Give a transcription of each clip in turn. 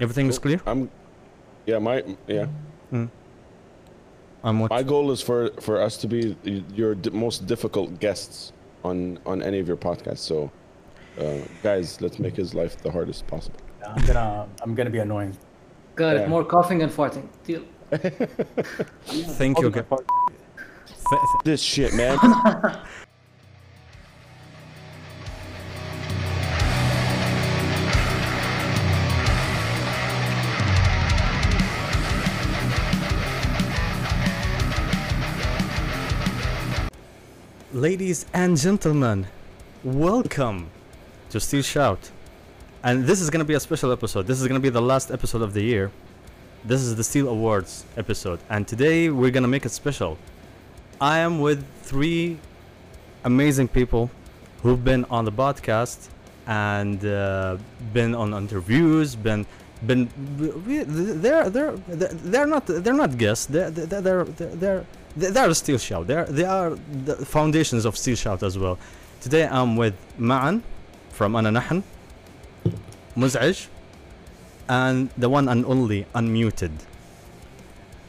Everything is clear? I'm. Yeah, my yeah. I'm what? My goal is for for us to be your d- most difficult guests on on any of your podcasts. So, uh, guys, let's make his life the hardest possible. I'm gonna I'm gonna be annoying. Got Yeah. it. More coughing and farting. Deal. Thank you. gu- Th- th- This shit, man. Ladies and gentlemen, welcome to Steel Shout. And this is going to be a special episode. This is going to be the last episode of the year. This is the Steel Awards episode. And today we're going to make it special. I am with three amazing people who've been on the podcast and uh, been on interviews, been been they're they're they're not they're not guests they're they're they're they're they're, they're steel shout they're they are the foundations of steel shout as well today i'm with Maan from ana nahn Mozej and the one and only unmuted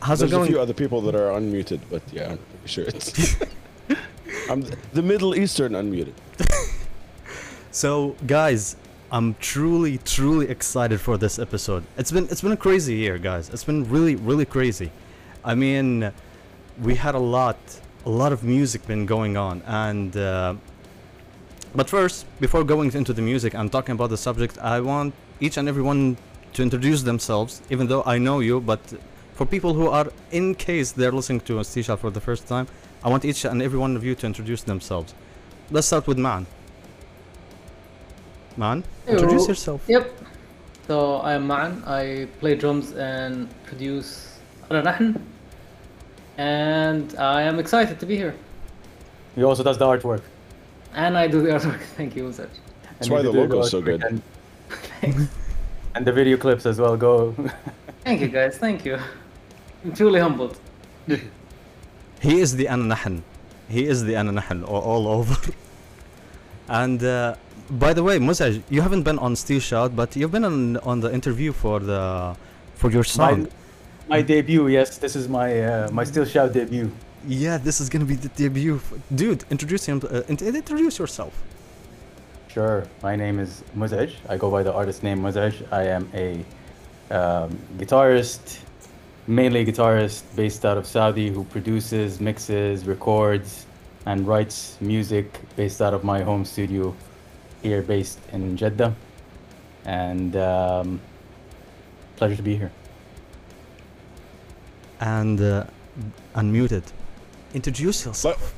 how's There's it a few other people that are unmuted, but yeah, I'm pretty sure it's. I'm the Middle Eastern unmuted. So, guys, I'm truly, truly excited for this episode. It's been it's been a crazy year, guys. It's been really, really crazy. I mean, we had a lot, a lot of music been going on, and uh, but first, before going into the music and talking about the subject, I want each and everyone to introduce themselves. Even though I know you, but for people who are, in case they're listening to Stisha for the first time, I want each and every one of you to introduce themselves. Let's start with Maan. Maan, introduce yourself. Yep. So I'm Maan. I play drums and produce. And I am excited to be here. He also does the artwork. And I do the artwork. Thank you, Mozej. That's And why the do logo's so good. And, Thanks. and the video clips as well. Go. Thank you, guys. Thank you. I'm truly humbled. He is the Ananahan. He is the Ananahan all, all over. and uh, by the way, Mozej, you haven't been on Steel Shout, but you've been on on the interview for the for your song. my, my debut. Yes, this is my uh, my Steel Shout debut. Yeah, this is gonna be the debut. Dude, introduce him. Uh, introduce yourself. Sure. My name is Mozej. I go by the artist name Mozej. I am a um, guitarist, mainly guitarist based out of Saudi who produces, mixes, records, and writes music based out of my home studio here based in Jeddah. And um, pleasure to be here. And uh, unmuted. Introduce yourself.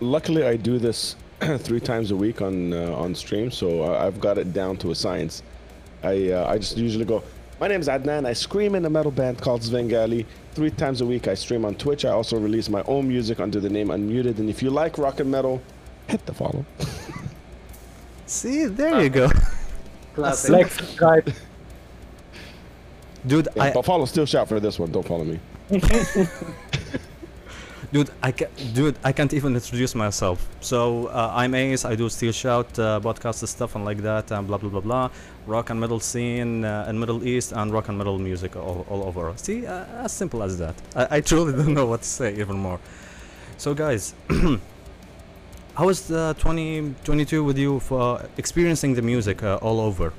Luckily, I do this three times a week on uh, on stream, so I- I've got it down to a science. I uh, I just usually go. My name is Adnan. I scream in a metal band called Svengali. Three times a week, I stream on Twitch. I also release my own music under the name Unmuted. And if you like rock and metal, hit the follow. See, there you go. Classic. Like, subscribe. Dude, Yeah, I, but follow Steel Shout for this one. Don't follow me. Dude, I ca- dude, I can't even introduce myself. So uh, I'm Ace. I do Steel Shout uh, podcast stuff and like that, and blah blah blah blah. Rock and metal scene uh, in Middle East and rock and metal music all, all over. See, uh, as simple as that. I, I truly don't know what to say even more. So guys, how was the 2022 with you for experiencing the music uh, all over?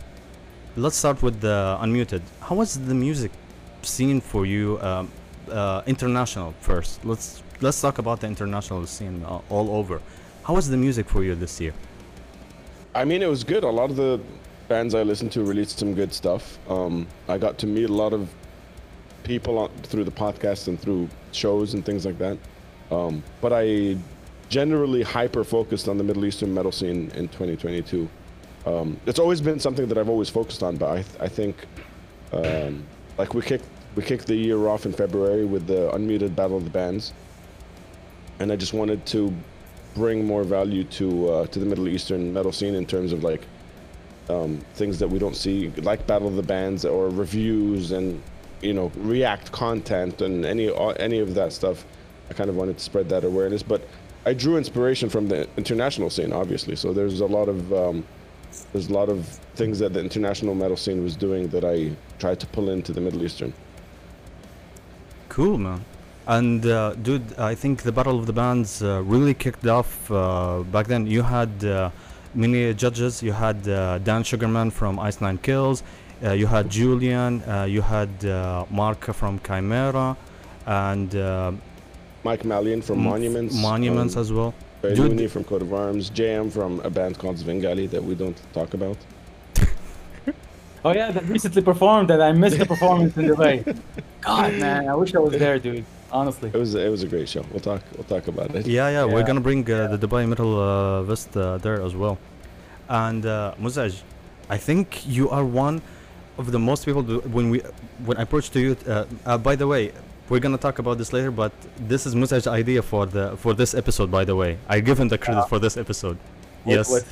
Let's start with the unmuted. How was the music scene for you? Um, uh, international first. Let's let's talk about the international scene uh, all over. How was the music for you this year? I mean, it was good. A lot of the bands I listened to released some good stuff. Um, I got to meet a lot of people on, through the podcast and through shows and things like that. Um, but I generally hyper focused on the Middle Eastern metal scene in 2022. Um, it's always been something that I've always focused on, but I, I think um, like we kicked we kicked the year off in February with the unmuted Battle of the Bands, and I just wanted to bring more value to uh, to the Middle Eastern metal scene in terms of like um, things that we don't see, like Battle of the Bands or reviews and you know React content and any uh, any of that stuff. I kind of wanted to spread that awareness, but I drew inspiration from the international scene, obviously. So there's a lot of um, there's a lot of things that the international metal scene was doing that I tried to pull into the Middle Eastern. Cool, man. And uh, dude, I think the Battle of the Bands uh, really kicked off uh, back then. You had uh, many judges. You had uh, Dan Sugarman from Ice Nine Kills. Uh, you had Julian. Uh, you had uh, Mark from Chimaira, and uh, Mike Malyan from Monuments. Monuments um, as well. Dude- Looney from Coat of Arms. JM from a band called Svengali that we don't talk about. Oh yeah, that recently performed that I missed the performance in Dubai. God man, I wish I was there, dude. Honestly. It was it was a great show. We'll talk we'll talk about it. Yeah, yeah, we're gonna bring uh, the Dubai Metal uh, Vest uh, there as well. And uh, Mozej, I think you are one of the most people when we when I approached to you. Uh, uh, by the way, we're gonna talk about this later, but this is Mozej's idea for the for this episode. By the way, I give him the credit for this episode. What- yes, what-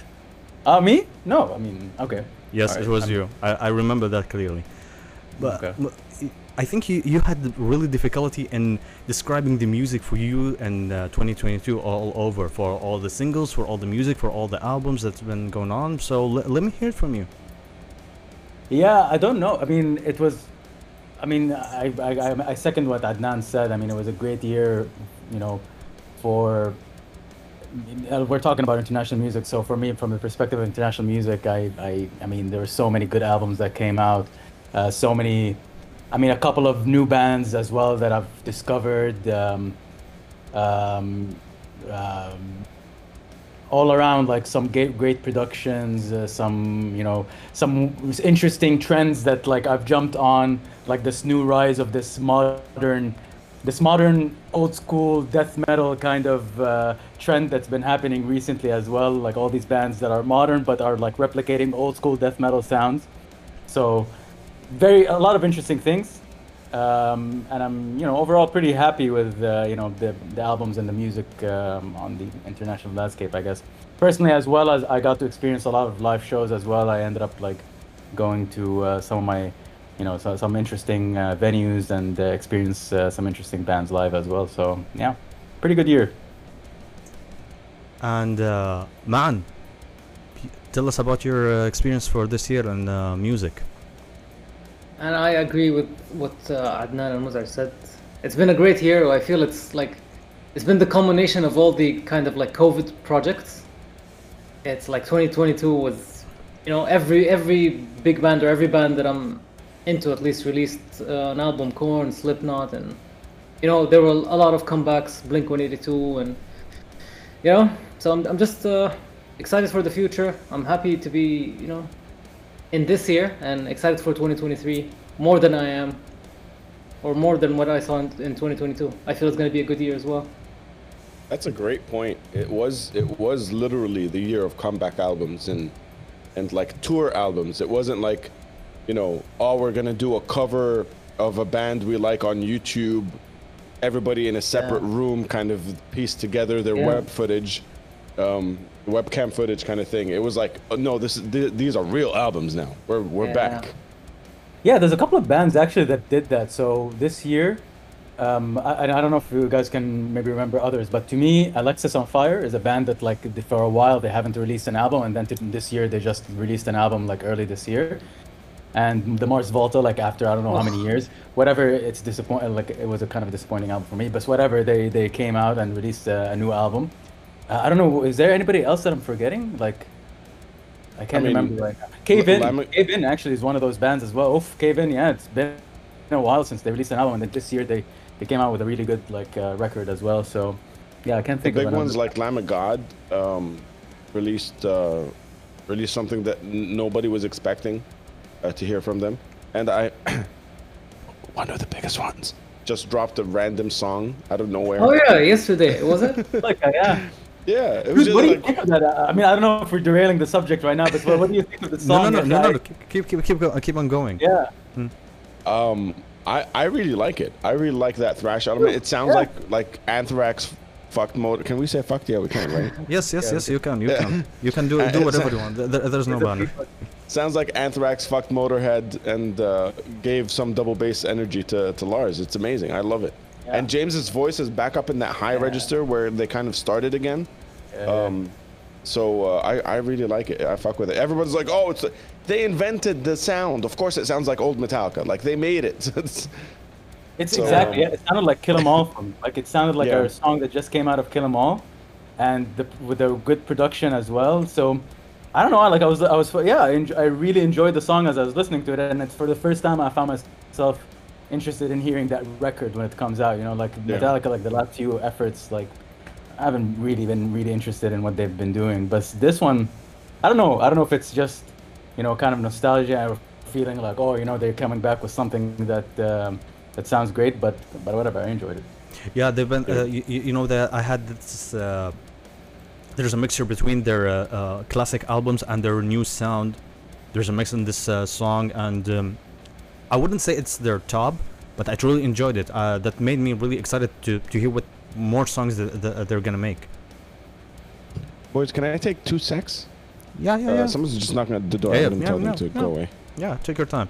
Uh, me? No, I mean, okay. Yes, Alright, it was I'm- you. I, I remember that clearly. But Okay. but I think you, you had really difficulty in describing the music for you in uh, 2022 all over for all the singles, for all the music, for all the albums that's been going on. So le- let me hear it from you. Yeah, I don't know. I mean, it was. I mean, I, I- I second what Adnan said. I mean, it was a great year, you know, for. Uh, We're talking about international music, so for me, from the perspective of international music, I, I, I mean, there were so many good albums that came out, uh, so many, I mean, a couple of new bands as well that I've discovered. Um, um, um, all around like some great, great productions uh, some you know some interesting trends that like i've jumped on like this new rise of this modern this modern old school death metal kind of uh, trend that's been happening recently as well like all these bands that are modern but are like replicating old school death metal sounds. So very a lot of interesting things um, and I'm you know overall pretty happy with uh, you know the, the albums and the music um, on the international landscape I guess. Personally as well as I got to experience a lot of live shows as well I ended up like going to uh, some of my you know so, some interesting uh, venues and uh, experience uh, some interesting bands live as well so yeah pretty good year And uh, Maan, tell us about your uh, experience for this year in uh, music. And I agree with what uh, Adnan and Mozej said. It's been a great year. I feel it's like it's been the culmination of all the kind of like COVID projects. It's like 2022 was, you know, every every big band or every band that I'm into at least released uh, an album. Korn, Slipknot, and you know there were a lot of comebacks. Blink 182, and you know, so I'm I'm just uh, excited for the future. I'm happy to be, you know, in this year and excited for 2023 more than I am, or more than what I saw in, in 2022. I feel it's going to be a good year as well. That's a great point. It was it was literally the year of comeback albums and and like tour albums. It wasn't like, you know, oh we're gonna do a cover of a band we like on YouTube, everybody in a separate room kind of piece together their Yeah. web footage, um, webcam footage kind of thing. It was like, oh, no, this th- these are real albums now. We're we're Yeah. back. Yeah, there's a couple of bands actually that did that. So this year, um, I, I don't know if you guys can maybe remember others, but to me, Alexisonfire is a band that like for a while they haven't released an album, and then to, this year they just released an album like early this year. And the Mars Volta, like after I don't know how many years, whatever, it's disappointing. Like it was a kind of a disappointing album for me, but whatever, they they came out and released a, a new album. Uh, I don't know, is there anybody else that I'm forgetting? Like, I can't mean, remember right now. Cave In, Lama- Cave In actually is one of those bands as well. Oof, Cave In, yeah, it's been a while since they released an album, and then this year they, they came out with a really good like uh, record as well. So, yeah, I can't think. The big of ones like Lamb of God um, released uh, released something that n- nobody was expecting uh, to hear from them, and I one of the biggest ones just dropped a random song out of nowhere. Oh yeah, yesterday was it? like, uh, yeah. Yeah, it was Dude, what do you like think of that? Uh, I mean, I don't know if we're derailing the subject right now, but what, what do you think of the song? no, no, that no, no, no. Keep, keep, keep, keep, go, keep on going. Yeah. um, I I really like it. I really like that thrash element. It sounds Yeah. like like Anthrax fucked motor. Can we say fucked? Yeah, we can, right? Yes, yes, Yeah, yes. You can, you Yeah. can, you can do Uh, do whatever you want. There, there- there's no banner. Sounds like Anthrax fucked Motorhead and uh, gave some double bass energy to, to Lars. It's amazing. I love it. Yeah. And James's voice is back up in that high Yeah. register where they kind of started again. Yeah. Um, So uh, I I really like it. I fuck with it. Everyone's like, oh, it's they invented the sound. Of course, it sounds like old Metallica. Like they made it. It's- It's So, exactly. um, yeah, it sounded like Kill 'Em All. Me. Like it sounded like a song that just came out of Kill 'Em All, and the, with a good production as well. So I don't know. Like I was, I was, yeah, I, enj- I really enjoyed the song as I was listening to it, and it's for the first time I found myself interested in hearing that record when it comes out. You know, like Yeah. Metallica, like the last few efforts, like I haven't really been really interested in what they've been doing, but this one, I don't know. I don't know if it's just, you know, kind of nostalgia or feeling like, oh, you know, they're coming back with something that um, that sounds great, but but whatever, I enjoyed it. Yeah, they've been. Uh, you, you know that I had this. Uh, there's a mixture between their uh, uh, classic albums and their new sound. There's a mix in this uh, song, and um, I wouldn't say it's their top, but I truly enjoyed it. Uh, that made me really excited to, to hear what more songs that, that they're gonna make. Boys, can I take two secs? Yeah, yeah, Uh, yeah. someone's just knocking at the door. Yeah, I'm yeah, tell yeah, them to yeah. go away. yeah, take your time.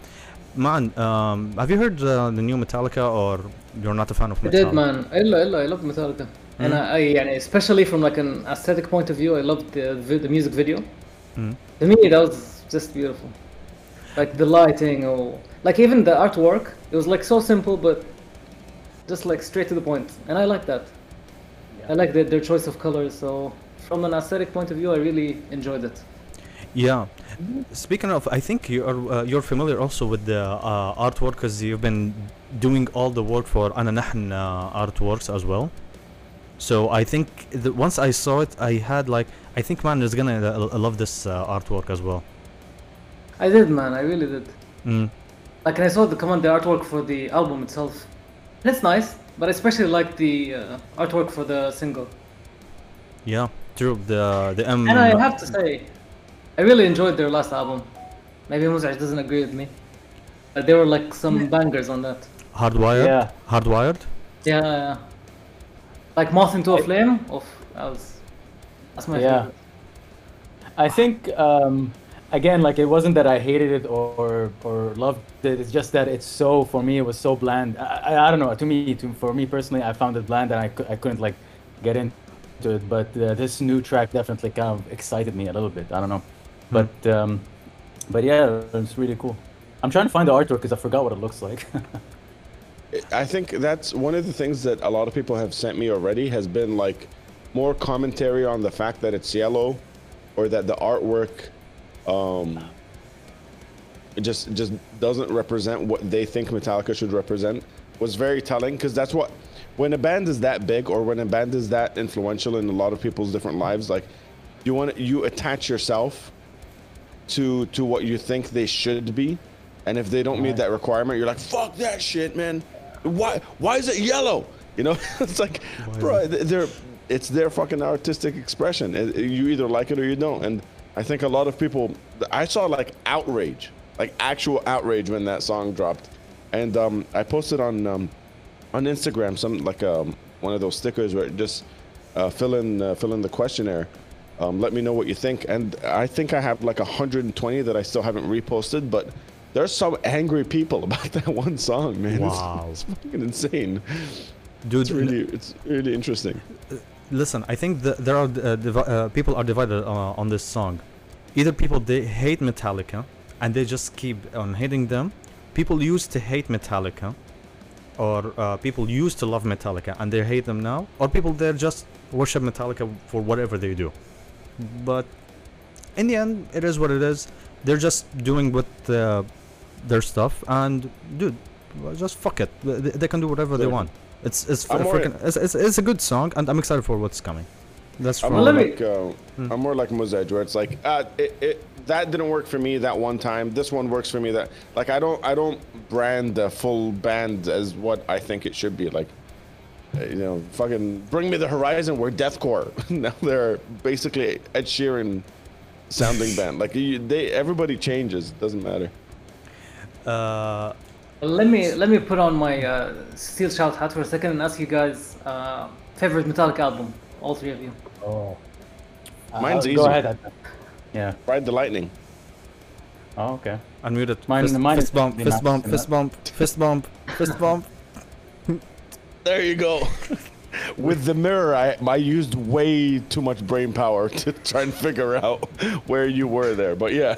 Man, um, have you heard uh, the new Metallica, or you're not a fan of I Metallica? did, man. Illa, illa, I love Metallica. Mm. And hmm. I, I, and especially from like an aesthetic point of view, I loved the the music video. Mm. To me, that was just beautiful. Like the lighting, or like even the artwork, it was like so simple, but just like straight to the point. And I like that. Yeah. I like the, their choice of colors. So from an aesthetic point of view, I really enjoyed it. Yeah. Mm-hmm. Speaking of, I think you are uh, you're familiar also with the uh, artwork because you've been doing all the work for Ananahn uh, artworks as well. So I think that once I saw it, I had like I think Maan is gonna uh, love this uh, artwork as well. I did, man. I really did. Mm. Like, and I saw the command the artwork for the album itself. And it's nice, but I especially like the uh, artwork for the single. Yeah, true. The the M. And I have to say, I really enjoyed their last album. Maybe Mozej doesn't agree with me. But there were like some bangers on that. Hardwired. Yeah. Hardwired. Yeah, yeah. Like Moth into a Flame. Of that was that's my Yeah. favorite. I think um, again, like it wasn't that I hated it or or loved it. It's just that it's so for me it was so bland. I, I, I don't know. To me, to, for me personally, I found it bland and I, I couldn't like get into it. But uh, this new track definitely kind of excited me a little bit. I don't know, but um, but yeah, it's really cool. I'm trying to find the artwork because I forgot what it looks like. I think that's one of the things that a lot of people have sent me already has been like more commentary on the fact that it's yellow or that the artwork um just just doesn't represent what they think Metallica should represent was very telling because that's what when a band is that big or when a band is that influential in a lot of people's different lives like you want you attach yourself to to what you think they should be. And if they don't meet that requirement you're like fuck that shit man why why is it yellow? You know it's like bro they're it's their fucking artistic expression. You either like it or you don't. And i think a lot of people i saw like outrage like actual outrage when that song dropped. And um i posted on um on instagram some like um one of those stickers where it just uh, fill in uh, fill in the questionnaire. Um, let me know what you think. And i think i have like 120 that i still haven't reposted but there's some angry people about that one song man. It's- Wow. it's, fucking insane. Dude, it's really it's really interesting. Listen i think the, there are uh, uh, people are divided uh, on this song. Either people they hate metallica and they just keep on hating them. People used to hate metallica or uh, people used to love metallica and they hate them now. Or people they just worship metallica for whatever they do. But in the end it is what it is. They're just doing what uh, their stuff and dude just fuck it they, they can do whatever they want it's it's, f- freaking, it's, it's it's a good song and i'm excited for what's coming that's I'm more like uh, I'm more like Mozej, where it's like uh, it, it that didn't work for me that one time. This one works for me. That like I don't I don't brand the full band as what I think it should be. Like uh, you know, fucking bring me the horizon. We're deathcore. now they're basically Ed Sheeran sounding band. Like you, they everybody changes. It Doesn't matter. Uh Let me let me put on my uh, steel shout hat for a second and ask you guys uh, favorite Metallica album, all three of you. oh, Mine's Uh, easy. Go ahead. Yeah. Ride the lightning. Oh, okay. Unmuted. it Mine- fist, mine fist bump fist max bump in fist that. bump fist bump fist bump There you go. with the mirror, I I used way too much brain power to try and figure out where you were there. But yeah,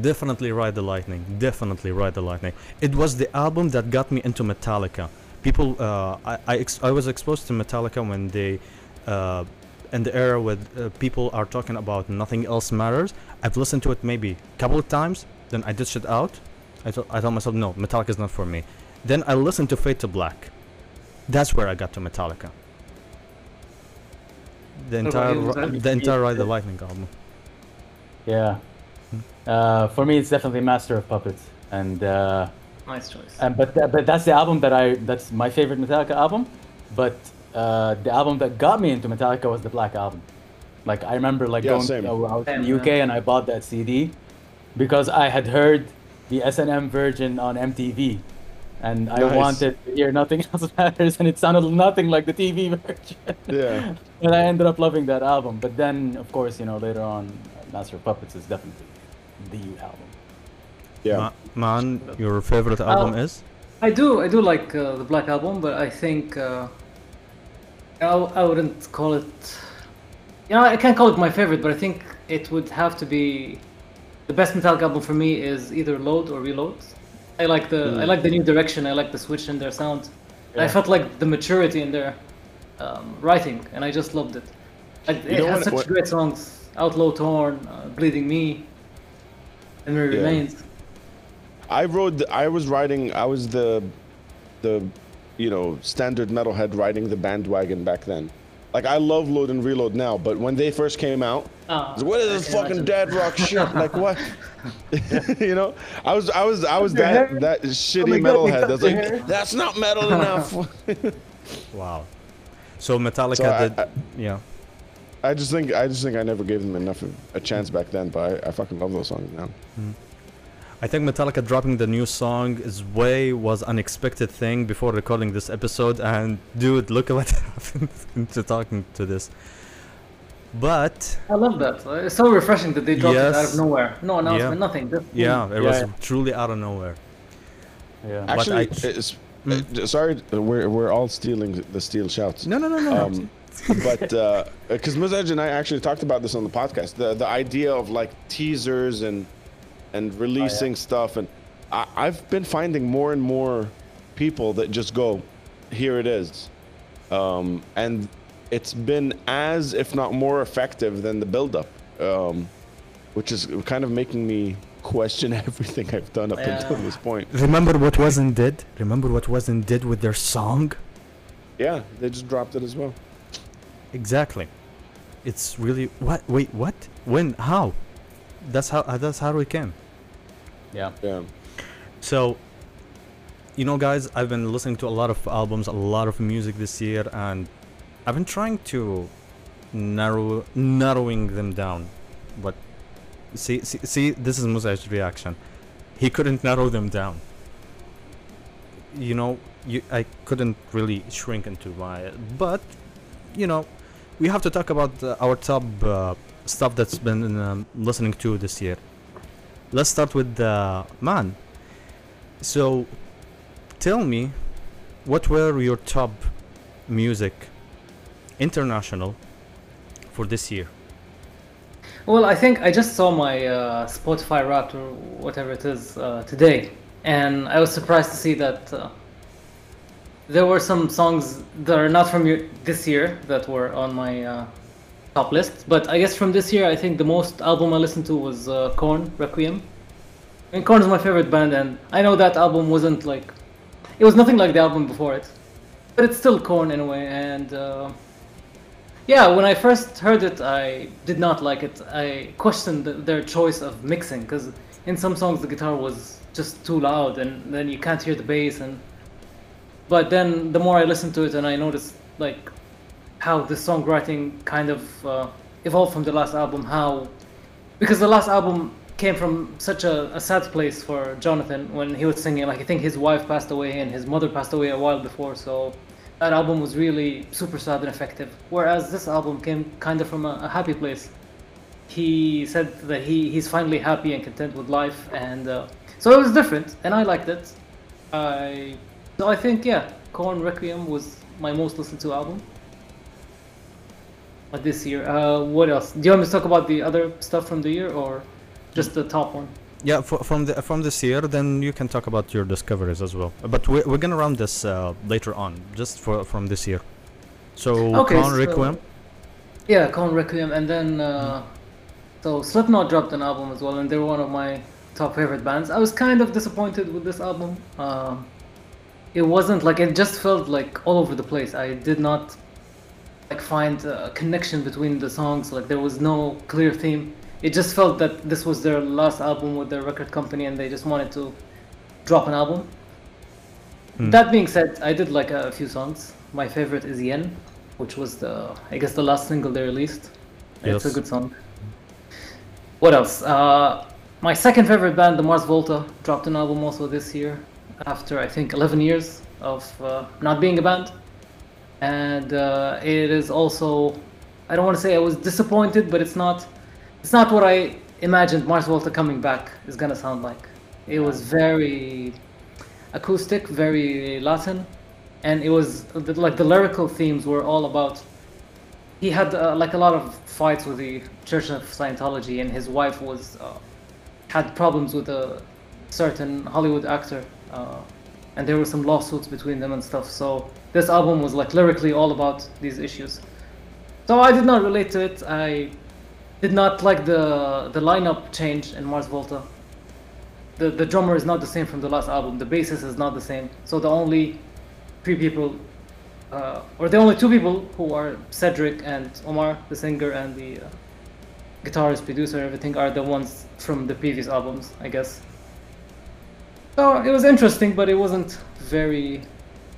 Definitely Ride the Lightning. Definitely Ride the Lightning. It was the album that got me into Metallica. People, uh, I, I, ex- I was exposed to Metallica when they, uh, in the era where uh, people are talking about nothing else matters. I've listened to it maybe a couple of times. Then I ditched it out. I thought I told myself, no, Metallica is not for me. Then I listened to Fade to Black. That's where I got to Metallica. The entire, you, ri- Zach? the entire Ride the Lightning album. Yeah. Uh, for me, it's definitely Master of Puppets, and uh, Nice choice. and but tha- but that's the album that I that's my favorite Metallica album. But uh, the album that got me into Metallica was the Black album. Like I remember like Yeah, going same. I was in the UK yeah. and I bought that CD because I had heard the S&M version on MTV. And I wanted to hear Nothing Else Matters, and it sounded nothing like the TV version. yeah. and I ended up loving that album. But then, of course, you know, later on, Master of Puppets is definitely the U album. Yeah. Ma- man, your favorite album Oh. is? I do, I do like uh, the Black Album, but I think uh, I, I wouldn't call it. You know, I can't call it my favorite, but I think it would have to be the best Metallica album for me is either Load or Reload. I like the I like the new direction. I like the switch in their sound. I felt like the maturity in their um, writing, and I just loved it. Like, it know has such what- great songs: Outlaw Torn, uh, Bleeding Me, Memory Yeah. Remains. I rode. The, I was riding. I was the, the, you know, standard metalhead riding the bandwagon back then. Like I love Load and Reload now, but when they first came out, I was like, what is I this fucking imagine. dead rock shit? Like what? you know, I was, I was, I was that that shitty my God, metalhead. That's like, hair. that's not metal enough. Wow. So Metallica So I- did, I- yeah. I just think, I just think I never gave them enough of a chance back then, but I, I fucking love those songs now. I think Metallica dropping the new song is way was unexpected thing before recording this episode. And dude, look at what happened into talking to this. But I love that. It's so refreshing that they dropped it out of nowhere. No announcement, Yeah. nothing. Just yeah, it Yeah, was yeah. truly out of nowhere. Yeah. But Actually, I- it's, uh, sorry, we're we're all stealing the steel shouts. No, no, no, no. Um, but because Mozej and I actually talked about this on the podcast, the the idea of like teasers and and releasing stuff, and I, I've been finding more and more people that just go, here it is, um, and it's been as if not more effective than the build-up, um, which is kind of making me question everything I've done up until this point. Remember what wasn't did? Remember what wasn't did with their song? Yeah, they just dropped it as well. Exactly. It's really what? Wait, what? When? How? That's how. Uh, that's how we came. Yeah. Yeah. So, you know, guys, I've been listening to a lot of albums, a lot of music this year, and I've been trying to narrow narrowing them down. But see, see, see this is Mozej's reaction. He couldn't narrow them down. You know, you, I couldn't really shrink into my. But, you know, we have to talk about uh, our top uh, stuff that's been um, listening to this year. Let's start with uh, Maan. So, tell me, what were your top music, international, for this year? Well, I think I just saw my uh, Spotify Wrapped or whatever it is uh, today, and I was surprised to see that uh, there were some songs that are not from your, this year that were on my uh, top list. But I guess from this year, I think the most album I listened to was uh, Korn Requiem. And Korn is my favorite band, and I know that album wasn't like it was nothing like the album before it, but it's still Korn in a way, and. Uh, yeah, when I first heard it, I did not like it. I questioned their choice of mixing because in some songs the guitar was just too loud, and then you can't hear the bass. And but then the more I listened to it, and I noticed like how the songwriting kind of uh, evolved from the last album. How because the last album came from such a, a sad place for Jonathan when he was singing. Like I think his wife passed away and his mother passed away a while before, so that album was really super sad and effective. Whereas this album came kind of from a, a happy place. He said that he, he's finally happy and content with life, and uh, so it was different, and I liked it. I so I think yeah, Korn Requiem was my most listened to album. But this year, uh, what else? Do you want me to talk about the other stuff from the year or just the top one? Yeah, f- from the from this year, then you can talk about your discoveries as well. But we're, we're gonna run this uh, later on, just for from this year. So Okay, Crown so- Requiem. Yeah, Korn Requiem, and then uh, so Slipknot dropped an album as well, and they're one of my top favorite bands. I was kind of disappointed with this album. Um it wasn't like it just felt like all over the place. I did not like find a connection between the songs. Like there was no clear theme. It just felt that this was their last album with their record company, and they just wanted to drop an album. Hmm. That being said, I did like a few songs. My favorite is Yen, which was the I guess the last single they released. It's a good song. What else? Uh, my second favorite band, the Mars Volta, dropped an album also this year, after I think 11 years of uh, not being a band. And uh, it is also, I don't want to say I was disappointed, but it's not, it's not what I imagined Mars Volta coming back is gonna sound like. It was very acoustic, very Latin, and it was like the lyrical themes were all about he had uh, like a lot of fights with the Church of Scientology, and his wife was uh, had problems with a certain Hollywood actor, uh, and there were some lawsuits between them and stuff. So this album was like lyrically all about these issues. So I did not relate to it. I did not like the the lineup change in Mars Volta. The the drummer is not the same from the last album. The bassist is not the same. So the only three people uh, or the only two people who are Cedric and Omar, the singer and the uh, guitarist, producer, everything, are the ones from the previous albums, I guess. So it was interesting, but it wasn't very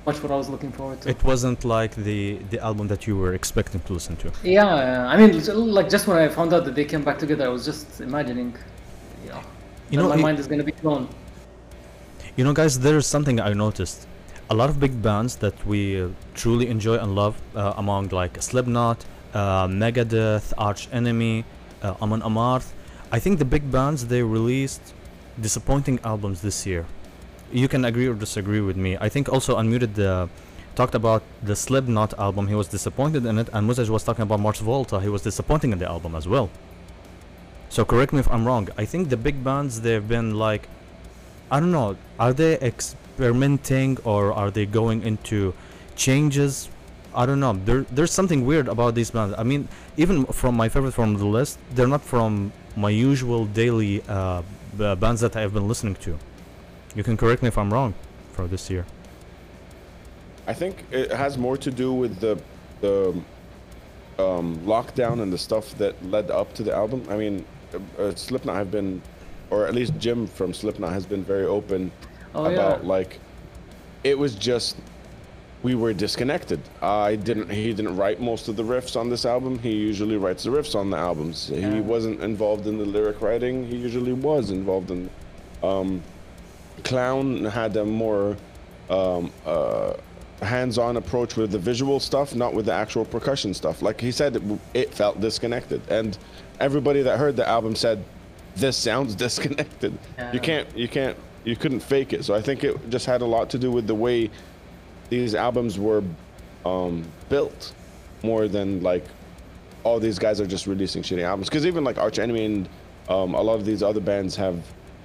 much what I was looking forward to. It wasn't like the the album that you were expecting to listen to. yeah, I mean, like just when I found out that they came back together, I was just imagining, you know, You know, my it- mind is gonna be blown. You know, guys, there's something I noticed. A lot of big bands that we uh, truly enjoy and love, uh, among like Slipknot, uh, Megadeth, Arch Enemy, uh, Amon Amarth. I think the big bands they released disappointing albums this year. You can agree or disagree with me. I think also Unmuted uh, talked about the Slipknot album. He was disappointed in it, and Mozej was talking about Mars Volta. He was disappointing in the album as well. So correct me if I'm wrong. I think the big bands they've been like I don't know. Are they experimenting or are they going into changes? I don't know. There, there's something weird about these bands. I mean, even from my favorite from the list, they're not from my usual daily uh, b- bands that I've been listening to. You can correct me if I'm wrong for this year. I think it has more to do with the the um, lockdown and the stuff that led up to the album. I mean, uh, uh, Slipknot have been, or at least Jim from Slipknot has been very open Oh about yeah. like it was just we were disconnected. I didn't. He didn't write most of the riffs on this album. He usually writes the riffs on the albums. Yeah. He wasn't involved in the lyric writing. He usually was involved in. Um, Clown had a more um, uh, hands-on approach with the visual stuff, not with the actual percussion stuff. Like he said, it, it felt disconnected, and everybody that heard the album said, "This sounds disconnected." Yeah. You can't, you can't, you couldn't fake it. So I think it just had a lot to do with the way these albums were um, built, more than like all these guys are just releasing shitty albums. Because even like Arch Enemy and um, a lot of these other bands have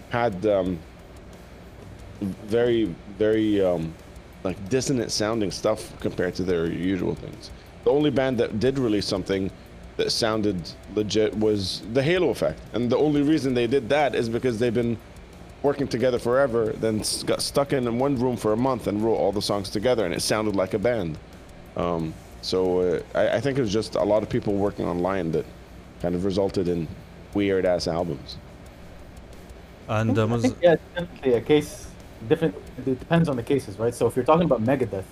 had um, very, very um, like dissonant sounding stuff compared to their usual things. The only band that did release something that sounded legit was the Halo Effect, and the only reason they did that is because they've been working together forever, then s- got stuck in, in one room for a month and wrote all the songs together, and it sounded like a band. Um, so uh, I, I think it was just a lot of people working online that kind of resulted in weird ass albums. And I um, was, think, yeah, it's definitely a case. Different. It depends on the cases, right? So if you're talking about Megadeth,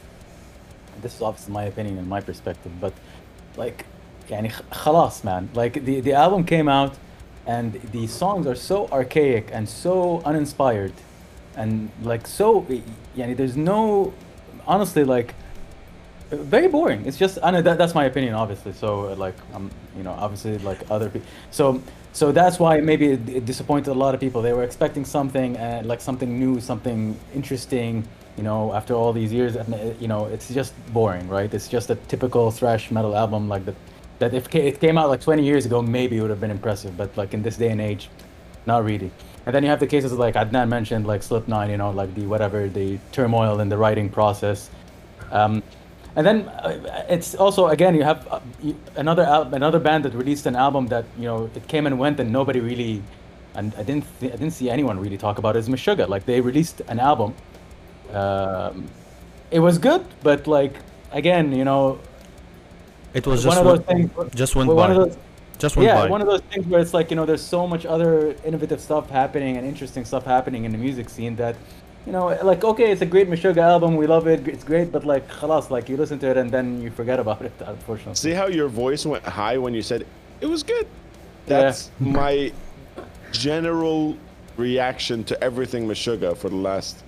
and this is obviously my opinion and my perspective, but like, يعني خ- خلاص, man. Like the the album came out, and the songs are so archaic and so uninspired and like so yani there's no honestly like very boring. It's just i know that, that's my opinion obviously. So like i'm you know obviously like other people so so that's why maybe it, disappointed a lot of people. They were expecting something and like something new something interesting you know after all these years. And uh, you know it's just boring right? It's just a typical thrash metal album like the that if it came out like 20 years ago, maybe it would have been impressive. But like in this day and age, not really. And then you have the cases like Adnan mentioned, like Slipknot, you know, like the whatever the turmoil in the writing process. Um, and then uh, it's also again you have uh, another al- another band that released an album that you know it came and went and nobody really, and I didn't th- I didn't see anyone really talk about it is Meshuggah. Like they released an album, um, it was good, but like again you know It was one just of one, those things. where- just went where by. one of those just went yeah, by. one of those things where it's like you know, there's so much other innovative stuff happening and interesting stuff happening in the music scene that, you know, like okay, it's a great Meshuggah album, we love it, it's great, but like, khalas, like you listen to it and then you forget about it, unfortunately. See how your voice went high when you said it was good. Yeah. That's my general reaction to everything Meshuggah for the last,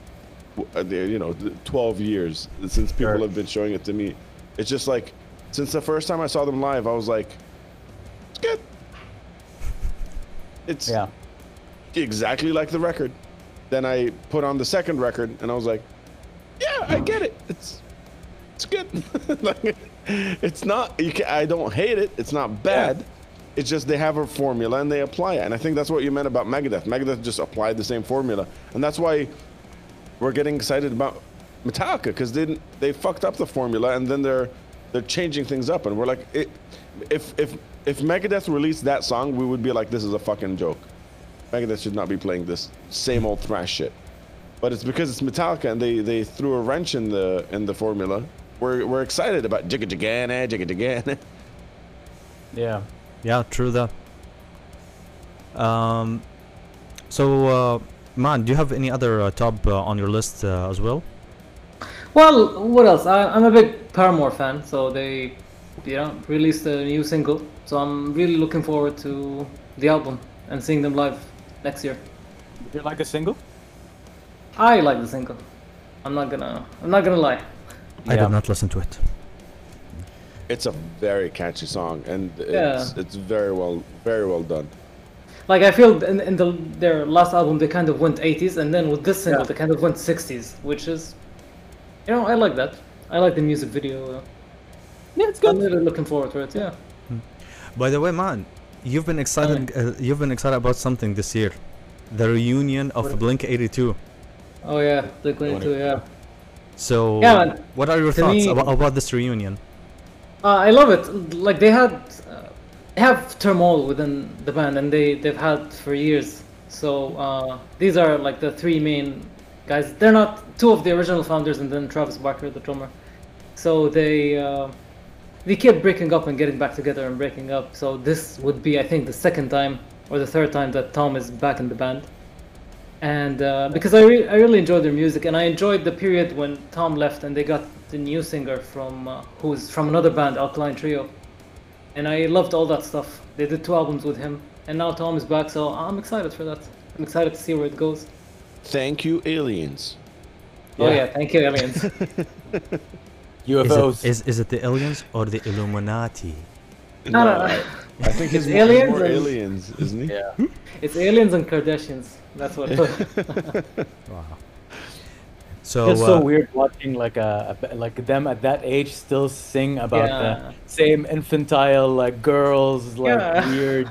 uh, you know, 12 years since people Sure. have been showing it to me. It's just like, since the first time I saw them live, I was like, it's good. It's Yeah, exactly like the record. Then I put on the second record, and I was like, "Yeah, I get it. It's it's good. like, it's not. You can, I don't hate it. It's not bad. It's just they have a formula and they apply it. And I think that's what you meant about Megadeth. Megadeth just applied the same formula, and that's why we're getting excited about Metallica because they they fucked up the formula, and then they're they're changing things up, and we're like, it, if if if Megadeth released that song, we would be like, this is a fucking joke. Megadeth should not be playing this same old thrash shit. But it's because it's Metallica and they, they threw a wrench in the in the formula. We're, we're excited about Jigga Jigana, Jigga Jigana. yeah. Yeah, true that. Um, so, uh, man, do you have any other uh, top uh, on your list uh, as well? Well, what else? I, I'm a big Paramore fan, so they, you know, released a new single. So I'm really looking forward to the album and seeing them live next year. Did you like the single? I like the single. I'm not gonna. I'm not gonna lie. I Yeah. did not listen to it. It's a very catchy song and it's, Yeah. it's very well very well done. Like I feel in, in the their last album they kind of went 80s, and then with this single Yeah. they kind of went 60s, which is, you know, I like that. I like the music video. Yeah, it's good. I'm really looking forward to it. Yeah. By the way, man, you've been excited. Uh, you've been excited about something this year, the reunion of Blink 82. Oh yeah, Blink 182. Yeah. So, Yeah, man. what are your To thoughts me- about, about this reunion? Uh, I love it. Like they had, uh, have turmoil within the band, and they they've had for years. So uh, these are like the three main guys. They're not two of the original founders, and then Travis Barker, the drummer. So they uh, they kept breaking up and getting back together and breaking up. So this would be, I think, the second time or the third time that Tom is back in the band. And uh, because I, re- I really enjoyed their music, and I enjoyed the period when Tom left and they got the new singer from uh, who's from another band, Alkaline Trio, and I loved all that stuff. They did two albums with him, and now Tom is back, so I'm excited for that. I'm excited to see where it goes. Thank you, aliens. Oh Yeah. yeah, thank you, aliens. Is UFOs. it, is, is it the aliens or the Illuminati? no, no, I, no. I think It's he's more, aliens more and- aliens, isn't he? yeah. It's aliens and Kardashians. That's what. Wow. So, it's so uh, weird watching like a, a- like them at that age still sing about Yeah. the same infantile like girls like Yeah. weird.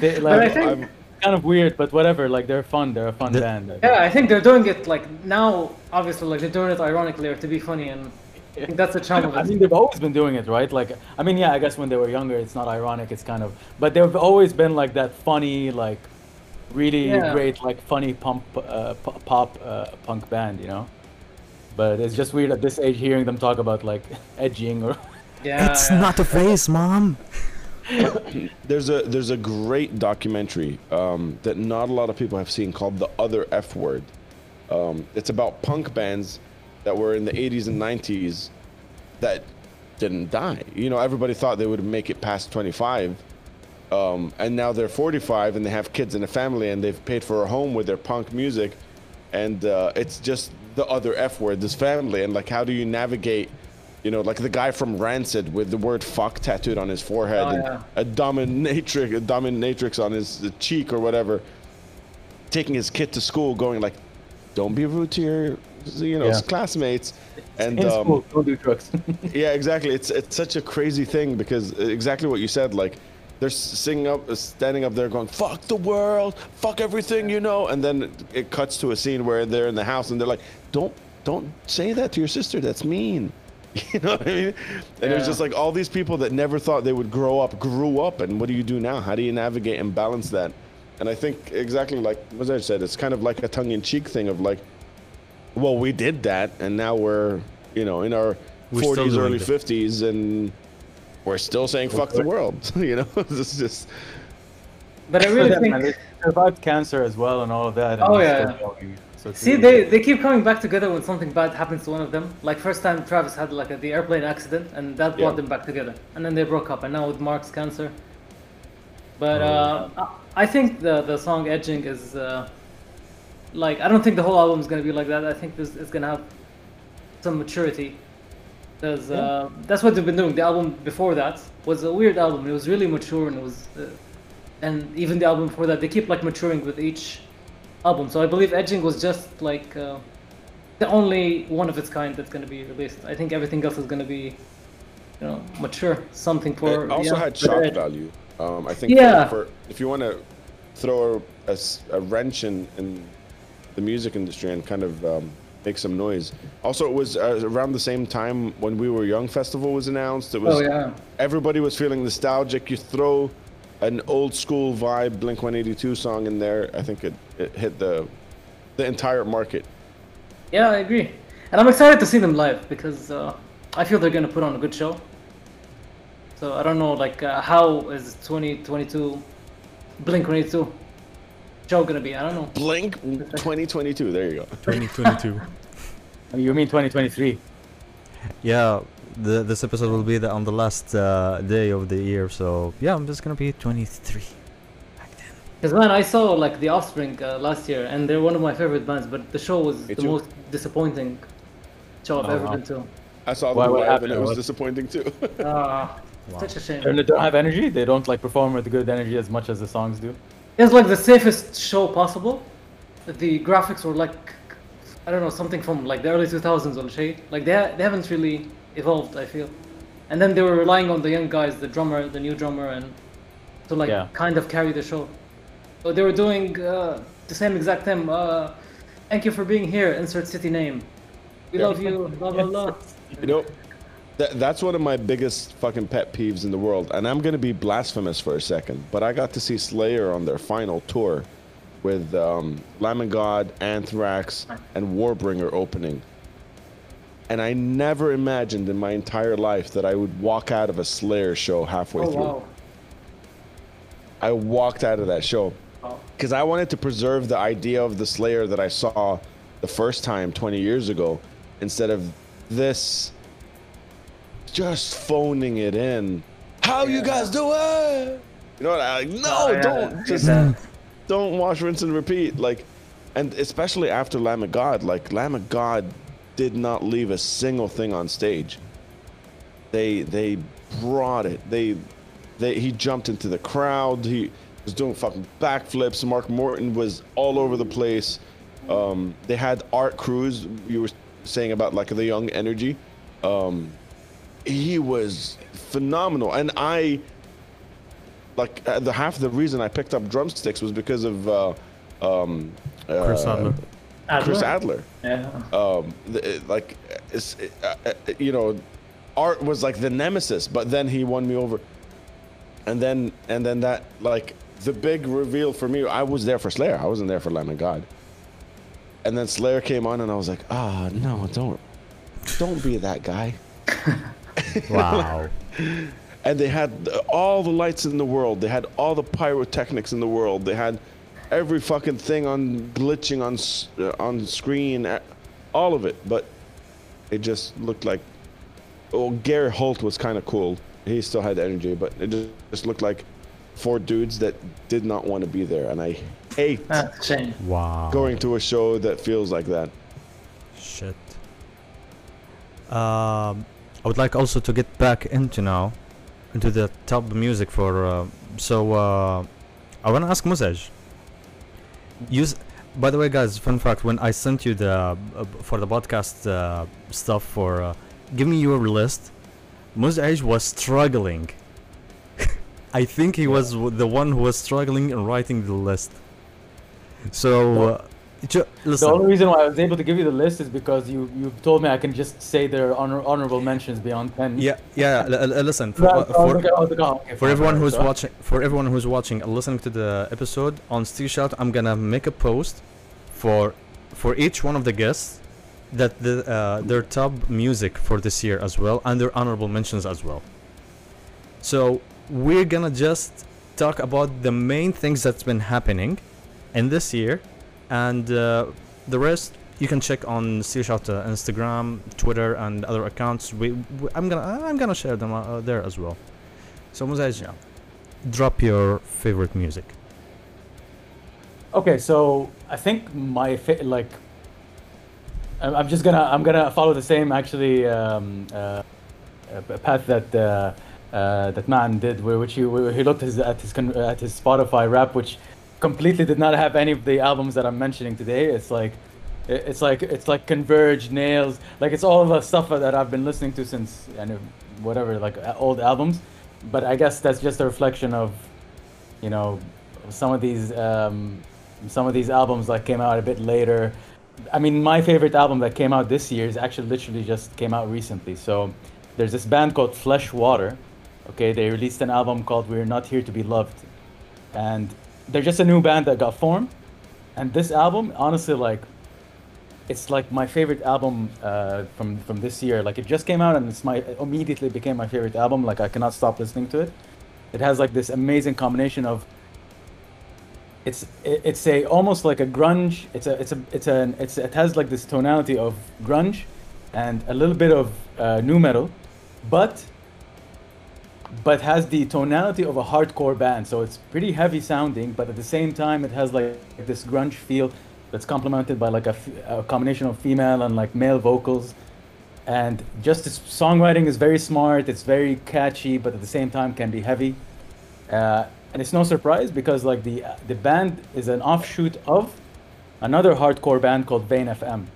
They, But like, I think- I'm- kind of weird, but whatever. Like they're fun. They're a fun The- band. I think. yeah, I think they're doing it like now. Obviously, like they're doing it ironically or to be funny, and I think that's the charm of I mean, they've always been doing it, right? Like, I mean, yeah, I guess when they were younger, it's not ironic. It's kind of, but they've always been like that funny, like, really Yeah. great, like funny pump, uh, pop uh, punk band, you know. But it's just weird at this age hearing them talk about like edging or. Yeah, it's yeah. not a face, mom. There's a there's a great documentary um, that not a lot of people have seen called The Other F Word. Um, it's about punk bands that were in the 80s and 90s that didn't die. You know, everybody thought they would make it past 25, um, and now they're 45 and they have kids and a family and they've paid for a home with their punk music, and uh, it's just the other F word, this family, and like how do you navigate you know, like the guy from Rancid with the word "fuck" tattooed on his forehead Oh, and yeah. a dominatrix, a dominatrix on his cheek or whatever, taking his kid to school, going like, "Don't be rude to your, you know, Yeah. classmates." And In um, school, don't do drugs. yeah, exactly. It's it's such a crazy thing because exactly what you said. Like they're s- singing up, uh, standing up there, going "fuck the world, fuck everything," you know. And then it- it cuts to a scene where they're in the house and they're like, "Don't don't say that to your sister. That's mean." You know what I mean? And it's Yeah. just like all these people that never thought they would grow up, grew up, and what do you do now? How do you navigate and balance that? And I think exactly like as I said, it's kind of like a tongue-in-cheek thing of like, well, we did that, and now we're, you know, in our We're 40s, early it. 50s, and we're still saying "fuck the world." you know, it's just But I really Yeah, think. man, they survived cancer as well and all of that. and Oh, yeah, still going. So See, really they, good. they keep coming back together when something bad happens to one of them. Like first time Travis had like a, the airplane accident, and that brought Yeah. them back together. And then they broke up, and now with Mark's cancer. But uh, I I think the the song "Edging" is uh, like I don't think the whole album is gonna be like that. I think this is gonna have some maturity. Because uh, that's what they've been doing. The album before that was a weird album. It was really mature, and it was, uh, and even the album before that, they keep like maturing with each album. So I believe Edging was just like uh, the only one of its kind that's going to be released. I think everything else is going to be, you know, mature. Something for it also yeah, had shock Edge. value. Um, I think Yeah. for, for if you want to throw a wrench in, in the music industry and kind of um, make some noise. Also, it was uh, around the same time when We Were Young festival was announced. It was Oh yeah, everybody was feeling nostalgic. You throw an old school vibe Blink 182 song in there. I think it, it hit the the entire market. yeah, I agree. And I'm excited to see them live because uh, I feel they're going to put on a good show. So I don't know, like, uh, how is 2022 Blink 182 show going to be? I don't know. Blink 2022. There you go. 2022. Oh, You mean 2023? yeah, the, this episode will be the, on the last uh, day of the year, so yeah, I'm just gonna be 23. Back then. Because man, I saw like The Offspring uh, last year, and they're one of my favorite bands. But the show was Me the too. most disappointing show I've Oh, ever wow. been to. I saw Why- them what live and happened? it was What- disappointing too. Ah, Wow. such a shame. And they don't have energy. They don't like perform with good energy as much as the songs do. It was like the safest show possible. The graphics were like, I don't know, something from like the early 2000s or shade. Like they, ha- they haven't really evolved, I feel. And then they were relying on the young guys, the drummer, the new drummer, and to like Yeah. kind of carry the show. So they were doing uh, the same exact thing. Uh, Thank you for being here. Insert city name. We Yeah. love you. Blah blah blah. You know, that, that's one of my biggest fucking pet peeves in the world. And I'm going to be blasphemous for a second, but I got to see Slayer on their final tour with um, Lamb of God, Anthrax, and Warbringer opening. And I never imagined in my entire life that I would walk out of a Slayer show halfway Oh through. wow. I walked out of that show oh. because I wanted to preserve the idea of the Slayer that I saw the first time 20 years ago instead of this just phoning it in. How you guys doing? You know what? I like, no, Oh, yeah. don't just don't wash, rinse, and repeat. Like, and especially after Lamb of God, like Lamb of God did not leave a single thing on stage. They they brought it. They they he jumped into the crowd. He was doing fucking backflips. Mark Morton was all over the place. Um, they had Art Cruz. You were saying about like the young energy. Um, he was phenomenal, and I like uh, the half the reason I picked up drumsticks was because of uh, um, Chris uh, Adler. Chris Adler Yeah. um the, like it's uh, uh, you know art was like the nemesis but then he won me over and then and then that like the big reveal for me i was there for slayer i wasn't there for lamb of god and then slayer came on and i was like ah no don't don't be that guy Wow. and they had all the lights in the world. They had all the pyrotechnics in the world. They had every fucking thing on glitching on uh, on screen, all of it. But it just looked like. Oh, Gary Holt was kind of cool. He still had energy, but it just, just looked like four dudes that did not want to be there. And I hate shame. Wow. going to a show that feels like that. Shit. Um, I would like also to get back into now, into the top music for. Uh, so uh, I want to ask Mozej. Use. By the way, guys, fun fact: when I sent you the uh, for the podcast uh, stuff for, uh, give me your list. Mozej was struggling. I think he was the one who was struggling in writing the list. So, uh, ju- The only reason why I was able to give you the list is because you you told me I can just say their honor, honorable mentions beyond ten. Yeah, yeah. l- l- listen, for, uh, for, like, I was like, okay, for everyone who's so- watching for everyone who's watching and listening to the episode on Steel Shout, I'm gonna make a post for for each one of the guests that the uh, their top music for this year as well and their honorable mentions as well. So we're gonna just talk about the main things that's been happening in this year, and uh, the rest you can check on Steel Shout uh, Instagram, Twitter, and other accounts. We, we I'm gonna I'm gonna share them uh, there as well. So Mozej, drop your favorite music. Okay, so I think my fa- like I'm I'm just gonna I'm gonna follow the same actually um, uh, uh, path that uh, uh, that Maan did, where which he he looked his, at his at his Spotify rap, which completely did not have any of the albums that I'm mentioning today. It's like it's like it's like Converge, Nails, like it's all the stuff that I've been listening to since and whatever like uh, old albums. But I guess that's just a reflection of you know some of these um, some of these albums that came out a bit later. I mean, my favorite album that came out this year is actually literally just came out recently. So there's this band called Fleshwater. Okay, they released an album called We're Not Here to Be Loved, and they're just a new band that got formed. And this album, honestly, like it's like my favorite album uh, from from this year. Like it just came out and it's my it immediately became my favorite album. Like I cannot stop listening to it. It has like this amazing combination of it's it- it's a almost like a grunge. It's a it's a it's an it's it has like this tonality of grunge and a little bit of uh, nu metal, but but has the tonality of a hardcore band. So it's pretty heavy sounding, but at the same time it has like this grunge feel that's complemented by like a, combination of female and like male vocals. And just its songwriting is very smart. It's very catchy, but at the same time can be heavy. Uh, and it's no surprise because like the the band is an offshoot of another hardcore band called Vein.fm.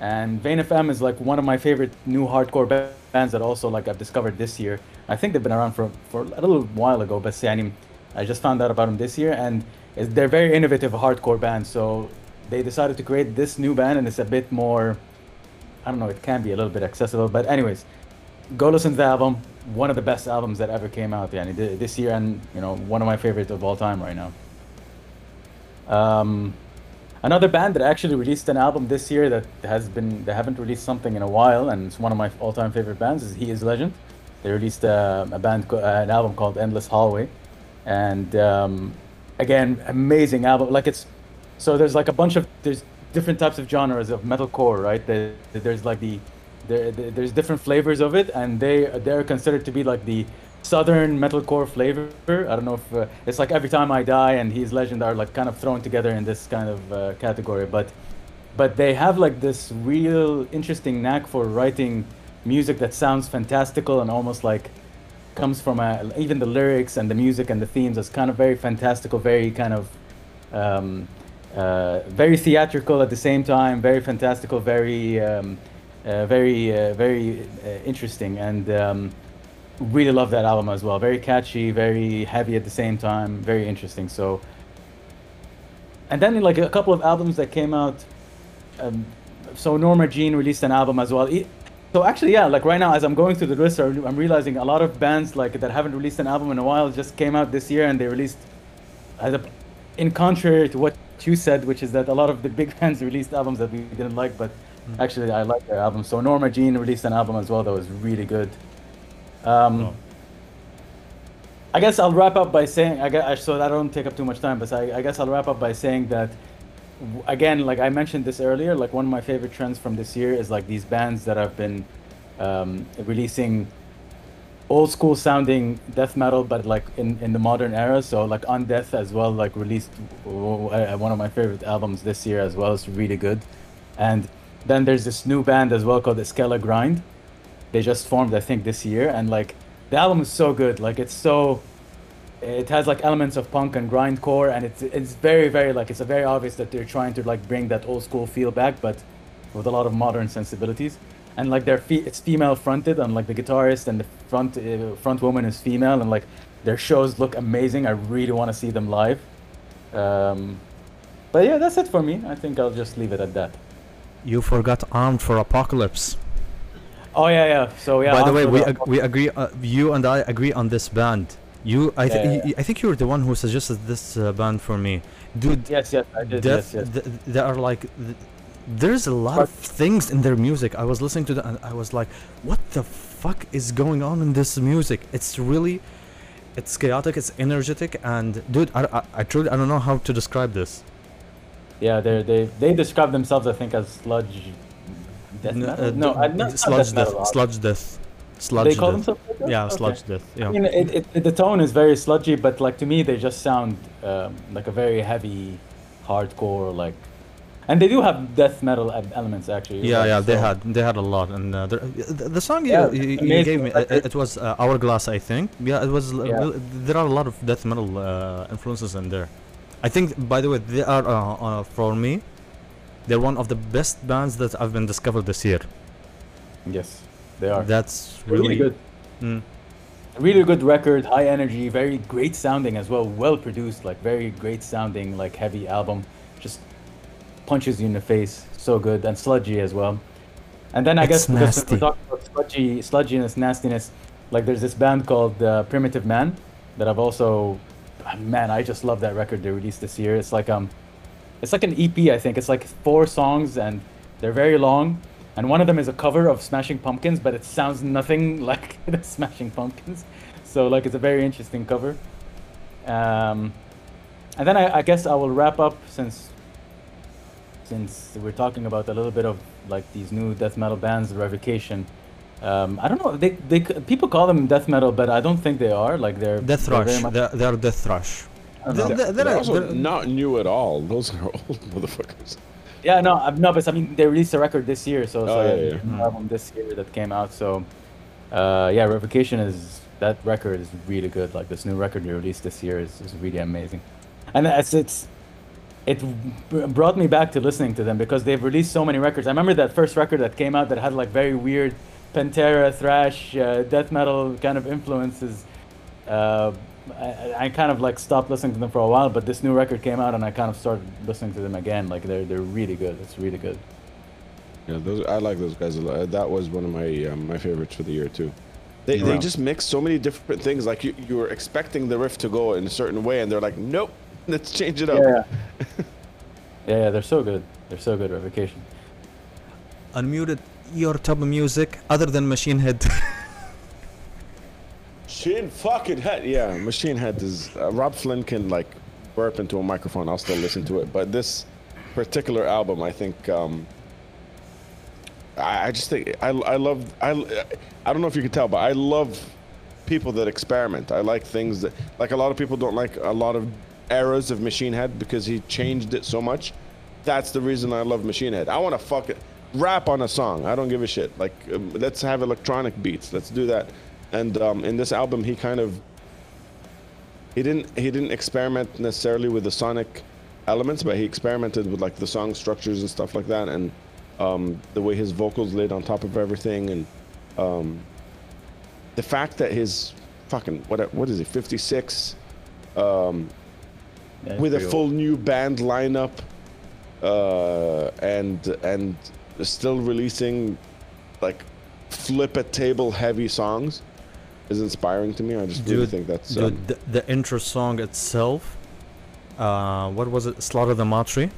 And Vein.fm is like one of my favorite new hardcore ba- bands that also like I've discovered this year. I think they've been around for, for a little while ago, but يعني, I just found out about them this year, and it's, they're very innovative hardcore band. So they decided to create this new band, and it's a bit more. I don't know. It can be a little bit accessible, but anyways, go listen to the album. One of the best albums that ever came out, yani, thi- this year, and you know, one of my favorites of all time right now. Um, another band that actually released an album this year that has been they haven't released something in a while, and it's one of my all-time favorite bands is He Is Legend. They released uh, a band, uh, an album called Endless Hallway, and um, again, amazing album. Like it's so there's like a bunch of there's different types of genres of metalcore, right? There, there's like the there- there's different flavors of it, and they they're considered to be like the southern metalcore flavor. I don't know if uh, it's like every time I die and He's Legend are like kind of thrown together in this kind of uh, category, but but they have like this real interesting knack for writing music that sounds fantastical and almost like comes from a, even the lyrics and the music and the themes is kind of very fantastical, very kind of um, uh, very theatrical at the same time, very fantastical, very um, uh, very uh, very uh, interesting, and um, really love that album as well. Very catchy, very heavy at the same time, very interesting. So, and then like a couple of albums that came out. Um, so Norma Jean released an album as well. E- So actually, yeah, like right now, as I'm going through the list, I'm realizing a lot of bands like that haven't released an album in a while just came out this year, and they released. As a, in contrary to what you said, which is that a lot of the big bands released albums that we didn't like, but actually I like their album. So Norma Jean released an album as well that was really good. Um, Oh. I guess I'll wrap up by saying, I guess, so that I don't take up too much time, but I, I guess I'll wrap up by saying that, again, like I mentioned this earlier, like one of my favorite trends from this year is like these bands that have been um, releasing old school sounding death metal, but like in, in the modern era. So like Undeath as well, like released uh, one of my favorite albums this year as well. It's really good. And then there's this new band as well called Escuela Grind They just formed, I think, this year, and like the album is so good. Like it's so, it has like elements of punk and grindcore, and it's it's very very like it's a very obvious that they're trying to like bring that old school feel back, but with a lot of modern sensibilities. And like their feet, it's female fronted, and like the guitarist and the front uh, front woman is female, and like their shows look amazing. I really want to see them live. Um, but yeah, that's it for me. I think I'll just leave it at that. You forgot Armed for Apocalypse. Oh yeah, yeah. So yeah. By the way, we ag- we agree. Uh, you and I agree on this band. You, I, th- Yeah, y- y- I think you were the one who suggested this uh, band for me, dude. Yes, yes, I did. Death, yes, yes. th- they are like, th- there's a lot of things in their music. I was listening to them and I was like, what the fuck is going on in this music? It's really, it's chaotic, it's energetic, and dude, I, I, I truly I don't know how to describe this. Yeah, they they they describe themselves, I think, as sludge death metal. uh, no, d- I, not, sludge death, sludge death, sludge They call death. themselves like? Yeah, Okay. sludge death. Yeah. I mean, it, it, it, the tone is very sludgy, but like to me, they just sound um, like a very heavy, hardcore like, and they do have death metal elements actually. Yeah, like, yeah, they had they had a lot, and uh, the, the song you, Yeah, you, you amazing gave me, it, it was uh, Hourglass, I think. Yeah, it was. uh, Yeah. there are a lot of death metal uh, influences in there. I think, by the way, they are uh, uh, for me. They're one of the best bands that I've been discovered this year. Yes, they are. That's really, really, good. Mm. Really good record, high energy, very great sounding as well, well produced, like very great sounding, like heavy album. Just punches you in the face, so good and sludgy as well. And then I It's guess because nasty. we're talking about sludgy, sludginess, nastiness, like there's this band called uh, Primitive Man that I've also, ah, man, I just love that record they released this year. It's like um, it's like an EP, I think. It's like four songs and they're very long. And one of them is a cover of Smashing Pumpkins, but it sounds nothing like the Smashing Pumpkins. So like it's a very interesting cover. Um, and then I, I guess I will wrap up since since we're talking about a little bit of like these new death metal bands, Revocation. Um, I don't know. They, they people call them death metal, but I don't think they are. Like they're Death they're Rush. much- They're, they're Death Rush. They're- they're- They're, they're- also they're- not new at all. Those are old motherfuckers. Yeah, no, I'm- no, but I mean they released a record this year, so Oh, like yeah, a yeah. Mm. album this year that came out. So, uh, yeah, Revocation is that record is really good. Like this new record they released this year is, is really amazing, and it's it's it brought me back to listening to them because they've released so many records. I remember that first record that came out that had like very weird Pantera thrash uh, death metal kind of influences. Uh, I, I kind of like stopped listening to them for a while, but this new record came out and I kind of started listening to them again. Like they're they're really good. It's really good. Yeah, those I like those guys a lot. That was one of my um, my favorites for the year too. They, they just mix so many different things. Like you, you were expecting the riff to go in a certain way, and they're like, nope, let's change it up. Yeah. yeah, yeah, they're so good. They're so good. Revocation. Unmuted your top of music other than Machine Head. Machine fucking head. Yeah, Machine Head is. Uh, Robb Flynn can like burp into a microphone. I'll still listen to it. But this particular album, I think. Um, I, I just think I, I love. I, I don't know if you can tell, but I love people that experiment. I like things that like a lot of people don't like a lot of eras of Machine Head because he changed it so much. That's the reason I love Machine Head. I want to fuck it, rap on a song. I don't give a shit. Like um, let's have electronic beats. Let's do that. And um, in this album, he kind of he didn't he didn't experiment necessarily with the sonic elements, but he experimented with like the song structures and stuff like that, and um, the way his vocals laid on top of everything, and um, the fact that his fucking what what is he 56 um, Yeah, with a full old. new band lineup uh, and and still releasing like flip a table heavy songs is inspiring to me. I just really think that's Dude, um, the, the intro song itself, uh, what was it? Slaughter the Martyr.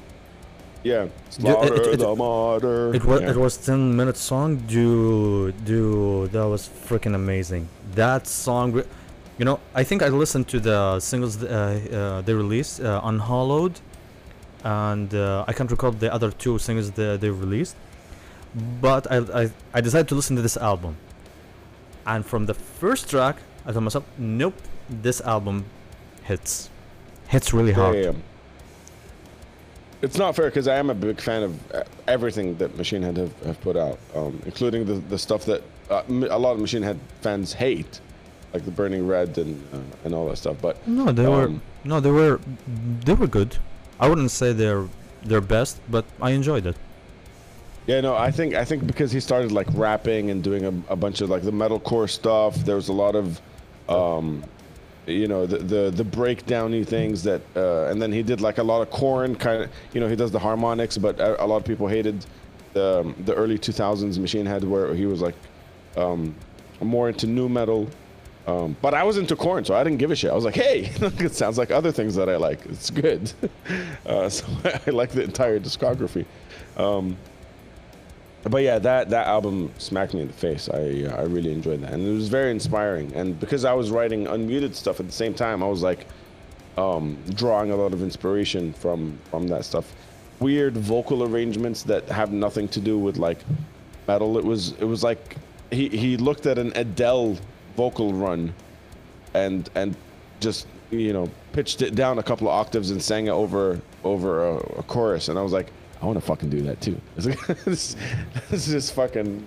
yeah. it- Slaughter it- the martyr. It was yeah. it was ten minute song, dude, dude, that was freaking amazing. That song, you know, I think I listened to the singles uh, uh, they released, uh, Unhallowed, and uh, I can't recall the other two singles that they released, but I, I I decided to listen to this album, and from the first track, I told myself, nope, this album hits, hits really hard. Damn. it's not fair because I am a big fan of uh, everything that Machine Head have, have put out, um, including the, the stuff that uh, a lot of Machine Head fans hate, like the Burning Red and uh, and all that stuff. But No, they were Um, no, they were they were good. I wouldn't say they're their best, but I enjoyed it. Yeah, no, I think I think because he started like rapping and doing a, a bunch of like the metalcore stuff. There was a lot of, um, you know, the the the breakdowny things that, uh, and then he did like a lot of Korn kind of. You know, he does the harmonics, but a, a lot of people hated the um, the early 2000s Machine Head where he was like um, more into nu metal. Um, but I was into Korn, so I didn't give a shit. I was like, "Hey, it sounds like other things that I like. It's good." uh, so I like the entire discography. Um, but yeah, that that album smacked me in the face. I uh, I really enjoyed that, and it was very inspiring. And because I was writing unmuted stuff at the same time, I was like um, drawing a lot of inspiration from from that stuff. Weird vocal arrangements that have nothing to do with like metal. It was it was like he he looked at an Adele vocal run, and and just you know pitched it down a couple of octaves and sang it over over a, a chorus, and I was like. I want to fucking do that too. This, this is fucking.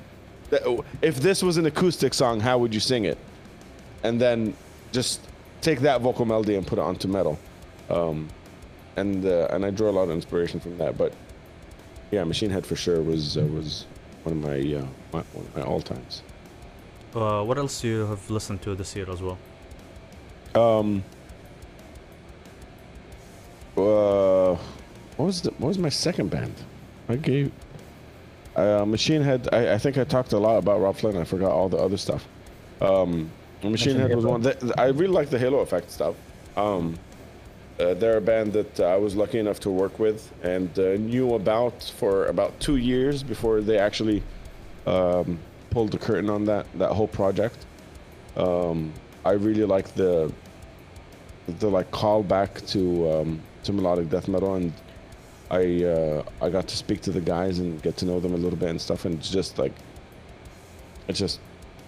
If this was an acoustic song, how would you sing it? And then just take that vocal melody and put it onto metal. Um, and uh, and I draw a lot of inspiration from that. But yeah, Machine Head for sure was uh, was one of my, uh, my one of my all times. Uh, what else do you have listened to this year as well? Um. Uh, what was the, what was my second band? I gave. Uh, Machine Head. I, I think I talked a lot about Robb Flynn. I forgot all the other stuff. Um, Machine Head was one. That, I really like the Halo Effect stuff. Um, uh, they're a band that I was lucky enough to work with and uh, knew about for about two years before they actually um, pulled the curtain on that that whole project. Um, I really like the the like callback to um, to melodic death metal, and I uh, I got to speak to the guys and get to know them a little bit and stuff, and it's just like it's just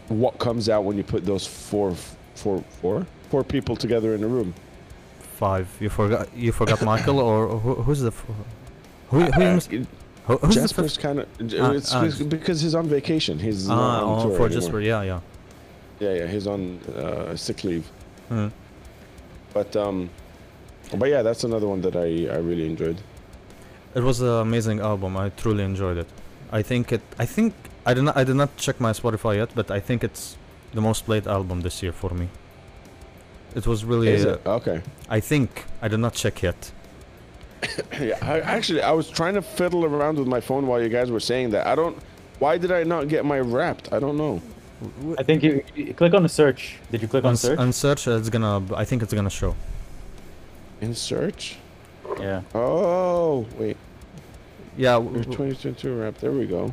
what comes out when you put those four four four four people together in a room. Five. You forgot you forgot Mikael or who, who's the f- who, who, Uh, who who's Jesper's kind of Ah, it's ah. because he's on vacation. He's Ah, on oh, tour for anymore. Jasper. Yeah, yeah. Yeah, yeah, he's on uh, sick leave. Hmm. But um, but yeah, that's another one that I I really enjoyed. It was an amazing album. I truly enjoyed it. I think it. I think I did not. I did not check my Spotify yet, but I think it's the most played album this year for me. It was really. Is uh, it okay? I think I did not check yet. yeah, I, actually, I was trying to fiddle around with my phone while you guys were saying that. I don't. Why did I not get my wrapped? I don't know. I think you, you click on the search. Did you click on On, search? on search, it's gonna. I think it's gonna show. In search. yeah. Oh wait, Yeah. your w- w- 2022 wrap. There we go.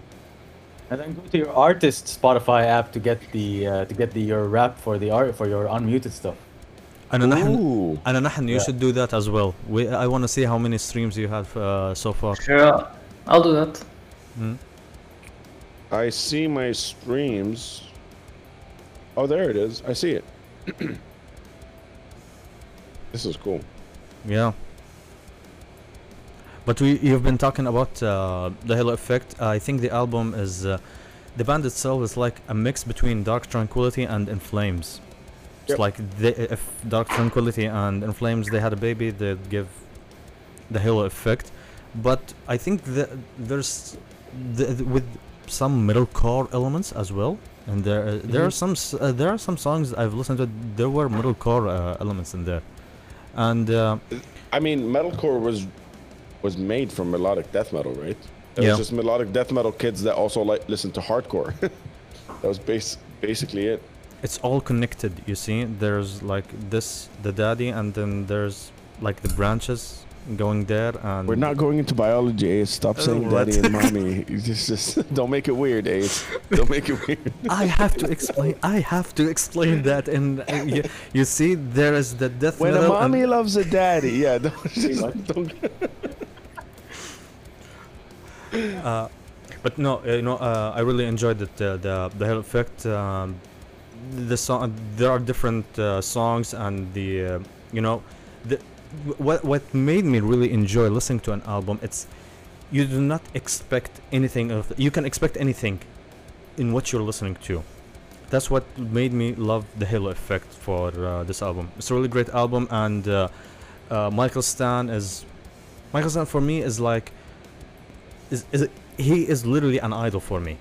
And then go to your artist Spotify app to get the uh, to get the your rap for the art for your unmuted stuff. أنا نحن Ooh. أنا نحن you Yeah. should do that as well. We I want to see how many streams you have uh, so far. Sure, I'll do that. Hmm? I see my streams. Oh, there it is. I see it. this is cool. Yeah. But we you've been talking about uh, the Halo Effect. I think the album is uh, the band itself is like a mix between Dark Tranquillity and In Flames. It's like they, if Dark Tranquillity and In Flames they had a baby, they'd give the Halo Effect. But I think that there's the, the- with some metalcore elements as well. And there, uh, there are Mhm. some, uh, there are some songs I've listened to. There were metalcore uh, elements in there, and uh, I mean, metalcore was was made from melodic death metal, right? It Yeah. was just melodic death metal kids that also like listen to hardcore. that was base basically it. it's all connected you see there's like this the daddy and then there's like the branches going there and We're not going into biology, Ace. Stop Oh, saying what? daddy and mommy. Just, just don't make it weird, Ace. Don't make it weird. i have to explain i have to explain that and uh, you, you see there is the death When a metal and- mommy loves a daddy, yeah, don't just don't. Uh, but no uh, you know uh, i really enjoyed it uh, the the Halo effect um, the song there are different uh, songs and the uh, you know the what what made me really enjoy listening to an album it's you do not expect anything of you can expect anything in what you're listening to. That's what made me love the halo effect for uh, this album. It's a really great album and uh, uh, Mikael Stanne is Mikael Stanne for me is like is, is he is literally an idol for me.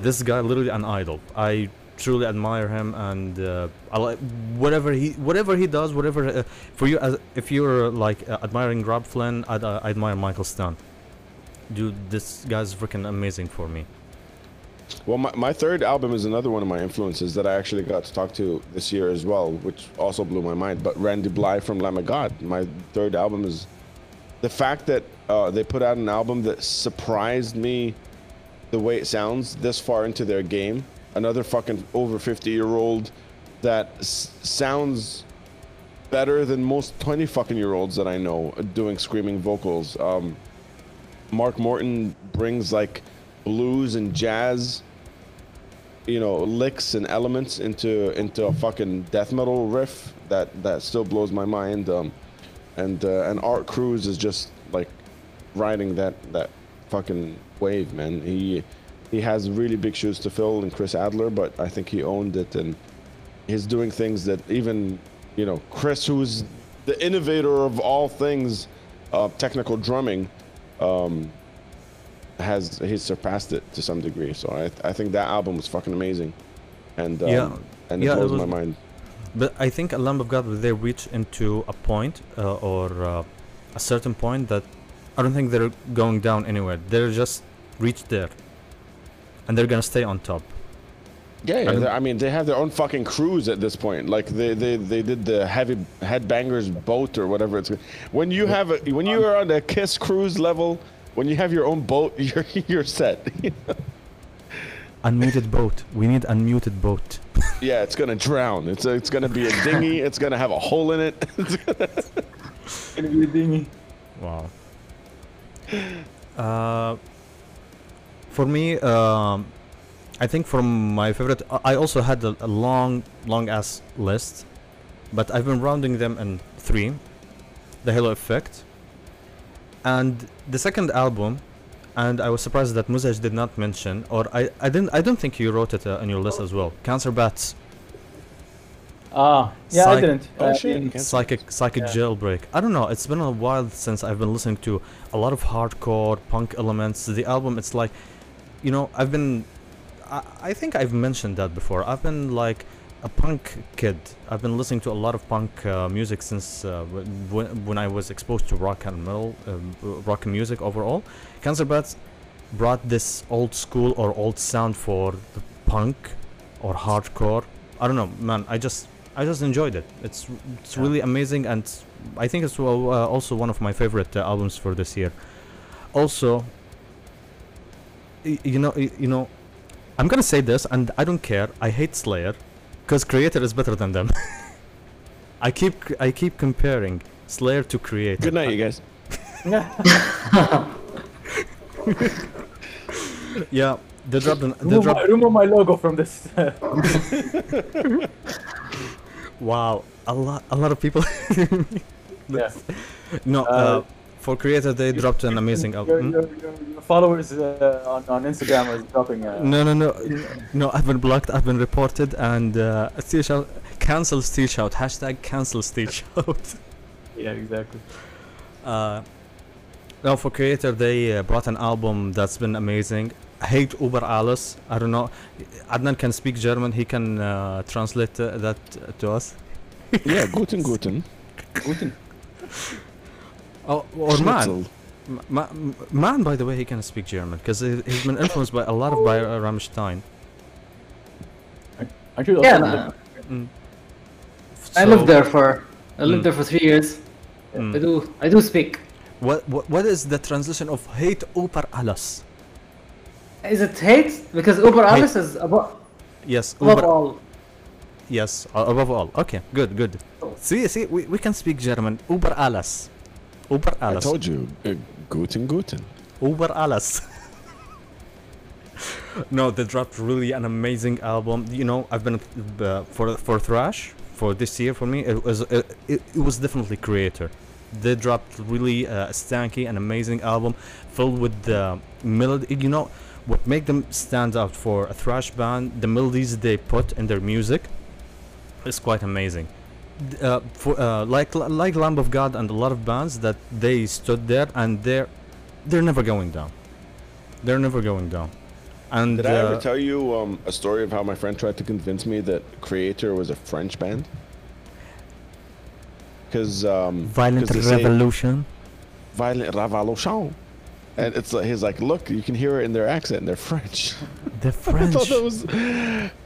This guy literally an idol. I truly admire him and uh, I like whatever he whatever he does whatever uh, for you as if you're uh, like uh, admiring Robb Flynn I'd, uh, I admire Mikael Stanne dude this guy's freaking amazing for me. Well, my, my third album is another one of my influences that I actually got to talk to this year as well, which also blew my mind. But Randy Blythe from Lamb of God, my third album is the fact that uh, they put out an album that surprised me the way it sounds this far into their game. Another fucking over 50 year old that s- sounds better than most 20 fucking year olds that I know doing screaming vocals. Um, Mark Morton brings like blues and jazz, you know, licks and elements into into a fucking death metal riff that that still blows my mind. Um, and uh, and Art Cruz is just like riding that that fucking wave, man. He he has really big shoes to fill in Chris Adler, but I think he owned it and he's doing things that even you know Chris, who's the innovator of all things uh, technical drumming, um, has he's surpassed it to some degree. So I I think that album was fucking amazing, and um, Yeah. and it Yeah, it blows my was- mind. But I think a Lamb of God they reach into a point uh, or uh, a certain point that I don't think they're going down anywhere they're just reached there and they're gonna stay on top Yeah, yeah I mean- they- I mean they have their own fucking cruise at this point. Like they they, they did the heavy headbangers boat or whatever it's. When you have a when you are on the Kiss cruise level, when you have your own boat, you're you're set. unmuted boat we need unmuted boat yeah, it's gonna drown. It's a, it's gonna be a dinghy. It's gonna have a hole in it. it's, Gonna be a dinghy. Wow. Uh, for me, um, I think from my favorite, I I also had a, a long, long ass list, but I've been rounding them in three. The Halo Effect, and the second album, and I was surprised that Mozej did not mention, or I, I didn't, I don't think you wrote it uh, on your list as well. Cancer Bats, Ah, yeah, I didn't. Oh, I shit. mean, Cancer Psychic Psychic Yeah. Jailbreak. I don't know. It's been a while since I've been listening to a lot of hardcore punk elements. The album, it's like, you know, I've been. I, I think I've mentioned that before. I've been like a punk kid. I've been listening to a lot of punk uh, music since uh, when, when I was exposed to rock and metal, um, rock music overall. Cancer Bats brought this old school or old sound for the punk or hardcore. I don't know, man. I just I just enjoyed it. It's it's Yeah. really amazing, and I think it's well, uh, also one of my favorite uh, albums for this year. Also, you know, you know, I'm gonna say this, and I don't care. I hate Slayer, because Kreator is better than them. I keep c- I keep comparing Slayer to Kreator. Good night, you guys. Yeah, they dropped an, they remove, my, dropped. remove my logo from this. Wow, a lot a lot of people. yeah. no, uh, Uh, for Kreator they dropped an amazing album. your, your, your followers uh, on, on Instagram are dropping. Uh, No, no, no, no. I've been blocked. I've been reported, and uh, Steel Shout cancel Steel Shout. Hashtag cancel Steel Shout. Yeah, exactly. Uh, no, for Kreator, they uh, brought an album that's been amazing. Hate Uber Alles. I don't know. Adnan can speak German. He can uh, translate uh, that to us. Yeah, guten guten. Guten. Oh, or man. Schnitzel. Ma- ma- man, by the way, he can speak German because he's been influenced by a lot of by uh, Rammstein. Aren't you Yeah, also no, Mm. I So, lived there for I lived Mm. there for three years. mm. I do I do speak. What, what what is the translation of hate Uber Alles? Is it hate? Because Uber Alles is above, Yes, above Uber. all. Yes, uh, above all. Okay, good, good. Oh. See, see, we, we can speak German. Uber alles. Uber I told you, uh, guten guten. Uber alles. no, they dropped really an amazing album. You know, I've been uh, for for thrash for this year for me. It was it, it, it was definitely Kreator. they dropped really uh, stanky and amazing album filled with the melody. You know what make them stand out for a thrash band? The melodies they put in their music is quite amazing. Uh, for uh, like like Lamb of God and a lot of bands that they stood there and they're they're never going down. They're never going down. And Did I ever uh, tell you um, a story of how my friend tried to convince me that Kreator was a French band? Because um, Violent 'cause they say Revolution. Violent Revolution. And it's like he's like, look, you can hear it in their accent. They're French. The I French. I thought that was.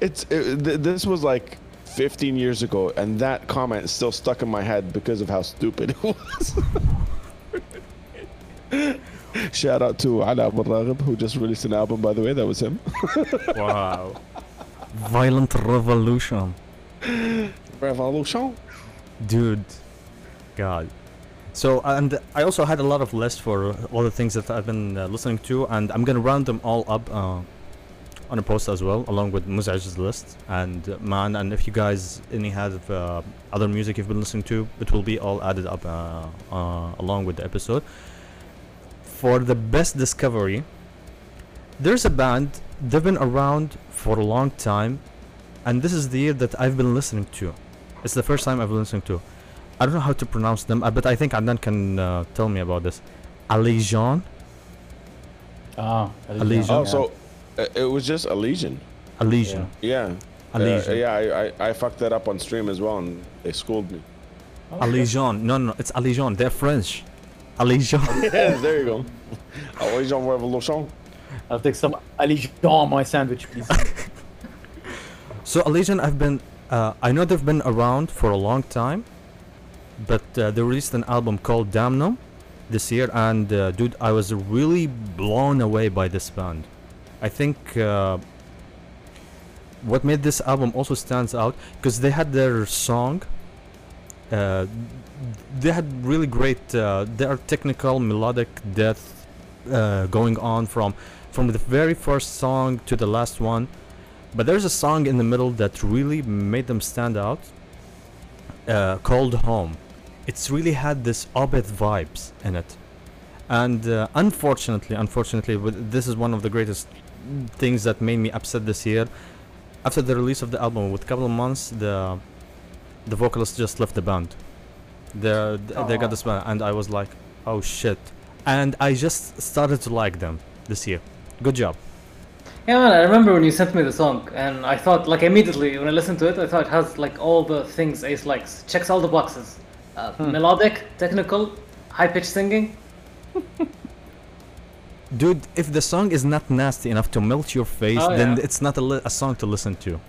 It's it, th- this was like 15 years ago, and that comment is still stuck in my head because of how stupid it was. Shout out to Ala Raghib, who just released an album, by the way. That was him. wow. Violent Revolution. Revolution. Dude. God. So, and I also had a lot of lists for all the things that I've been uh, listening to, and I'm gonna round them all up uh, on a post as well, along with Mozej's list. And uh, man, and if you guys any have uh, other music you've been listening to, it will be all added up uh, uh, along with the episode. For the best discovery, there's a band they've been around for a long time, and this is the year that I've been listening to. It's the first time I've been listening to. I don't know how to pronounce them, uh, but I think Adnan can uh, tell me about this. Alijan, Ah, Allegiant. Oh, so it was just a Legion. Alijan, Yeah. Uh, yeah, I, I, I fucked that up on stream as well, and they schooled me. Alijan. No, no, it's Alijan. They're French. Alijan. yeah, there you go. Legion Revolution. I'll take some Allegiant on my sandwich, please. so Alijan, I've been. Uh, I know they've been around for a long time, but uh, they released an album called Damnum this year, and uh, dude, I was really blown away by this band. I think uh, what made this album also stands out because they had their song. Uh, they had really great. Uh, their technical melodic death uh, going on from from the very first song to the last one. But there's a song in the middle that really made them stand out. Uh, called Home. It's really had this Opeth vibes in it, and uh, unfortunately, unfortunately, this is one of the greatest things that made me upset this year. After the release of the album, with a couple of months, the the vocalist just left the band. They they got this band, and I was like, oh shit. And I just started to like them this year. Good job. Yeah, man, I remember when you sent me the song, and I thought, like, immediately when I listened to it, I thought it has, like, all the things Ace likes. Checks all the boxes. Uh, Melodic, technical, high pitched singing. Dude, if the song is not nasty enough to melt your face, Oh, then yeah. it's not a, li- a song to listen to.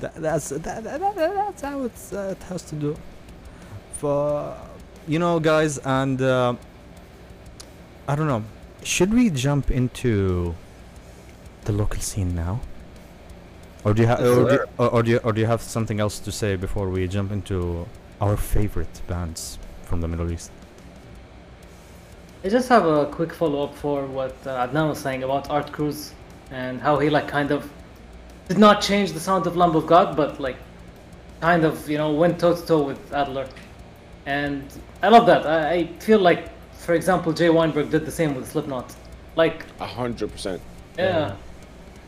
That, that's that, that, that, that's how it's, uh, it has to do. For you know, guys, and uh, I don't know. Should we jump into the local scene now, or do you have, or, do, or, or do you, or do you have something else to say before we jump into our favorite bands from the Middle East? I just have a quick follow up for what uh, Adnan was saying about Art Cruz and how he, like, kind of did not change the sound of Lamb of God, but, like, kind of, you know, went toe to toe with Adler. And I love that. I, I feel like, for example, Jay Weinberg did the same with Slipknot. Like, A hundred percent. Yeah.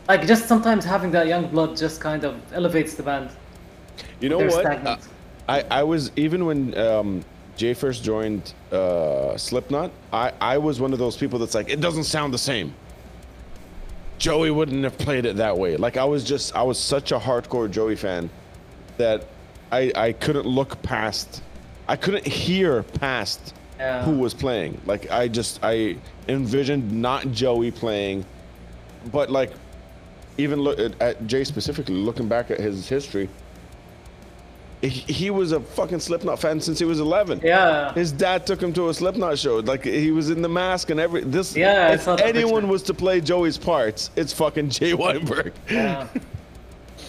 Like just sometimes having that young blood just kind of elevates the band. You know They're what? stagnant. I, I was even when um, Jay first joined uh, Slipknot. I, I was one of those people that's like, it doesn't sound the same. Joey wouldn't have played it that way. Like I was just, I was such a hardcore Joey fan that I I couldn't look past, I couldn't hear past Yeah. who was playing. Like I just I envisioned not Joey playing, but like even look at, at Jay specifically, looking back at his history, he, was a fucking Slipknot fan since he was 11. Yeah. His dad took him to a Slipknot show. Like he was in the mask and every this. Yeah, if anyone was to play Joey's parts, it's fucking Jay Weinberg. Yeah.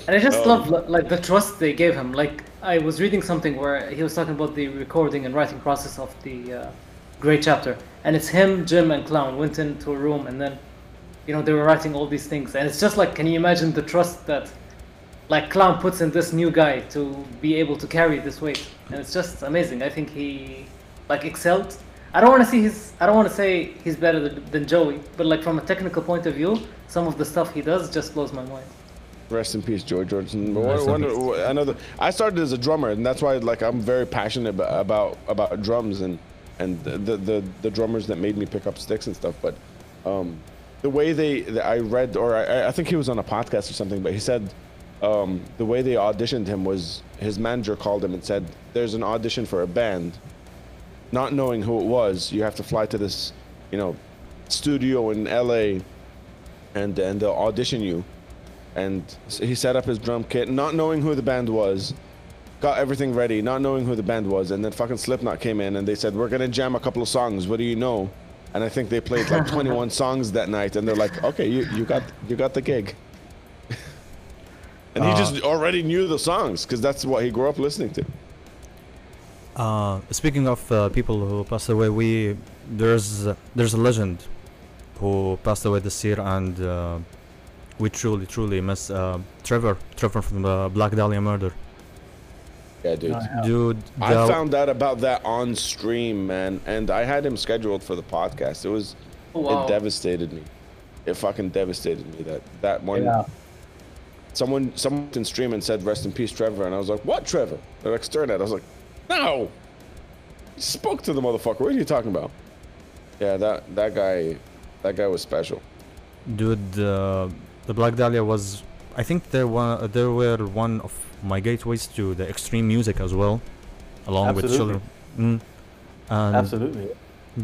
And I just Um, love like the trust they gave him. Like I was reading something where he was talking about the recording and writing process of the uh, Gray Chapter, and it's him, Jim, and Clown went into a room, and then, you know, they were writing all these things, and it's just like, can you imagine the trust that like Clown puts in this new guy to be able to carry this weight, and it's just amazing. I think he like excelled. I don't want to see his. I don't want to say he's better than, than Joey, but like from a technical point of view, some of the stuff he does just blows my mind. Rest in peace, Joey Jordison. Rest in Wonder- peace. another. I started as a drummer, and that's why like I'm very passionate about about, about drums and and the, the the the drummers that made me pick up sticks and stuff. But um, the way they that I read, or I, I think he was on a podcast or something, but he said um, the way they auditioned him was his manager called him and said, "There's an audition for a band." Not knowing who it was, you have to fly to this, you know, studio in L.A. and and they'll audition you and he set up his drum kit, not knowing who the band was, got everything ready, not knowing who the band was, and then fucking Slipknot came in and they said, "We're gonna jam a couple of songs. What do you know?" And I think they played like 21 songs that night, and they're like, "Okay, you, you got you got the gig." And he Uh, just already knew the songs because that's what he grew up listening to. Uh, speaking of uh, people who passed away, we there's uh, there's a legend who passed away this year, and uh, we truly truly miss uh, Trevor Trevor from the Black Dahlia murder. Yeah, dude. Oh. Dude, I found out about that on stream, man, and I had him scheduled for the podcast. It was Oh, wow. it devastated me. It fucking devastated me that that one. Yeah. Someone someone in stream and said rest in peace Trevor and I was like what Trevor? They're like Strnad. I was like no. You spoke to the motherfucker. What are you talking about? Yeah, that that guy that guy was special. dude, uh, the Black Dahlia was. I think they were they were one of my gateways to the extreme music as well, along with children. Mm. And Absolutely.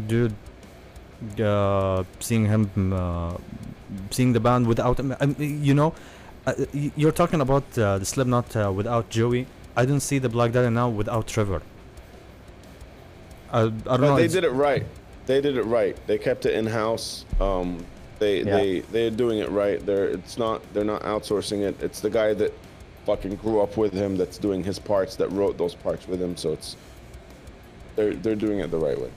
dude uh, seeing him uh, seeing the band without him I mean, you know uh, you're talking about uh, the Slipknot uh, without Joey I don't see the Black Dahlia now without Trevor I, I don't But know they did it right. They did it right. They kept it in house. Um, they Yeah. they they're doing it right. They're it's not they're not outsourcing it. It's the guy that fucking grew up with him that's doing his parts that wrote those parts with him. So it's they're they're doing it the right way.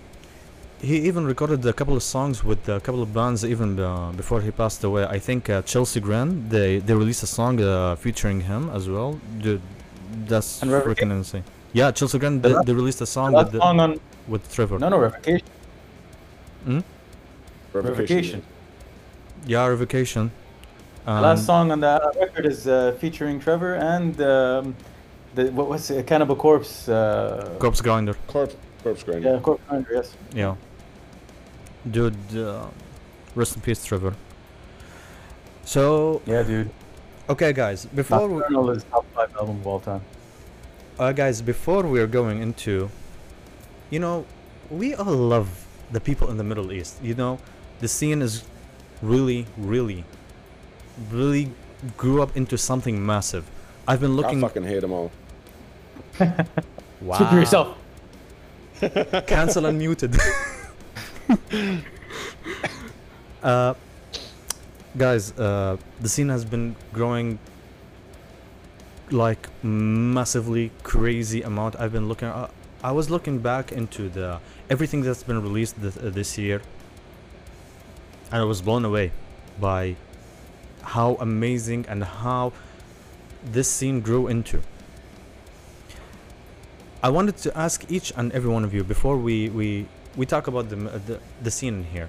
He even recorded a couple of songs with a couple of bands even uh, before he passed away I think uh, Chelsea Grin they they released a song uh, featuring him as well dude that's And freaking insane yeah Chelsea Grin they, they released a song with last the, song on with Trevor no no revocation. Hmm? Revocation. yeah revocation The last Um, song on that record is uh, featuring Trevor and um, the what was it? Cannibal Corpse. Uh, Corpse Grinder. Corpse corpse grinder. yeah, Corpse Grinder, yes. Yeah. Dude, uh, rest in peace, Trevor. So, Yeah, dude. okay, guys, before we... is top five album of all time. Uh, guys, before we're going into, you know, we all love the people in the Middle East. You know, the scene is really, really, really grew up into something massive. I've been looking. I looking. fucking hate them all. wow. Speak for yourself. Cancel unmuted. uh, guys, uh, the scene has been growing like massively crazy amount. I've been looking. Uh, I was looking back into the everything that's been released this, uh, this year, and I was blown away by how amazing and how this scene grew into. I wanted to ask each and every one of you before we we we talk about the the, the scene here.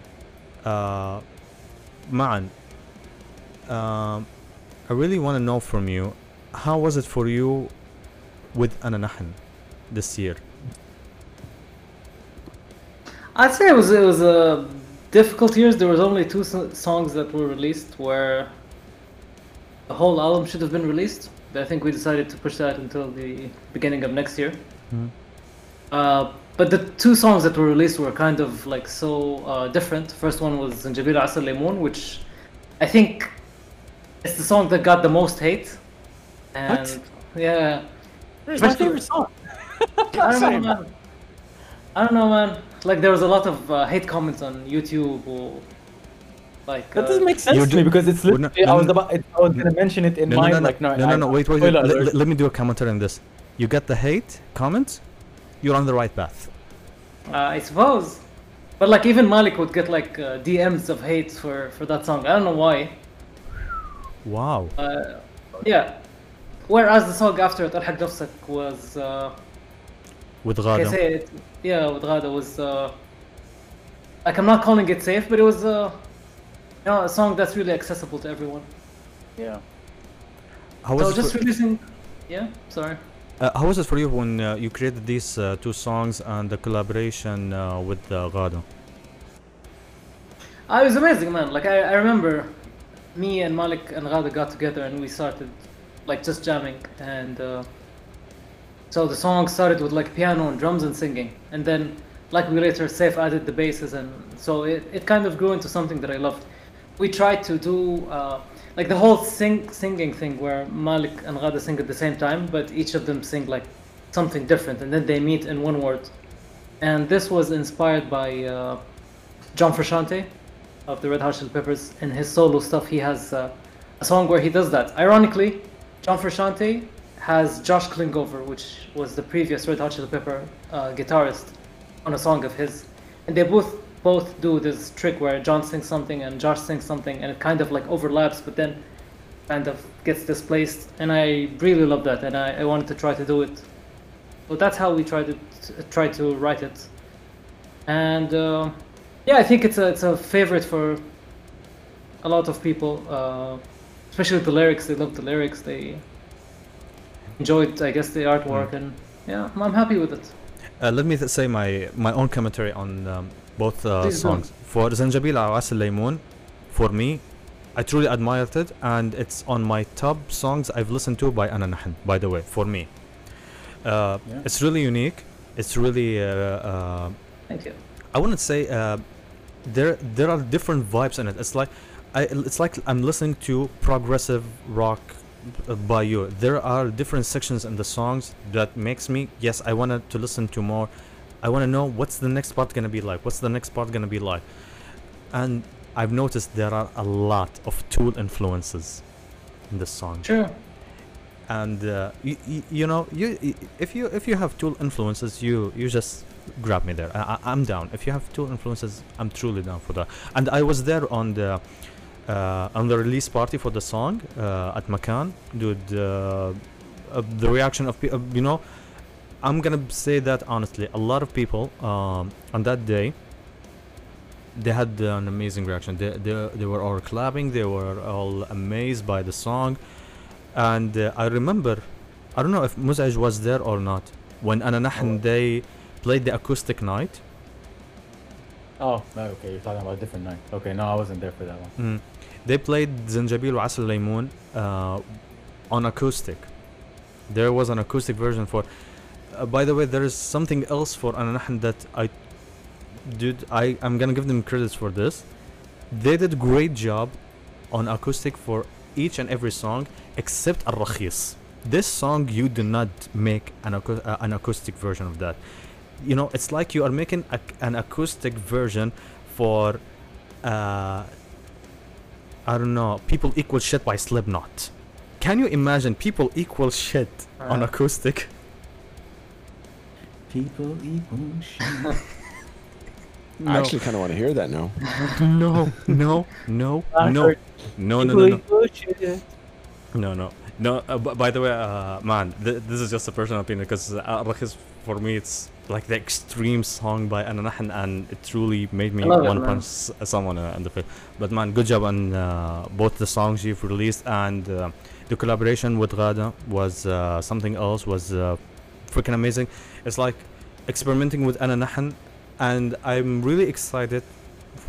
Uh, Maan, um, I really want to know from you, how was it for you with Ana Nahn this year? I'd say it was it was a difficult year. There was only two so- songs that were released where the whole album should have been released. But I think we decided to push that until the beginning of next year. Mhm. Uh, but the two songs that were released were kind of like so uh, different. First one was Zanjabil Asal Lemon, which I think it's the song that got the most hate. And yeah, It's my favorite song. I don't know, man. I don't know, man. Like there was a lot of uh, hate comments on YouTube or like. That uh, doesn't make sense to me because it's we're literally. not- I was no, about. It, I was gonna mention it in no, no, mind. no, no, like no, no, no, I- no, wait, wait, wait. Let, let- let me do a commentary on this. You get the hate comments, you're on the right path. Uh, I suppose. But like even Malik would get like uh, DMs of hates for for that song. I don't know why. Wow. Uh, yeah. Whereas the song after it, Alhaq Nafsak was. Uh, with Ghada. Yeah, with Ghada was. Uh, like I'm not calling it safe, but it was uh, you know, a song that's really accessible to everyone. Yeah. How so just releasing. Yeah, sorry uh, how was it for you when uh, you created these uh, two songs and the collaboration with uh, Ghada? Uh, it was amazing, man. Like I, I remember, me and Malik and Ghada got together and we started, like just jamming, and uh, so the song started with like piano and drums and singing, and then like we later Saif added the basses, and so it, it kind of grew into something that I loved. We tried to do uh, like the whole sing singing thing where Malik and Ghada sing at the same time, but each of them sing like something different, and then they meet in one word. And this was inspired by uh, John Frusciante of the Red Hot Chili Peppers. In his solo stuff, he has uh, a song where he does that. Ironically, John Frusciante has Josh Klinghoffer, which was the previous Red Hot Chili Pepper uh, guitarist, on a song of his, and they both both do this trick where John sings something and Josh sings something, and it kind of like overlaps, but then kind of gets displaced. And I really love that, and I, I wanted to try to do it. So that's how we tried to try to write it, and. Uh, yeah, I think it's a it's a favorite for a lot of people, uh, especially the lyrics. They love the lyrics. They enjoyed, I guess, the artwork, and yeah, I'm happy with it. Uh, let me th- say my my own commentary on um, both uh, songs. For Zanjabil Awas Laymoon, for me, I truly admired it, and it's on my top songs I've listened to by Ana Nahn. By the way, for me, uh, Yeah. it's really unique. It's really uh, uh, Thank you. I wouldn't say uh, there there are different vibes in it. It's like I, it's like I'm listening to progressive rock uh, by you. There are different sections in the songs that makes me yes I wanted to listen to more. I want to know what's the next part gonna be like. What's the next part gonna be like? And I've noticed there are a lot of Tool influences in this song Sure. and uh, you, you know you if you if you have tool influences you you just grab me there I, i'm down if you have tool influences i'm truly down for that and i was there on the uh, on the release party for the song uh, at makan dude uh, uh, the reaction of people you know i'm gonna say that honestly a lot of people um, on that day they had an amazing reaction they, they, they were all clapping they were all amazed by the song and uh, I remember, I don't know if Mozej was there or not when Ana Nahn Oh. they played the acoustic night. Oh, no, okay. You're talking about a different night. Okay, no, I wasn't there for that one. Mm. They played Zanjabil wa Asal Laymoon uh, on acoustic. There was an acoustic version for. Uh, by the way, there is something else for Ana Nahn that I, dude, I I'm gonna give them credits for this. They did great job on acoustic for each and every song except Al Rakhis. This song you do not make an, uh, an acoustic version of that. You know, it's like you are making a, an acoustic version for uh, I don't know, people equal shit by Slipknot. Can you imagine people equal shit on Uh. acoustic? People equal shit. No, I actually kind of want to hear that now. no, no, no, I no, no, no, no, no, no, no, no. Uh, b- by the way, uh, man, th- this is just a personal opinion because uh, for me it's like the extreme song by Ana Nahn and it truly made me I love it, want to punch someone uh, in the face. But man, good job on uh, both the songs you've released and uh, the collaboration with Ghada was uh, something else was uh, freaking amazing. It's like experimenting with Ana Nahn and I'm really excited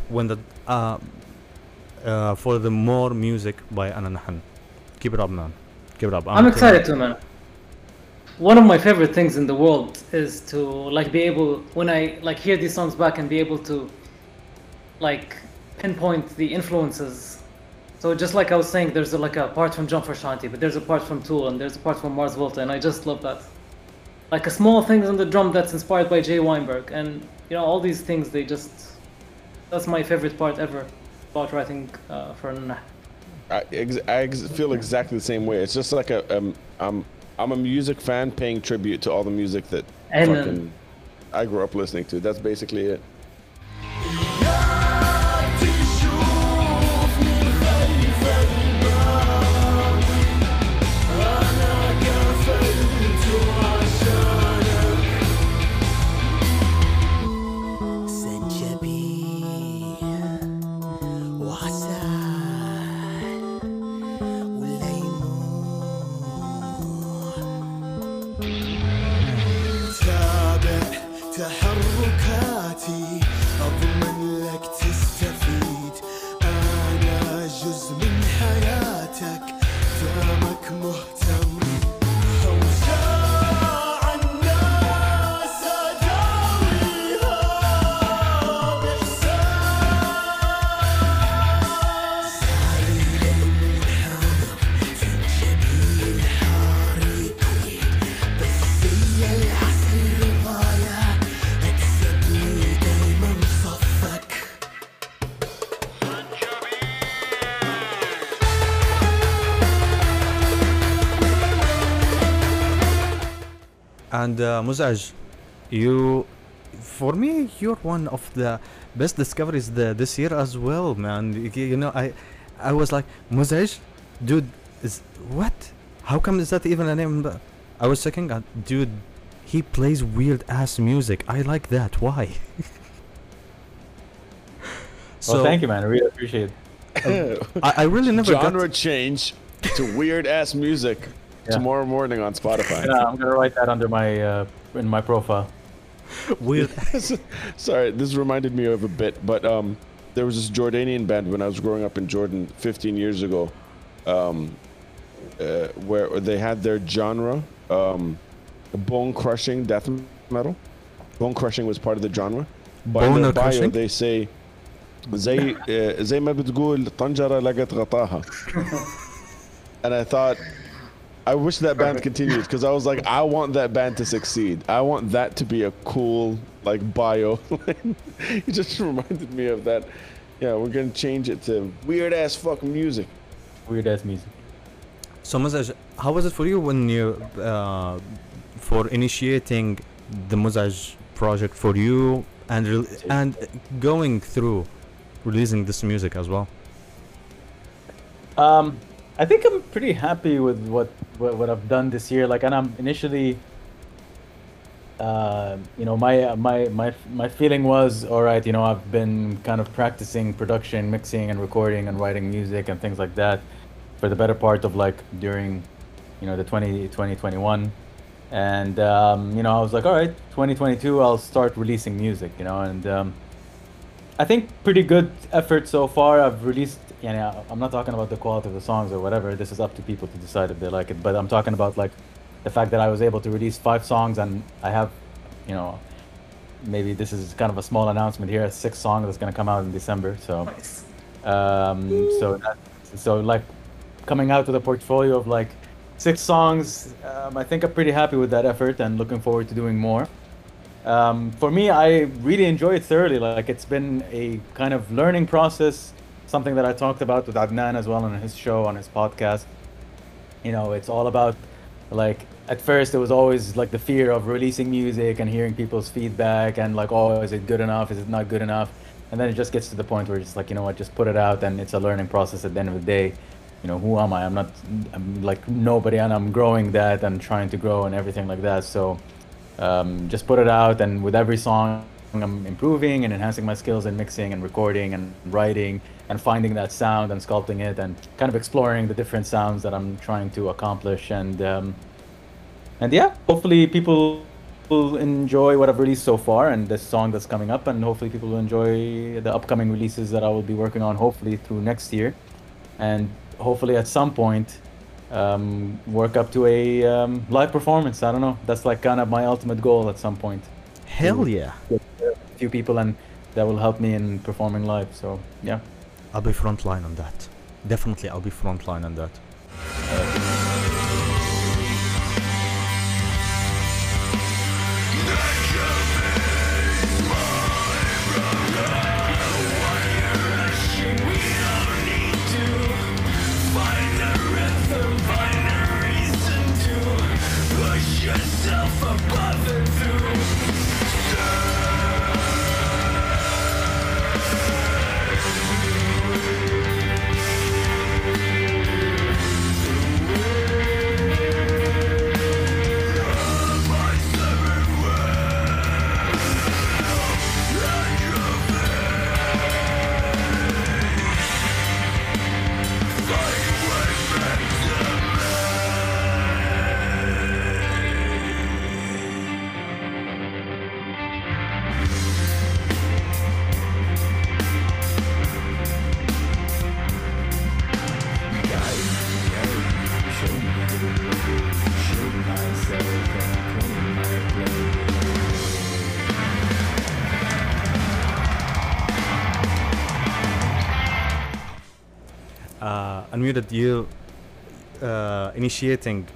when the uh, uh, for the more music by Ana Nahn. Keep it up, man. Keep it up. I'm telling excited too, man. One of my favorite things in the world is to like be able when I like hear these songs back and be able to like pinpoint the influences. So just like I was saying, there's a, like a part from John Frusciante, but there's a part from Tool and there's a part from Mars Volta, and I just love that. Like a small things on the drum that's inspired by Jay Weinberg, and you know all these things. They just that's my favorite part ever about writing uh, for Nah. I, ex- I ex- feel exactly the same way. It's just like a um, I'm I'm a music fan paying tribute to all the music that And, um, fucking I grew up listening to. That's basically it. And uh, Mozej, you, for me, you're one of the best discoveries the, this year as well, man. You, you know, I, I was like, Mozej, dude, is what? How come is that even a name? I was checking, uh, dude. He plays weird ass music. I like that. Why? well, thank you, man. I really appreciate it. I, I really never got Genre change to weird ass music Yeah. tomorrow morning on Spotify. Yeah, I'm gonna write that under my uh, in my profile. weird. Sorry, this reminded me of a bit, but um, there was this Jordanian band when I was growing up in Jordan 15 years ago, um, uh, where they had their genre, um, bone crushing death metal. Bone crushing was part of the genre. But in Bone their bio, crushing? they say زي uh, زي ما بتقول طنجرة لقت غطاها. And I thought, I wish that band continued because I was like, I want that band to succeed. I want that to be a cool like bio. it just reminded me of that. Yeah, we're gonna change it to weird ass fucking music. Weird ass music. So, Mozej, how was it for you when you, uh, for initiating the Mozej project for you and re- and going through releasing this music as well? Um, I think I'm pretty happy with what, what what I've done this year. Like, and I'm initially, uh, you know, my my my my feeling was, all right, you know, I've been kind of practicing production, mixing, and recording, and writing music and things like that, for the better part of like during, you know, the 20, 2021. and um, you know, I was like, all right, 2022, I'll start releasing music, you know, and um, I think pretty good effort so far. I've released, know, I'm not talking about the quality of the songs or whatever. This is up to people to decide if they like it. But I'm talking about like the fact that I was able to release five songs and I have, you know, maybe this is kind of a small announcement here. A sixth song that's gonna come out in December. So, Nice. um, so that, so like coming out with a portfolio of like six songs. Um, I think I'm pretty happy with that effort and looking forward to doing more. Um, for me, I really enjoy it thoroughly. Like it's been a kind of learning process, something that I talked about with Adnan as well on his show, on his podcast. You know, it's all about like at first it was always like the fear of releasing music and hearing people's feedback and like, oh, is it good enough? Is it not good enough? And then it just gets to the point where it's like, you know what, just put it out and it's a learning process at the end of the day. You know, who am I? I'm not, I'm like nobody and I'm growing that and trying to grow and everything like that. So, um, just put it out and with every song i'm improving and enhancing my skills in mixing and recording and writing and finding that sound and sculpting it and kind of exploring the different sounds that i'm trying to accomplish and um, and yeah hopefully people will enjoy what i've released so far and this song that's coming up and hopefully people will enjoy the upcoming releases that i will be working on hopefully through next year and hopefully at some point um, work up to a um, live performance. I don't know. That's like kind of my ultimate goal at some point. Hell yeah. A few people and that will help me in performing live. So yeah. I'll be frontline on that. Definitely, I'll be frontline on that. uh, unmuted you uh, initiating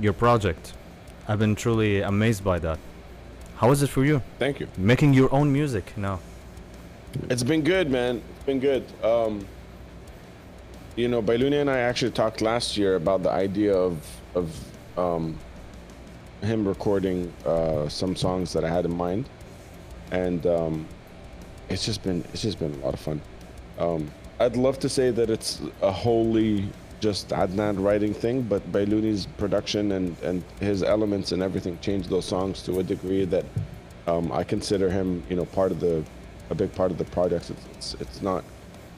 your project. I've been truly amazed by that. How is it for you? Thank you. Making your own music now. It's been good, man. It's been good. Um, you know, Bailuni and I actually talked last year about the idea of of um, him recording uh, some songs that I had in mind, and um, it's just been it's just been a lot of fun. Um, I'd love to say that it's a wholly just Adnan writing thing, but Bailuni's production and, and his elements and everything changed those songs to a degree that um, I consider him, you know, part of the, a big part of the project. It's, it's, it's not,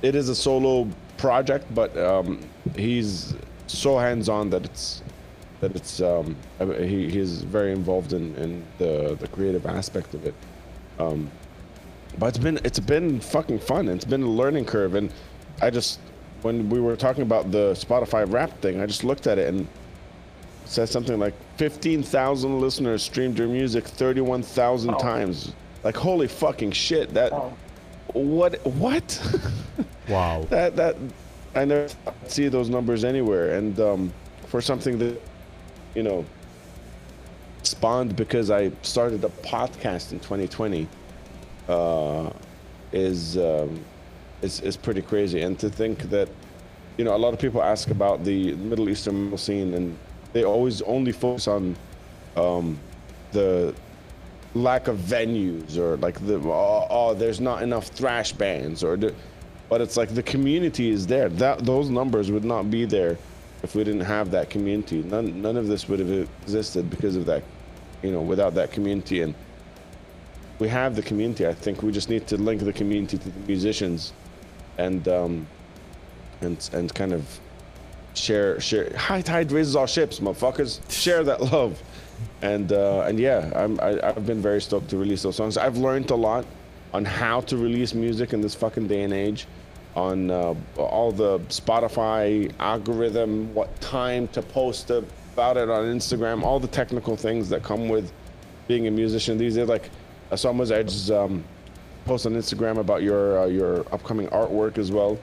it is a solo project, but um, he's so hands-on that it's, that it's, um, he, he's very involved in, in the, the creative aspect of it. Um, but it's been, it's been fucking fun. It's been a learning curve. And I just, when we were talking about the Spotify rap thing, I just looked at it and it said something like 15,000 listeners streamed your music 31,000 Wow. times. Like holy fucking shit! That Wow. what what? Wow. that that I never see those numbers anywhere. And um, for something that you know spawned because I started a podcast in 2020 uh, is um, is is pretty crazy. And to think that you know a lot of people ask about the Middle Eastern scene, and they always only focus on um, the lack of venues or like the oh, oh there's not enough thrash bands or the, but it's like the community is there. That those numbers would not be there if we didn't have that community. None none of this would have existed because of that you know without that community. And we have the community. I think we just need to link the community to the musicians and um and and kind of share share high tide raises all ships motherfuckers share that love and uh, and yeah, I'm, I, I've been very stoked to release those songs. I've learned a lot on how to release music in this fucking day and age, on uh, all the Spotify algorithm, what time to post about it on Instagram, all the technical things that come with being a musician. These are like I saw Mozej's um, post on Instagram about your uh, your upcoming artwork as well.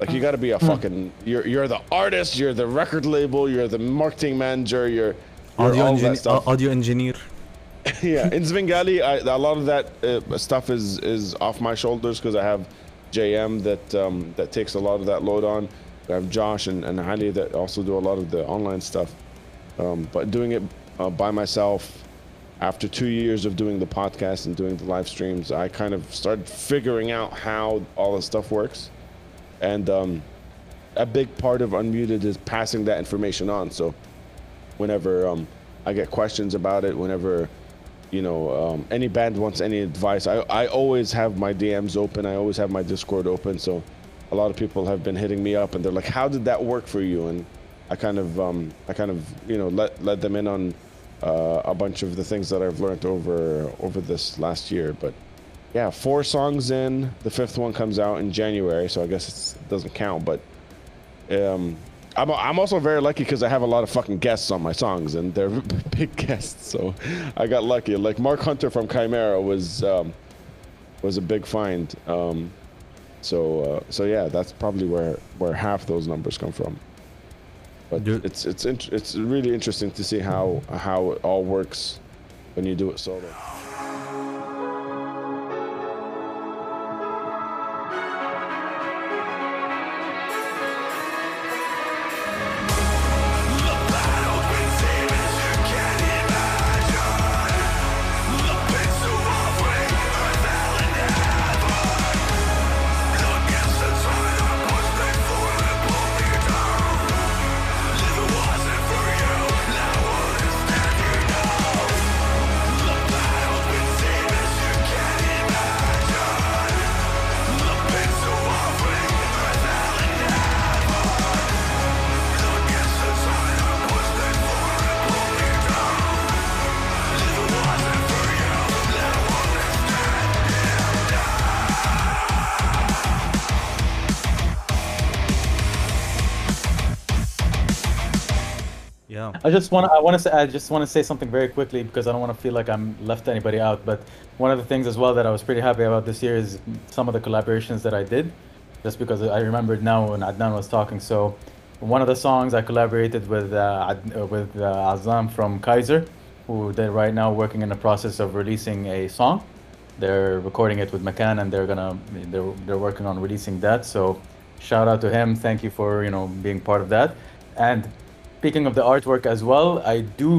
Like you got to be a fucking you're you're the artist, you're the record label, you're the marketing manager, you're, you're Audio, all that engineer, stuff audio engineer. yeah, in Svengali, I, a lot of that uh, stuff is is off my shoulders because I have JM that um, that takes a lot of that load on. I have Josh and, and Ali that also do a lot of the online stuff. Um, but doing it uh, by myself after two years of doing the podcast and doing the live streams, I kind of started figuring out how all this stuff works. And um, a big part of Unmuted is passing that information on. So whenever um, I get questions about it, whenever you know um, any band wants any advice, I, I always have my DMs open. I always have my Discord open. So a lot of people have been hitting me up and they're like, "How did that work for you?" And I kind of um, I kind of you know let let them in on uh, a bunch of the things that I've learned over over this last year. But yeah, four songs in. The fifth one comes out in January, so I guess it doesn't count. But um, I'm I'm also very lucky because I have a lot of fucking guests on my songs, and they're big guests. So I got lucky. Like Mark Hunter from Chimaira was um, was a big find. Um, so uh, so yeah, that's probably where where half those numbers come from. But it's it's it's really interesting to see how how it all works when you do it solo. I just want I want to say I just want to say something very quickly because I don't want to feel like I'm left anybody out. But one of the things as well that I was pretty happy about this year is some of the collaborations that I did, just because I remembered now when Adnan was talking. So one of the songs I collaborated with uh, uh, with uh, Azam from Kaiser, who they're right now working in the process of releasing a song. They're recording it with Macan and they're gonna they're they're working on releasing that. So shout out to him. Thank you for you know being part of that. And speaking of the artwork as well, I do.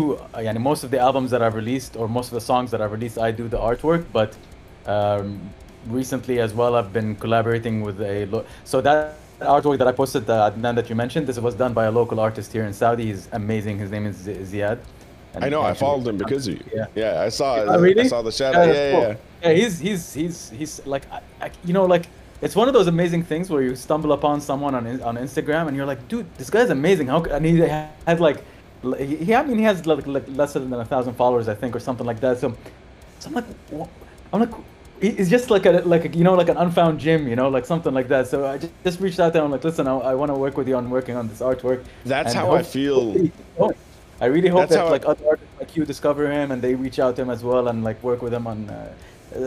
Yani most of the albums that I've released, or most of the songs that I've released, I do the artwork. But um, recently as well, I've been collaborating with a. Lo- so that artwork that I posted, uh, Adnan, that you mentioned, this was done by a local artist here in Saudi. He's amazing. His name is Z- Ziad. And I know. I followed him because of you. Yeah. Yeah, I saw. Oh, really? I saw the shadow. Yeah, Yeah, that's yeah. Yeah, he's he's he's he's like I, I, you know like it's one of those amazing things where you stumble upon someone on on Instagram and you're like, dude, this guy's amazing. How and he had like he I mean he has like, like less than a thousand followers I think or something like that. So so I'm like wha- I'm like he's just like a like a, you know like an unfound gem you know like something like that. So I just, just reached out to him like listen I, I want to work with you on working on this artwork. That's And how I feel. I really hope That's that how I- like other artists like you discover him and they reach out to him as well and like work with him on. Uh,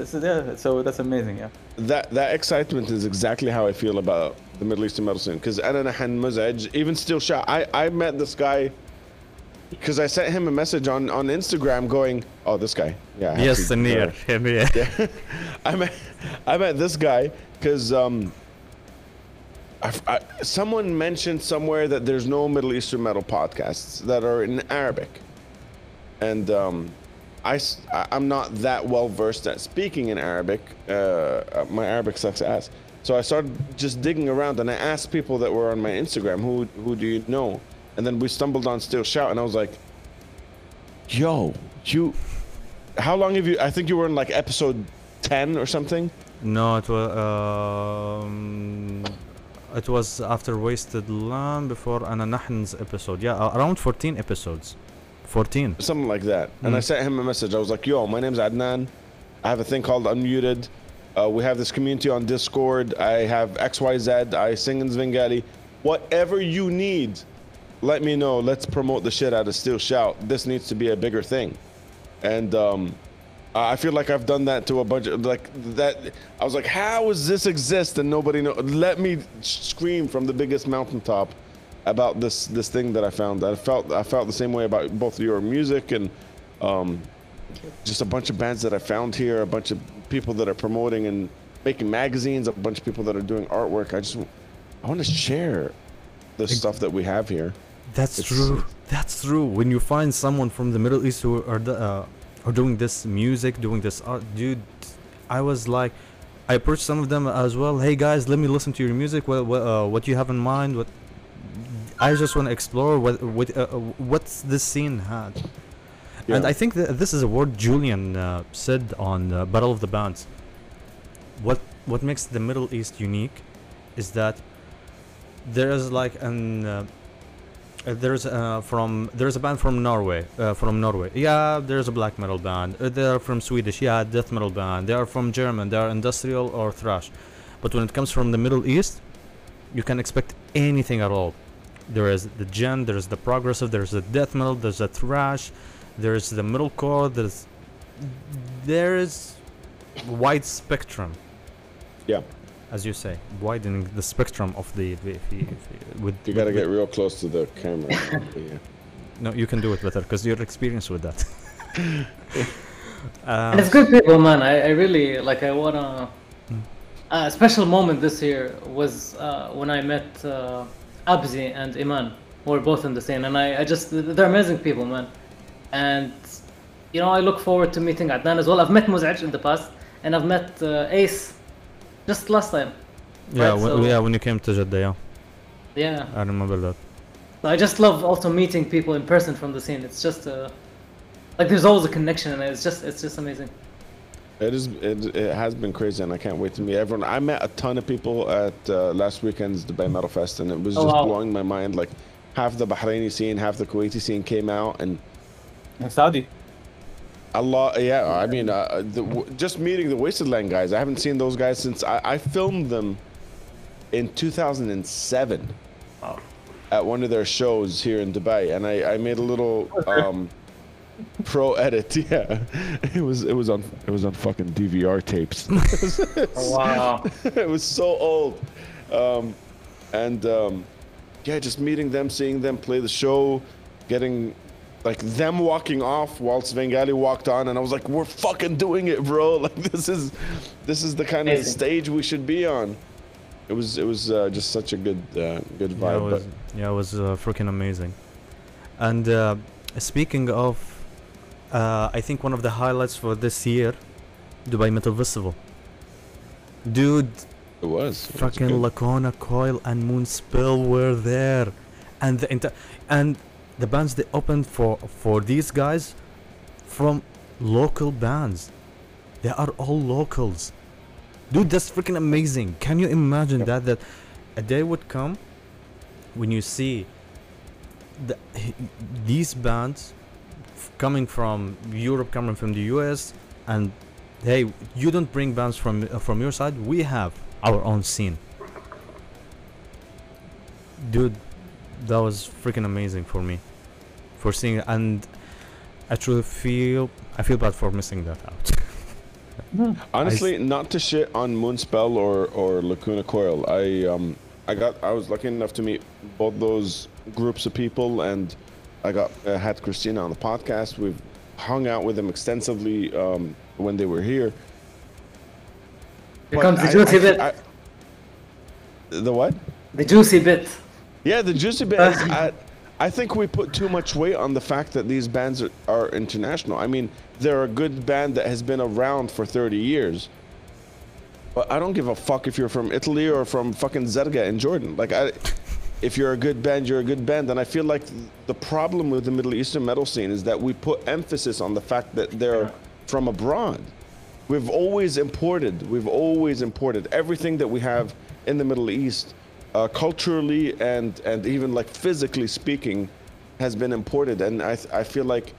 so yeah, so that's amazing. Yeah. That that excitement is exactly how I feel about the Middle Eastern metal scene. Because Ana Nahn Mozej, even Steel Shout. I I met this guy because I sent him a message on on Instagram going, oh this guy, yeah. I Yes, to- Samir. Him, yeah. Yeah. I met I met this guy because um. I, I, someone mentioned somewhere that there's no Middle Eastern metal podcasts that are in Arabic, and um, I, am not that well versed at speaking in Arabic. Uh, my Arabic sucks ass. So I started just digging around, and I asked people that were on my Instagram, "Who who do you know?" And then we stumbled on Steel Shout, and I was like, "Yo, you, how long have you? I think you were in like episode ten or something." No, it was um, it was after Wasted Land before Ana Nahn's episode. Yeah, around 14 episodes. 14. something like that. And I Mm. sent him a message. I was like, "Yo, my name's Adnan. I have a thing called Unmuted. Uh, we have this community on Discord. I have X Y Z. I sing in Svengali. Whatever you need, let me know. Let's promote the shit out of Steel Shout. This needs to be a bigger thing." And um, I I feel like I've done that to a bunch of like that. I was like, "How does this exist and nobody know?" Let me scream from the biggest mountaintop about this this thing that I found. I felt I felt the same way about both your music and um, just a bunch of bands that I found here, a bunch of people that are promoting and making magazines, a bunch of people that are doing artwork. I just I want to share the stuff that we have here. That's It's- true. That's true. When you find someone from the Middle East who are the, uh, are doing this music, doing this art, dude, I was like, I approached some of them as well. Hey guys, let me listen to your music. What what, uh, what you have in mind? What I just want to explore what what uh, what's this scene had. And I think that this is a word Julian uh, said on uh, Battle of the Bands. What what makes the Middle East unique is that there is like an uh, uh, there's uh, from there's a band from Norway uh, from Norway. Yeah there's a black metal band. They are from Swedish. Yeah death metal band. They are from German. They are industrial or thrash. But when it comes from the Middle East you can expect anything at all there is the gen there's the progressive there's the death metal there's the thrash there's the metalcore there's there is wide spectrum Yeah, as you say widening the spectrum of the, the, the, the with you got to with- get real close to the camera. yeah. No, you can do it better because you're experienced with that. And it's um, good people, man. I, I really like. I wanna. A special moment this year was uh, when I met uh, Abzi and Iman, who were both in the scene, and I, I just they're amazing people, man. And you know, I look forward to meeting Adnan as well. I've met Mozej in the past, and I've met uh, Ace just last time. yeah, right, when, so- yeah, when you came to Jeddah, yeah, Yeah, I remember that. So I just love also meeting people in person from the scene. It's just uh, like there's always a connection, and it's just it's just amazing. It is. It, it has been crazy, and I can't wait to meet everyone. I met a ton of people at uh, last weekend's Dubai Metal Fest, and it was Oh, just wow. blowing my mind. Like half the Bahraini scene, half the Kuwaiti scene came out, and And Saudi. a lot. Yeah, I mean, uh, the, w- just meeting the Wasted Land guys. I haven't seen those guys since I, I filmed them in 2007 Wow. at one of their shows here in Dubai, and I, I made a little um, pro edit. Yeah, it was it was on it was on fucking DVR tapes. Wow. it was so old. Um, and um, yeah, just meeting them, seeing them play the show, getting like them walking off while Svengali walked on, and I was like, "We're fucking doing it, bro! Like this is this is the kind of Amazing. stage we should be on." It was it was uh, just such a good uh, good Yeah, it vibe. was, but yeah, it was uh, freaking amazing. And uh, speaking of, uh, I think one of the highlights for this year, Dubai Metal Festival. Dude, It was. It fucking. Lacuna Coil and Moonspell were there, and the entire and the bands they opened for for these guys from local bands. They are all locals. Dude, that's freaking amazing. Can you imagine that that a day would come when you see the, these bands coming from Europe, coming from the US, and hey, you don't bring bands from uh, from your side. We have our own scene. Dude, that was freaking amazing for me, for seeing and I truly feel I feel bad for missing that out. Honestly, not to shit on Moonspell or or Lacuna Coil. I um I got I was lucky enough to meet both those groups of people, and I got uh, had Cristina on the podcast. We've hung out with them extensively um, when they were here. Here But comes the I- juicy I- bit. I- the what? the juicy bit. Yeah, the juicy bit is I, I think we put too much weight on the fact that these bands are, are international. I mean, they're a good band that has been around for 30 years. But I don't give a fuck if you're from Italy or from fucking Zarqa in Jordan. Like, I, if you're a good band, you're a good band. And I feel like the problem with the Middle Eastern metal scene is that we put emphasis on the fact that they're from abroad. We've always imported, we've always imported everything that we have in the Middle East, uh, culturally and and even like physically speaking, has been imported. And I I feel like,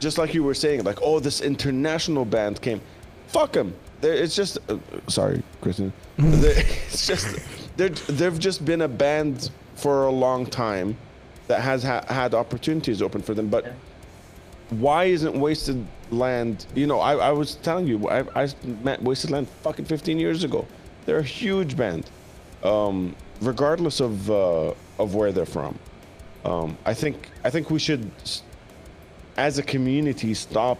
just like you were saying, like oh this international band came, fuck them. It's just uh, sorry, Kristen. It's just they're they've just been a band for a long time that has ha- had opportunities open for them, but Yeah. why isn't Wasted Land? You know, I, I was telling you, I, I met Wasted Land fucking 15 years ago. They're a huge band, um, regardless of uh, of where they're from. Um, I think I think we should, as a community, stop.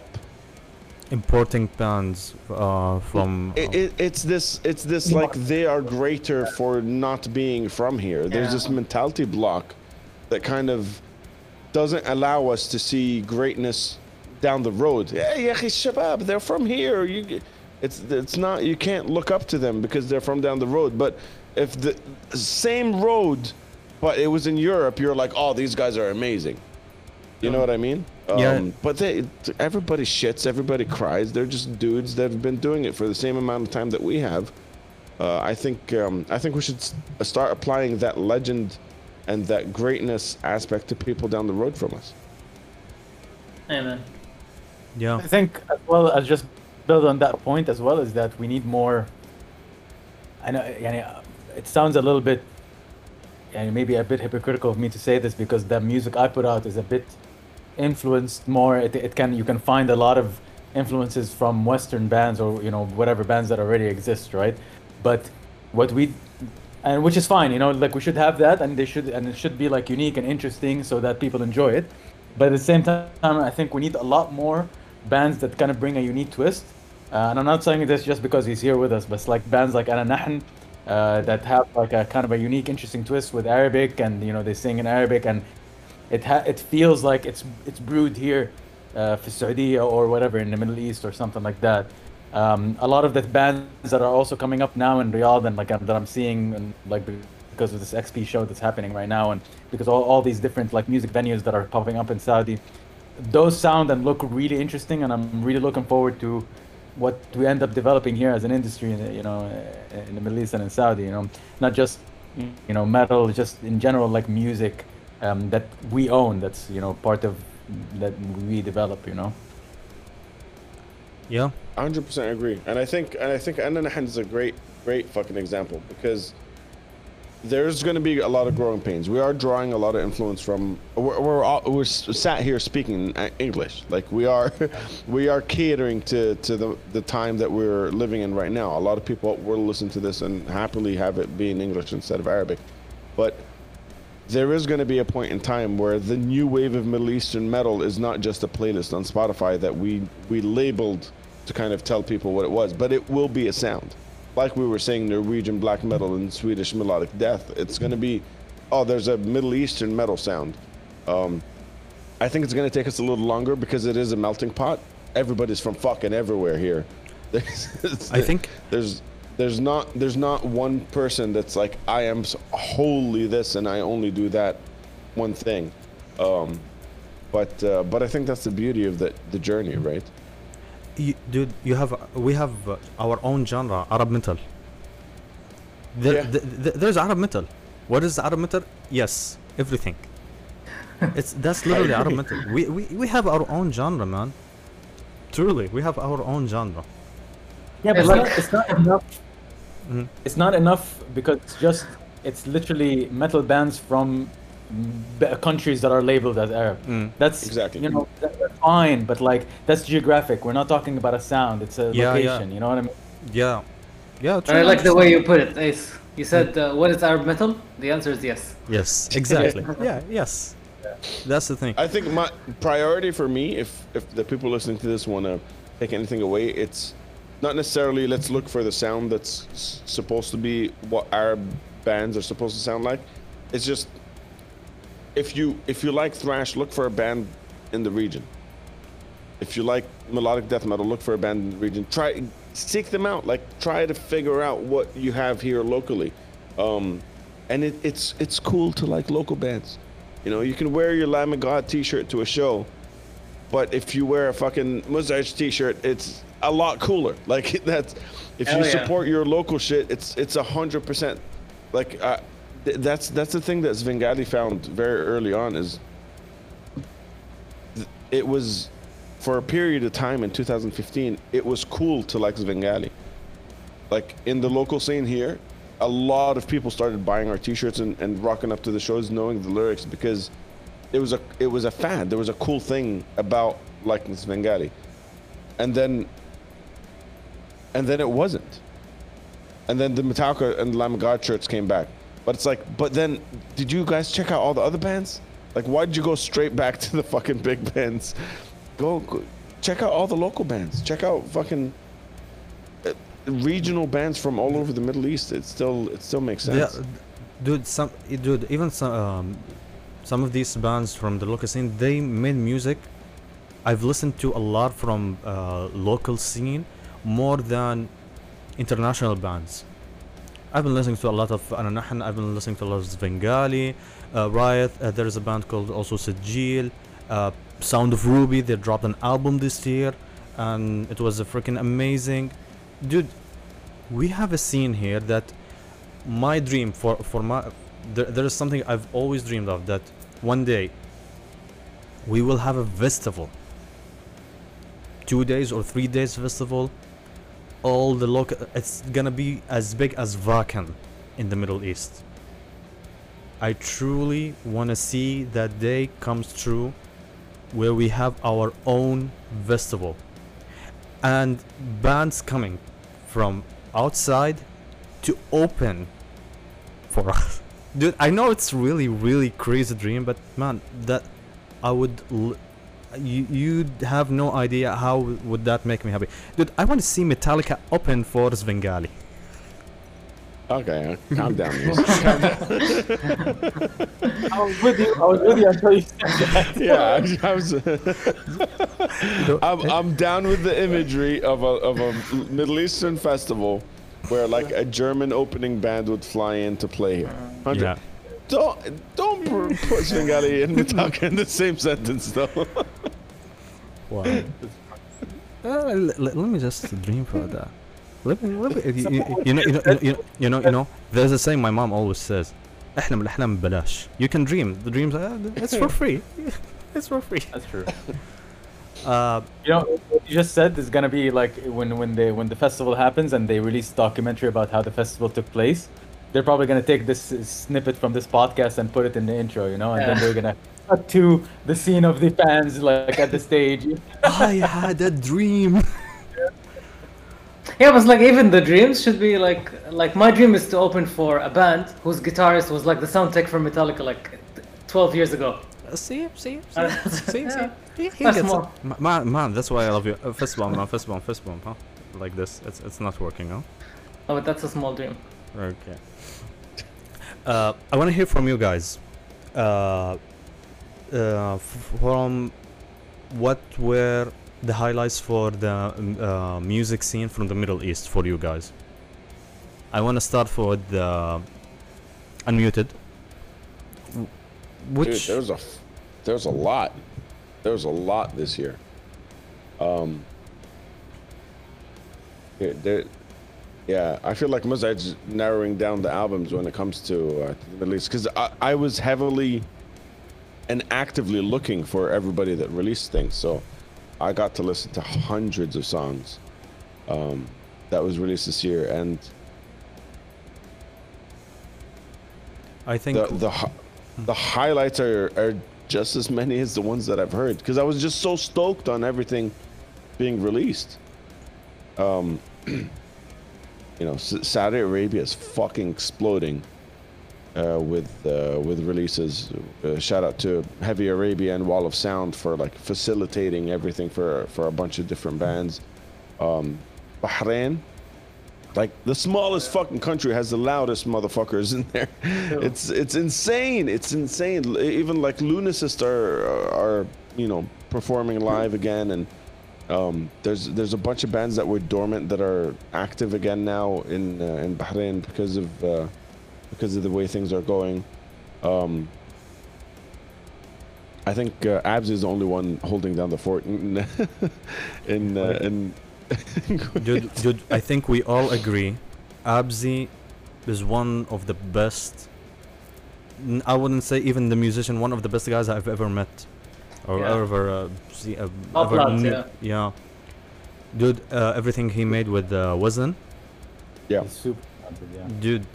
Importing bands uh, from It, it, it's this it's this like they are greater for not being from here. There's this mentality block that kind of doesn't allow us to see greatness down the road. Yeah, yeah, shabab, they're from here. You, it's it's not you can't look up to them because they're from down the road. But if the same road, but it was in Europe, you're like, oh, these guys are amazing. You know what I mean? Yeah. Um, but they, everybody shits, everybody cries. They're just dudes that have been doing it for the same amount of time that we have. Uh, I think um, I think we should start applying that legend and that greatness aspect to people down the road from us. Amen. yeah. I think as well as just build on that point as well is that we need more. I know, yani, uh, it sounds a little bit, and maybe a bit hypocritical of me to say this because the music I put out is a bit influenced more. It, it can you can find a lot of influences from Western bands or you know whatever bands that already exist, right? But what we and which is fine, you know, like we should have that, and they should and it should be like unique and interesting so that people enjoy it. But at the same time, I think we need a lot more bands that kind of bring a unique twist. Uh, and I'm not saying this just because he's here with us, but like bands like Ana Nahn uh, that have like a kind of a unique, interesting twist with Arabic, and you know they sing in Arabic, and it ha- it feels like it's it's brewed here, uh, for Saudi or whatever in the Middle East or something like that. Um, a lot of the bands that are also coming up now in Riyadh and like that I'm seeing and like because of this XP show that's happening right now and because all, all these different like music venues that are popping up in Saudi, those sound and look really interesting and I'm really looking forward to what we end up developing here as an industry, in the- you know, in the Middle East and in Saudi, you know, not just you know metal, just in general like music um, that we own. That's you know part of that we develop, you know. Yeah. 100% agree. And I think and I think Ana Nahn is a great great fucking example because there's going to be a lot of growing pains. We are drawing a lot of influence from we're we're, all, we're sat here speaking uh, English. Like we are we are catering to to the the time that we're living in right now. A lot of people will listen to this and happily have it be in English instead of Arabic. But there is going to be a point in time where the new wave of Middle Eastern metal is not just a playlist on Spotify that we we labeled to kind of tell people what it was, but it will be a sound. Like we were saying, Norwegian black metal and Swedish melodic death. It's going to be, oh, there's a Middle Eastern metal sound, Um, I think it's gonna take us a little longer because it is a melting pot. Everybody's from fucking everywhere here. There's, I think there's there's not there's not one person that's like I am wholly this and I only do that one thing. Um, but uh, but I think that's the beauty of the the journey, right? you, dude, you have we have uh, our own genre, Arab metal. There, Yeah. th- th- there's Arab metal. What is Arab metal? Yes, everything. it's that's literally Arab metal. We, we we have our own genre, man. Truly, we have our own genre. Yeah, but It's it's, like- not, it's not enough. Mhm. It's not enough because it's just it's literally metal bands from b- countries that are labeled as Arab. Mm. That's Exactly. You know, that's fine, but like that's geographic. We're not talking about a sound. It's a Yeah, yeah. location. You know what I mean? Yeah, yeah. And I true. like the way you put it, Ace. You said, uh, "What is Arab metal?" The answer is yes. Yes, exactly. yeah, yes. That's the thing. I think my priority for me, if if the people listening to this want to take anything away, it's not necessarily let's look for the sound that's supposed to be what Arab bands are supposed to sound like. It's just if you if you like thrash, look for a band in the region. If you like melodic death metal, look for a band in the region. Try seek them out. Like try to figure out what you have here locally. Um, and it, it's it's cool to like local bands. You know, you can wear your Lamb of God T-shirt to a show, but if you wear a fucking Mozej T-shirt, it's a lot cooler. Like that's if Hell you yeah. support your local shit, it's it's a hundred percent. Like uh, th- that's that's the thing that Svengali found very early on is th- it was for a period of time in 2015 it was cool to like Svengali. Like in the local scene here, a lot of people started buying our t-shirts and, and rocking up to the shows knowing the lyrics because it was a it was a fad. There was a cool thing about liking Svengali. And then and then it wasn't. And then the Metallica and Lamb of God shirts came back. But it's like, but then did you guys check out all the other bands? Like why did you go straight back to the fucking big bands? Go, go check out all the local bands. Check out fucking uh, regional bands from all over the Middle East. It still it still makes sense. Yeah, dude. Some dude. Even some um, some of these bands from the local scene, they made music. I've listened to a lot from uh, local scene more than international bands. I've been listening to a lot of Ana Nahn. I've been listening to a lot of Svengali, uh, Riot. Uh, there is a band called also Sajil, uh, Sound of Ruby. They dropped an album this year, and it was a freaking amazing. Dude, we have a scene here that my dream for for my there, there is something I've always dreamed of that one day we will have a festival two days or three days festival all the local it's gonna be as big as Wacken in the Middle East I truly want to see that day comes true where we have our own festival and bands coming from outside to open for us. Dude, I know it's really, really crazy dream, but man, that I would. L- you you have no idea how would that make me happy, dude. I want to see Metallica open for Svengali. Okay, calm down. Calm down. I was with you. I was with you until you said that. yeah, I, I was. I'm, I'm down with the imagery of a of a Middle Eastern festival where like a German opening band would fly in to play here. 100 Yeah. Don't don't put Svengali and Metallica in the same sentence, though. Why? Uh, let, let me just dream for that. Let me, let me, you, you, know, you, know, you, know, you know, you know, there's a saying my mom always says, احلم الأحلام ببلاش. You can dream. The dreams, uh, it's for free. it's for free. That's true. Uh, you know, you just said there's gonna be like when when they when the festival happens and they release documentary about how the festival took place. They're probably gonna take this uh, snippet from this podcast and put it in the intro, you know, and then they're gonna cut to the scene of the fans like at the stage. I had a dream. Yeah, but like even the dreams should be like like my dream is to open for a band whose guitarist was like the sound tech for Metallica like 12 years ago. Uh, see, see, Uh, see, see, see. yeah. He, he gets more. Man, man, that's why I love you. Uh, fist bump, man, fist bump, fist bump, huh? Like this. It's it's not working, huh? Oh, but that's a small dream. Okay. Uh, I want to hear from you guys. Uh, uh, f- from what were the highlights for the um, uh, music scene from the Middle East for you guys? I want to start with the unmuted. W- Dude, there's a there's a lot. There's a lot this year. Um. There, there, yeah, I feel like Mozej's narrowing down the albums when it comes to, uh, the Middle East because I, I was heavily and actively looking for everybody that released things. So I got to listen to hundreds of songs um, that was released this year, and I think the the the highlights are are just as many as the ones that I've heard because I was just so stoked on everything being released. Um, you know, Saudi Arabia is fucking exploding uh, with uh, with releases. Uh, shout out to Heavy Arabia and Wall of Sound for like facilitating everything for for a bunch of different bands. Um, Bahrain, like the smallest fucking country has the loudest motherfuckers in there. It's it's insane. It's insane. Even like Lunicist are are you know performing live again, and um, there's there's a bunch of bands that were dormant that are active again now in uh, in Bahrain because of uh, because of the way things are going. Um, I think uh, Abs is the only one holding down the fort in in uh, in. dude, dude, I think we all agree. Abzi is one of the best. I wouldn't say even the musician, one of the best guys I've ever met, or Yeah. ever uh, see, uh, Top ever lads, knew- yeah. Dude, uh, everything he made with uh, Wazn, Yeah. Super yeah. dude,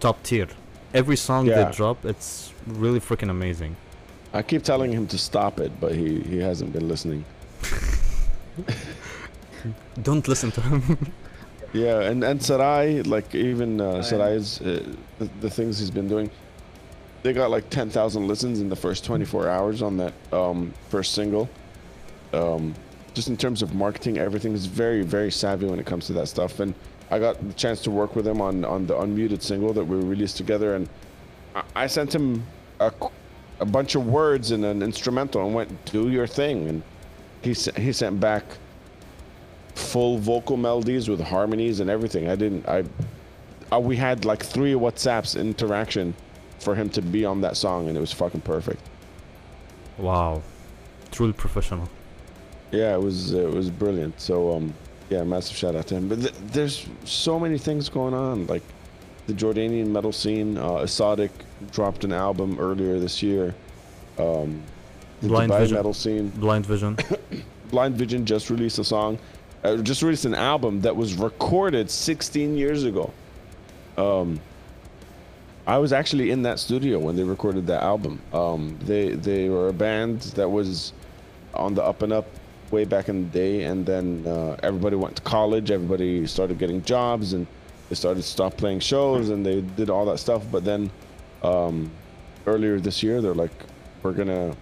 top tier. Every song Yeah. they drop, it's really freaking amazing. I keep telling him to stop it, but he, he hasn't been listening. Don't listen to him. Yeah, and and Sarai, like even uh, Right. Sarai's uh, the, the things he's been doing, they got like ten thousand listens in the first twenty four hours on that um, first single. Um, just in terms of marketing, everything is very very savvy when it comes to that stuff. And I got the chance to work with him on on the unmuted single that we released together, and I, I sent him a, a bunch of words and an instrumental and went do your thing, and he he sent back full vocal melodies with harmonies and everything. I didn't. I, I we had like three WhatsApps interaction for him to be on that song, and it was fucking perfect. wow, truly professional. Yeah, it was it was brilliant. So um, yeah, massive shout out to him. But th- there's so many things going on, like the Jordanian metal scene. Uh, Asadic dropped an album earlier this year. Um, the Blind Dubai Vision. metal scene. Blind Vision. Blind Vision just released a song, uh, just released an album that was recorded 16 years ago. Um, I was actually in that studio when they recorded that album. Um, they they were a band that was on the up and up way back in the day, and then uh, everybody went to college. Everybody started getting jobs, and they started to stop playing shows, and they did all that stuff. But then um, earlier this year, they're like, "We're gonna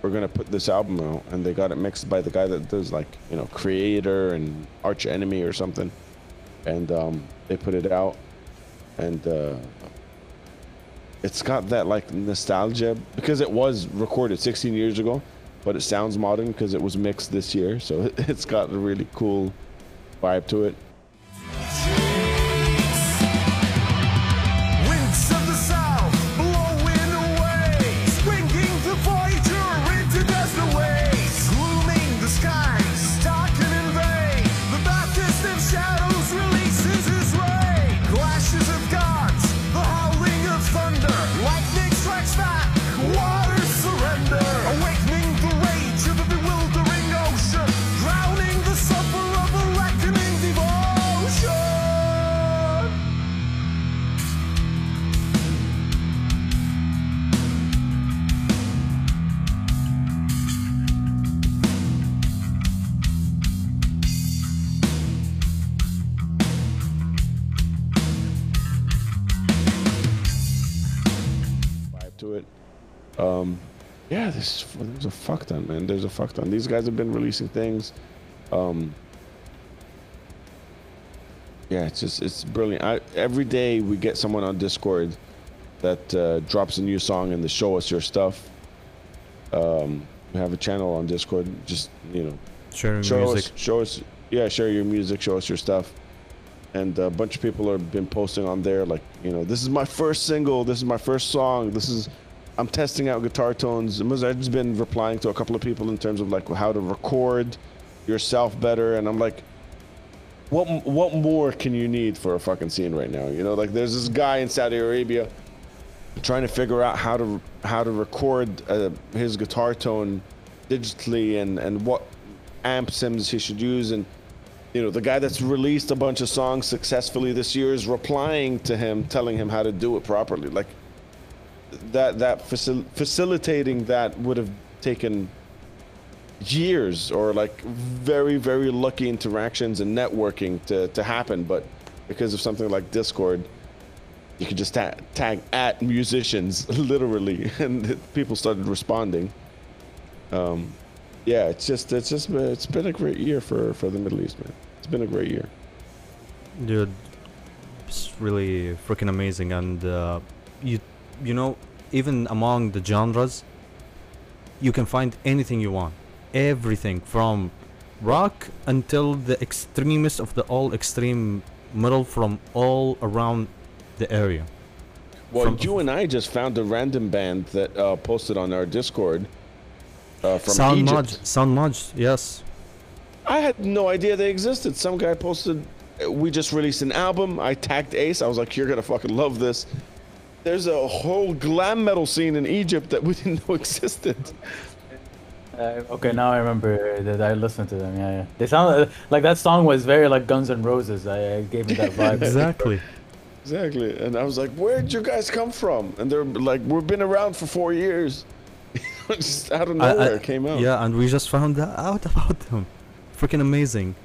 we're gonna put this album out," and they got it mixed by the guy that does like you know Kreator and Arch Enemy or something, and um, they put it out, and uh, it's got that like nostalgia because it was recorded 16 years ago, but it sounds modern because it was mixed this year, so it's got a really cool vibe to it. Um, yeah, there's there's a fuck ton, man. There's a fuck ton. These guys have been releasing things. Um, yeah, it's just it's brilliant. I, every day we get someone on Discord that uh, drops a new song and they show us your stuff. Um, we have a channel on Discord. Just you know, Sharing show music. us, show us, yeah, share your music, show us your stuff. And a bunch of people have been posting on there, like, you know, this is my first single, this is my first song, this is, I'm testing out guitar tones. Mozej's been replying to a couple of people in terms of like how to record yourself better, and I'm like, what, what more can you need for a fucking scene right now? You know, like there's this guy in Saudi Arabia trying to figure out how to how to record uh, his guitar tone digitally and and what amp sims he should use and you know the guy that's released a bunch of songs successfully this year is replying to him telling him how to do it properly like that that facil- facilitating that would have taken years or like very very lucky interactions and networking to to happen but because of something like discord you could just ta- tag at musicians literally and people started responding. Um yeah it's just it's just it's been a great year for for the middle east man. It's been a great year. Dude it's really freaking amazing and uh, you you know even among the genres you can find anything you want everything from rock until the extremist of the all extreme metal from all around the area well From- you and i just found a random band that uh posted on our discord uh from sound Egypt. Mudge, sound Mudge, yes I had no idea they existed. Some guy posted, uh, we just released an album. I tagged Ace. I was like, you're going to fucking love this. There's a whole glam metal scene in Egypt that we didn't know existed. Uh, okay, now I remember that I listened to them. Yeah, yeah. They sound uh, like that song was very like Guns N' Roses. I, I gave it that vibe. exactly Exactly. And I was like, where'd you guys come from? And they're like, we've been around for four years. just out of I- I- nowhere it came out. yeah and we just found out about them freaking amazing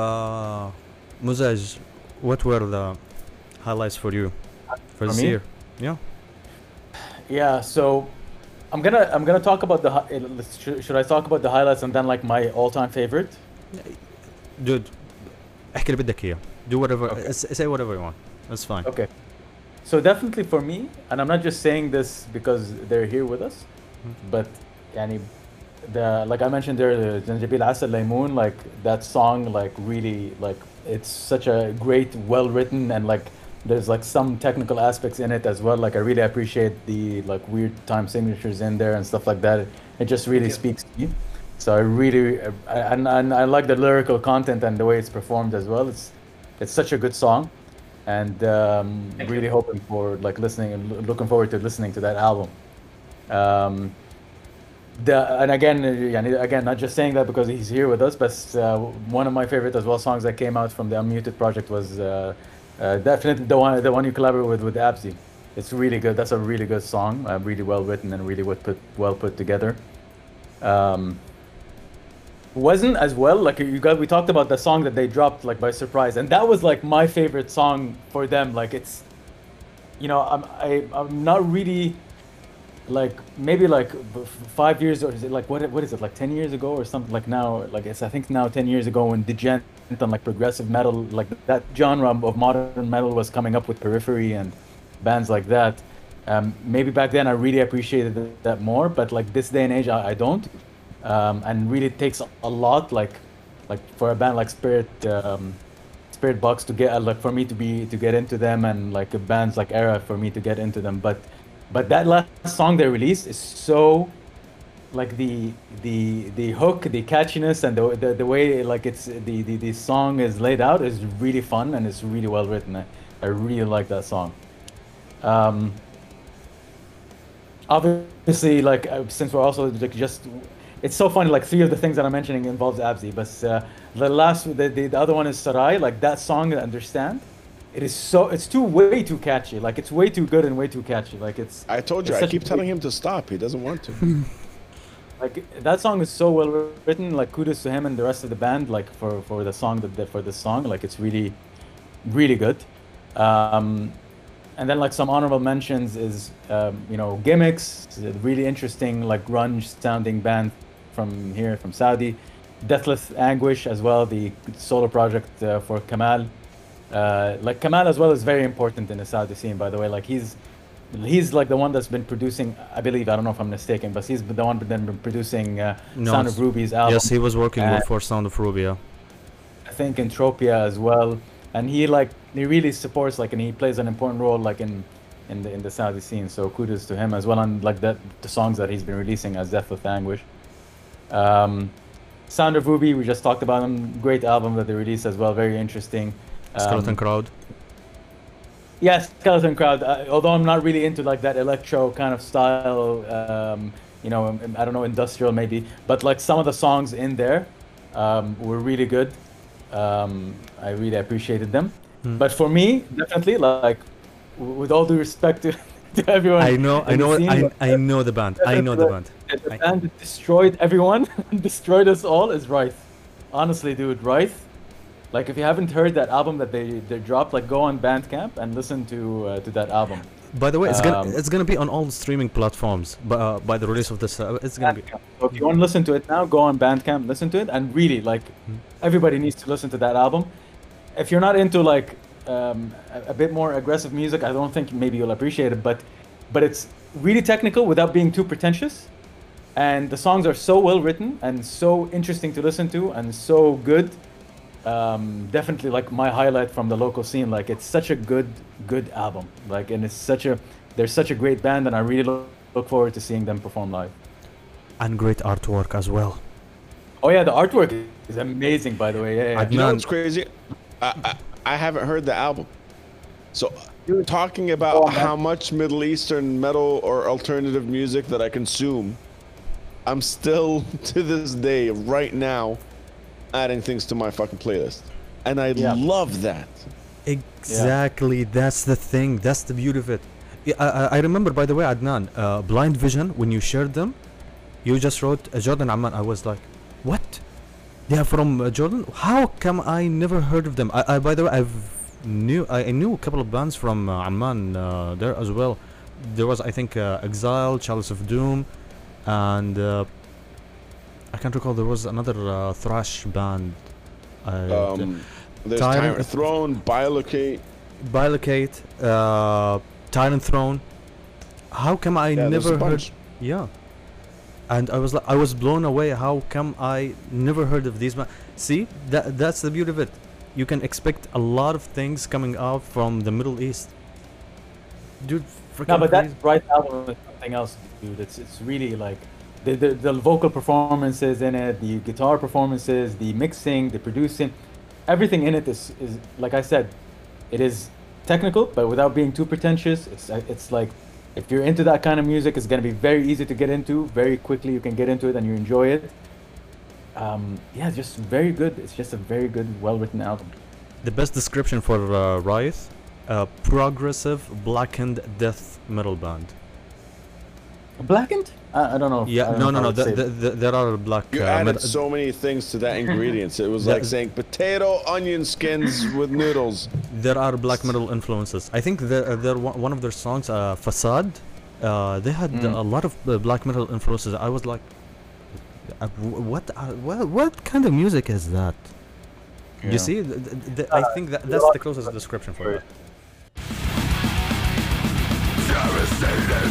Uh, Mozej, what were the highlights for you for, for this me? year? Yeah. Yeah. So I'm gonna I'm gonna talk about the eh, should, should I talk about the highlights and then like my all-time favorite? Dude, احكي اللي بدك اياه. Do whatever okay. say whatever you want. That's fine. Okay. So definitely for me, and I'm not just saying this because they're here with us, mm -hmm. but يعني the like I mentioned there, the Zanjabil Asal Laymoon, like that song, like really, like it's such a great, well written, and like there's like some technical aspects in it as well. Like I really appreciate the like weird time signatures in there and stuff like that. It just really you. speaks to me. So I really, uh, and, and I like the lyrical content and the way it's performed as well. It's it's such a good song and um, really you. hoping for like listening and loo- looking forward to listening to that album. Um, the, and again, again, not just saying that because he's here with us, but uh, one of my favorite as well songs that came out from the Unmuted project was uh, uh, definitely the one the one you collaborate with with Abzi. It's really good. That's a really good song, uh, really well written and really well put well put together. Um, wasn't as well like you guys we talked about the song that they dropped like by surprise, and that was like my favorite song for them. Like it's, you know, I'm I, am i am not really like maybe like five years or is it like what what is it like 10 years ago or something? Like now like it's i think now 10 years ago when djent and like progressive metal like that genre of modern metal was coming up with periphery and bands like that. Um, maybe back then i really appreciated that more but like this day and age i, I don't. Um, and really takes a lot like like for a band like Spirit um, Spiritbox to get like for me to be to get into them and like bands like ERRA for me to get into them. But but that last song they released is so like the the the hook, the catchiness, and the the, the way like it's the, the the song is laid out is really fun and it's really well written. I, I really like that song. Um, obviously, like uh, since we're also like just, it's so funny. Like three of the things that I'm mentioning involves Abzi, but uh, the last the, the the other one is Sarai. Like that song, I understand. It is so it's too way too catchy. Like it's way too good and way too catchy. Like it's I told you, I keep telling him to stop. He doesn't want to. like that song is so well written like kudos to him and the rest of the band like for for the song that for this song like it's really really good um and then like some honorable mentions is um, you know gimmicks a really interesting like grunge sounding band from here from saudi deathless anguish as well the solo project uh, for kamal uh, like kamal as well is very important in the saudi scene by the way like he's he's like the one that's been producing i believe i don't know if i'm mistaken but he's the one that's been producing uh, No, sound of ruby's album Yes, he was working Uh, for Sound of Rubia. I think Entropia as well, and he like he really supports like and he plays an important role like in in the in the Saudi scene. So kudos to him as well on like that the songs that he's been releasing as Death with Anguish. Um, Sound of Ruby, we just talked about them. Great album that they released as well, very interesting. Skeleton Um, Crowd. Yes, Skeleton Crowd. Uh, although I'm not really into like that electro kind of style, um, you know, um, I don't know, industrial maybe, but like some of the songs in there um, were really good. Um, I really appreciated them. Hmm. But for me, definitely, like, with all due respect to, to everyone, I know, I the know, scene, I, I know the band. I know the band. the band that destroyed everyone destroyed us all is Wraith. Honestly, dude, Wraith. Like, if you haven't heard that album that they, they dropped, like, go on Bandcamp and listen to uh, to that album. By the way, it's gonna Um, it's gonna be on all streaming platforms. But uh, by the release of this, uh, it's gonna be. So if you want to listen to it now, go on Bandcamp, listen to it, and really, like, everybody needs to listen to that album. If you're not into like um, a, a bit more aggressive music, I don't think maybe you'll appreciate it. But, but it's really technical without being too pretentious, and the songs are so well written and so interesting to listen to and so good. Um, definitely like my highlight from the local scene. Like it's such a good, good album. Like and it's such a they're such a great band, and I really look, look forward to seeing them perform live. And great artwork as well. Oh yeah, the artwork is amazing, by the way. Yeah, yeah. I'd You know what's crazy? I, I, I haven't heard the album. So you're talking Oh, about man. how much Middle Eastern metal or alternative music that I consume. I'm still to this day, right now, adding things to my fucking playlist, and I Yeah. love that. Exactly. That's the thing. That's the beauty of it. Yeah, I, I- I remember, by the way, Adnan, uh, Blind Vision, when you shared them, you just wrote uh, Jordan Amman. I was like, what? They are from uh, Jordan? How come I never heard of them? I, I by the way, I've knew I, I knew a couple of bands from uh, Amman uh, there as well. There was, I think, uh, Exile, Chalice of Doom, and uh, I can't recall. There was another uh, thrash band. Uh, Um, there's Tyrant- Tyrant Throne, Biolocate. Bilocate, uh, Tyrant Throne. How come I Yeah, never heard? Yeah, and I was like, I was blown away. How come I never heard of these? Ma- See, that that's the beauty of it. You can expect a lot of things coming out from the Middle East, dude. No, freaking but that. Bright album is something else, dude. It's it's really like the, the the vocal performances in it, the guitar performances, the mixing, the producing, everything in it is is like I said, it is technical, but without being too pretentious. It's it's like if you're into that kind of music, it's gonna be very easy to get into. Very quickly, you can get into it and you enjoy it. Um, yeah, just very good. It's just a very good, well-written album. The best description for uh, Riot, uh, progressive blackened death metal band. Blackened? I, I don't know. Yeah, don't no, know no, no. The, the, the, there are black. You uh, added metal- so many things to that ingredients. It was like saying potato, onion skins with noodles. there are black metal influences. I think the, uh, their one one of their songs, uh, "Facade," uh, they had Mm. a lot of uh, black metal influences. I was like, uh, what, what, what kind of music is that? Yeah. You see, th- th- th- I think that that's the closest description for it. that. Devastated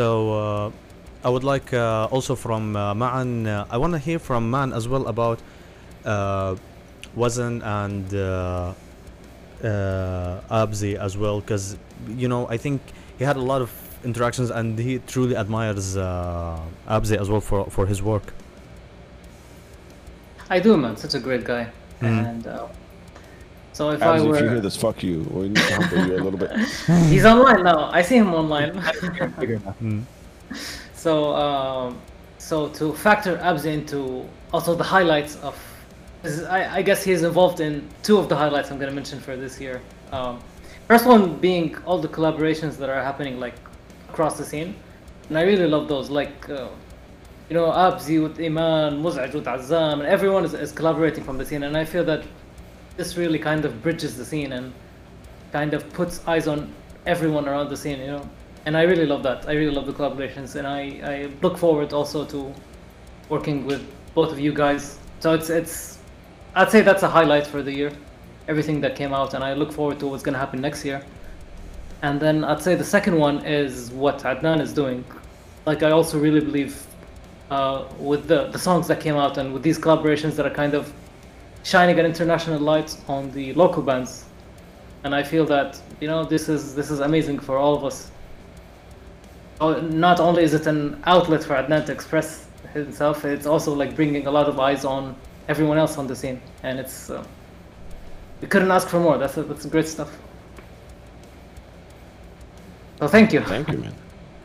So uh, I would like uh, also from uh, Maan. Uh, I want to hear from Maan as well about uh, Wazan and uh, uh, Abzi as well, because you know I think he had a lot of interactions and he truly admires uh, Abzi as well for for his work. I do, man. Such a great guy. Mhm. And uh, so if Abs, I if you hear this, fuck you. We need to humble you a little bit. he's online now. I see him online. Mm. So, um, so to factor Abs into also the highlights of, I, I guess he's involved in two of the highlights I'm going to mention for this year. Um, first one being all the collaborations that are happening like across the scene, and I really love those. Like, uh, you know, Abzi with Iman, Mozej with Azam, and everyone is, is collaborating from the scene, and I feel that this really kind of bridges the scene and kind of puts eyes on everyone around the scene, you know. And I really love that. I really love the collaborations, and I, I look forward also to working with both of you guys. So it's it's, I'd say that's a highlight for the year, everything that came out, and I look forward to what's gonna happen next year. And then I'd say the second one is what Adnan is doing. Like I also really believe uh, with the the songs that came out and with these collaborations that are kind of shining an international light on the local bands and I feel that you know this is this is amazing for all of us. Oh, not only is it an outlet for Adnan to express himself, it's also like bringing a lot of eyes on everyone else on the scene, and it's uh, we couldn't ask for more. That's that's great stuff. So thank you. Thank you, man.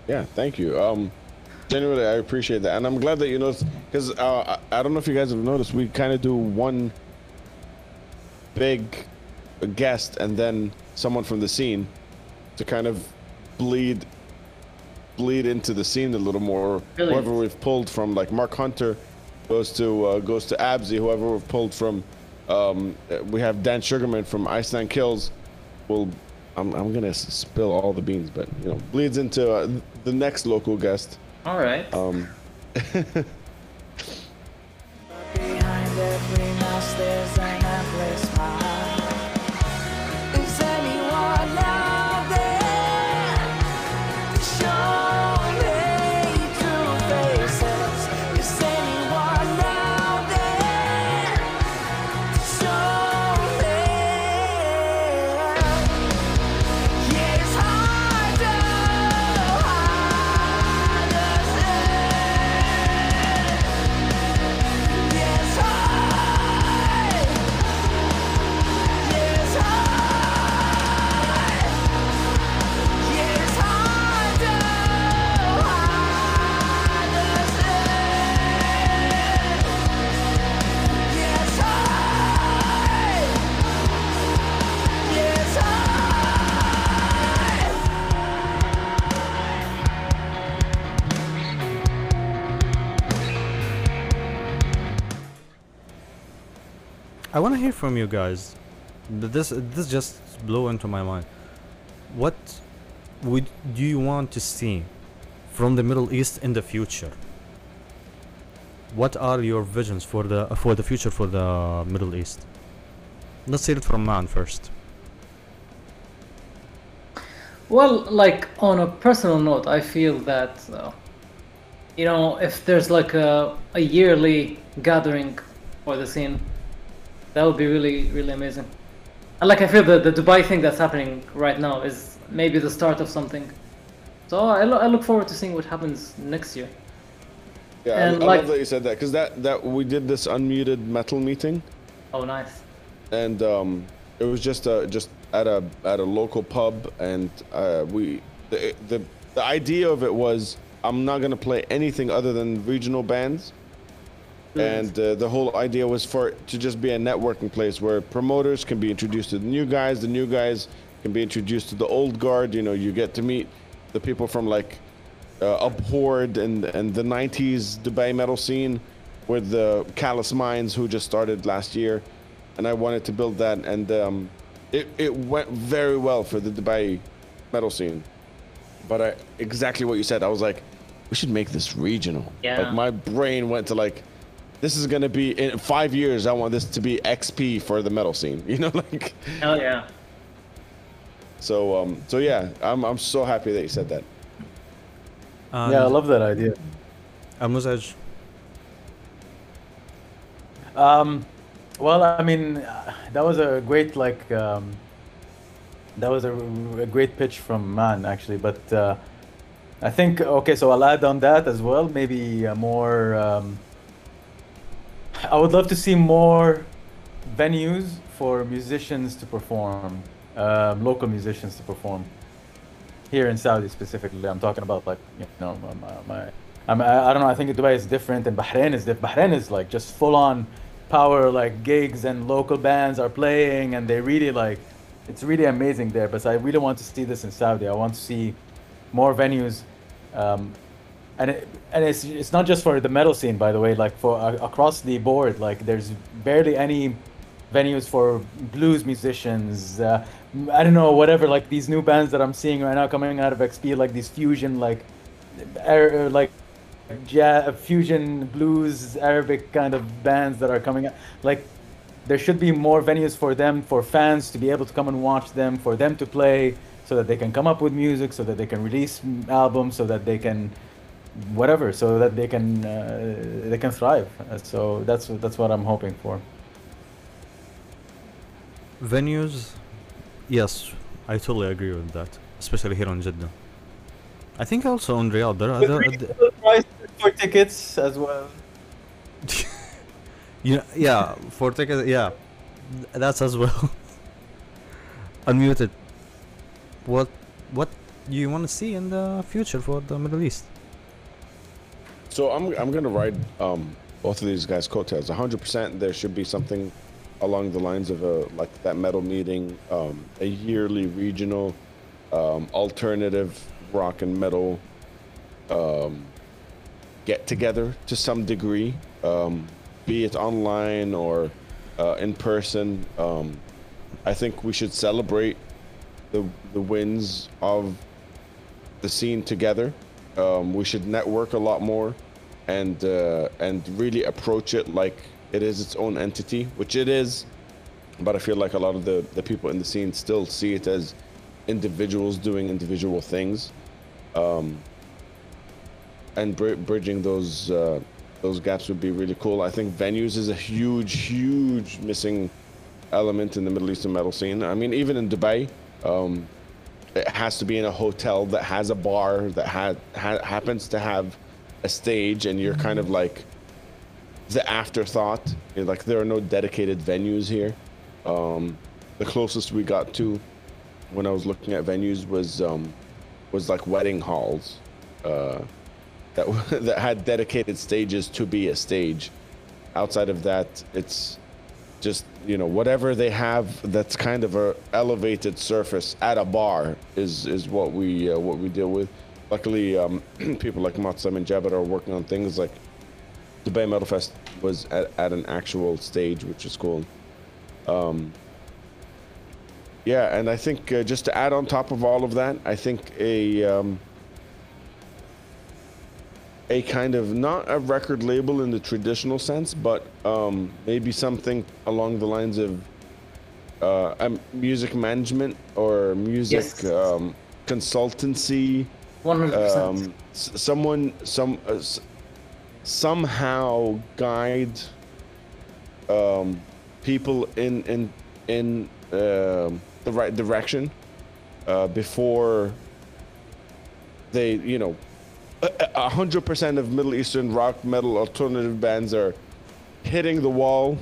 Yeah, thank you. Um, genuinely, I appreciate that, and I'm glad that you noticed because uh, I, I don't know if you guys have noticed, we kind of do one big guest and then someone from the scene to kind of bleed bleed into the scene a little more. Whoever we've pulled from, like Mark Hunter, goes to uh, goes to Abzi. Whoever we've pulled from, um, we have Dan Sugarman from Ice Nine Kills. Will I'm I'm gonna spill all the beans, but you know bleeds into uh, the next local guest. All right. Um, Behind every mask there's an endless smile. Want to hear from you guys. This this just blew into my mind. What would do you want to see from the Middle East in the future? What are your visions for the for the future for the Middle East? Let's hear it from Maan first. Well, like on a personal note, I feel that uh, you know if there's like a a yearly gathering for the scene, that would be really really amazing. And like I feel the the Dubai thing that's happening right now is maybe the start of something. So I, lo- I look forward to seeing what happens next year. yeah, I, And I like- love that you said that because that that we did this unmuted metal meeting. Oh, nice. and um, it was just uh, just at a at a local pub, and uh, we the, the the idea of it was I'm not gonna play anything other than regional bands, and uh, the whole idea was for it to just be a networking place where promoters can be introduced to the new guys, the new guys can be introduced to the old guard. You know, you get to meet the people from like uh, Abhorred and and the '90s Dubai metal scene with the Callous Minds who just started last year, and I wanted to build that, and um, it it went very well for the Dubai metal scene. But I exactly what you said, I was like, we should make this regional. Yeah. Like my brain went to like, this is gonna be in five years. I want this to be XP for the metal scene. You know, like. Hell yeah. So um, so yeah, I'm I'm so happy that you said that. Um, yeah, I love that idea. Vamos, Um, well, I mean, that was a great like um, that was a, a great pitch from Maan actually, but uh, I think okay, so I'll add on that as well. Maybe a more um, I would love to see more venues for musicians to perform, um, local musicians to perform here in Saudi specifically. I'm talking about like you know my, my I'm, I I don't know. I think Dubai is different and Bahrain is different. Bahrain is like just full on power like gigs and local bands are playing and they really like it's really amazing there. But I really want to see this in Saudi. I want to see more venues. Um, and it, and it's it's not just for the metal scene by the way like for uh, across the board like there's barely any venues for blues musicians uh, i don't know whatever like these new bands that i'm seeing right now coming out of xp like these fusion like Ar- like ja- fusion blues arabic kind of bands that are coming out like there should be more venues for them for fans to be able to come and watch them for them to play so that they can come up with music so that they can release albums so that they can whatever so that they can uh, they can thrive. Uh, so that's that's what i'm hoping for. Venues yes i totally agree with that especially here in jeddah. I think also on riyadh there are With there, reasonable prices for tickets as well. Yeah, yeah for tickets yeah that's as well. Unmuted. What what do you want to see in the future for the middle east So I'm I'm gonna ride um, both of these guys' coattails. 100. percent There should be something along the lines of a like that metal meeting, um, a yearly regional um, alternative rock and metal um, get together to some degree, um, be it online or uh, in person. Um, I think we should celebrate the the wins of the scene together. Um, we should network a lot more, and uh, and really approach it like it is its own entity, which it is. But I feel like a lot of the the people in the scene still see it as individuals doing individual things, um, and br- bridging those uh, those gaps would be really cool. I think venues is a huge, huge missing element in the Middle Eastern metal scene. I mean, even in Dubai, um, it has to be in a hotel that has a bar that ha- ha- happens to have a stage, and you're kind of like the afterthought. You're like there are no dedicated venues here. Um, the closest we got to when I was looking at venues was um, was like wedding halls uh, that that had dedicated stages to be a stage. Outside of that, it's just you know whatever they have that's kind of a elevated surface at a bar is is what we uh, what we deal with. Luckily, um, people like Matsam and Jabbar are working on things like Dubai Metal Fest was at, at an actual stage, which is cool. Um, yeah, and I think uh, just to add on top of all of that, I think a um, a kind of not a record label in the traditional sense, but um, maybe something along the lines of uh, music management or music Yes. um, consultancy. One hundred percent. Um, someone, some, uh, somehow guide um, people in in in um the right direction uh, before they, you know, a hundred percent of Middle Eastern rock, metal, alternative bands are hitting the wall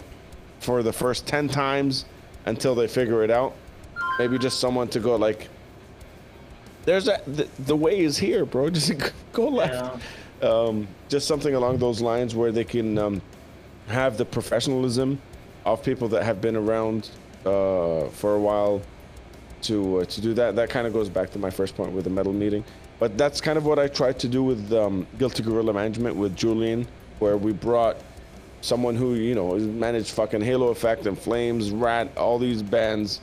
for the first ten times until they figure it out. Maybe just someone to go like, "There's a the, the way is here, bro. Just go left." Um, just something along those lines where they can um, have the professionalism of people that have been around uh, for a while to uh, to do that. That kind of goes back to my first point with the metal meeting. But that's kind of what I tried to do with um, Guilty Gorilla Management with Julian, where we brought someone who you know managed fucking Halo Effect and Flames, Rat, all these bands,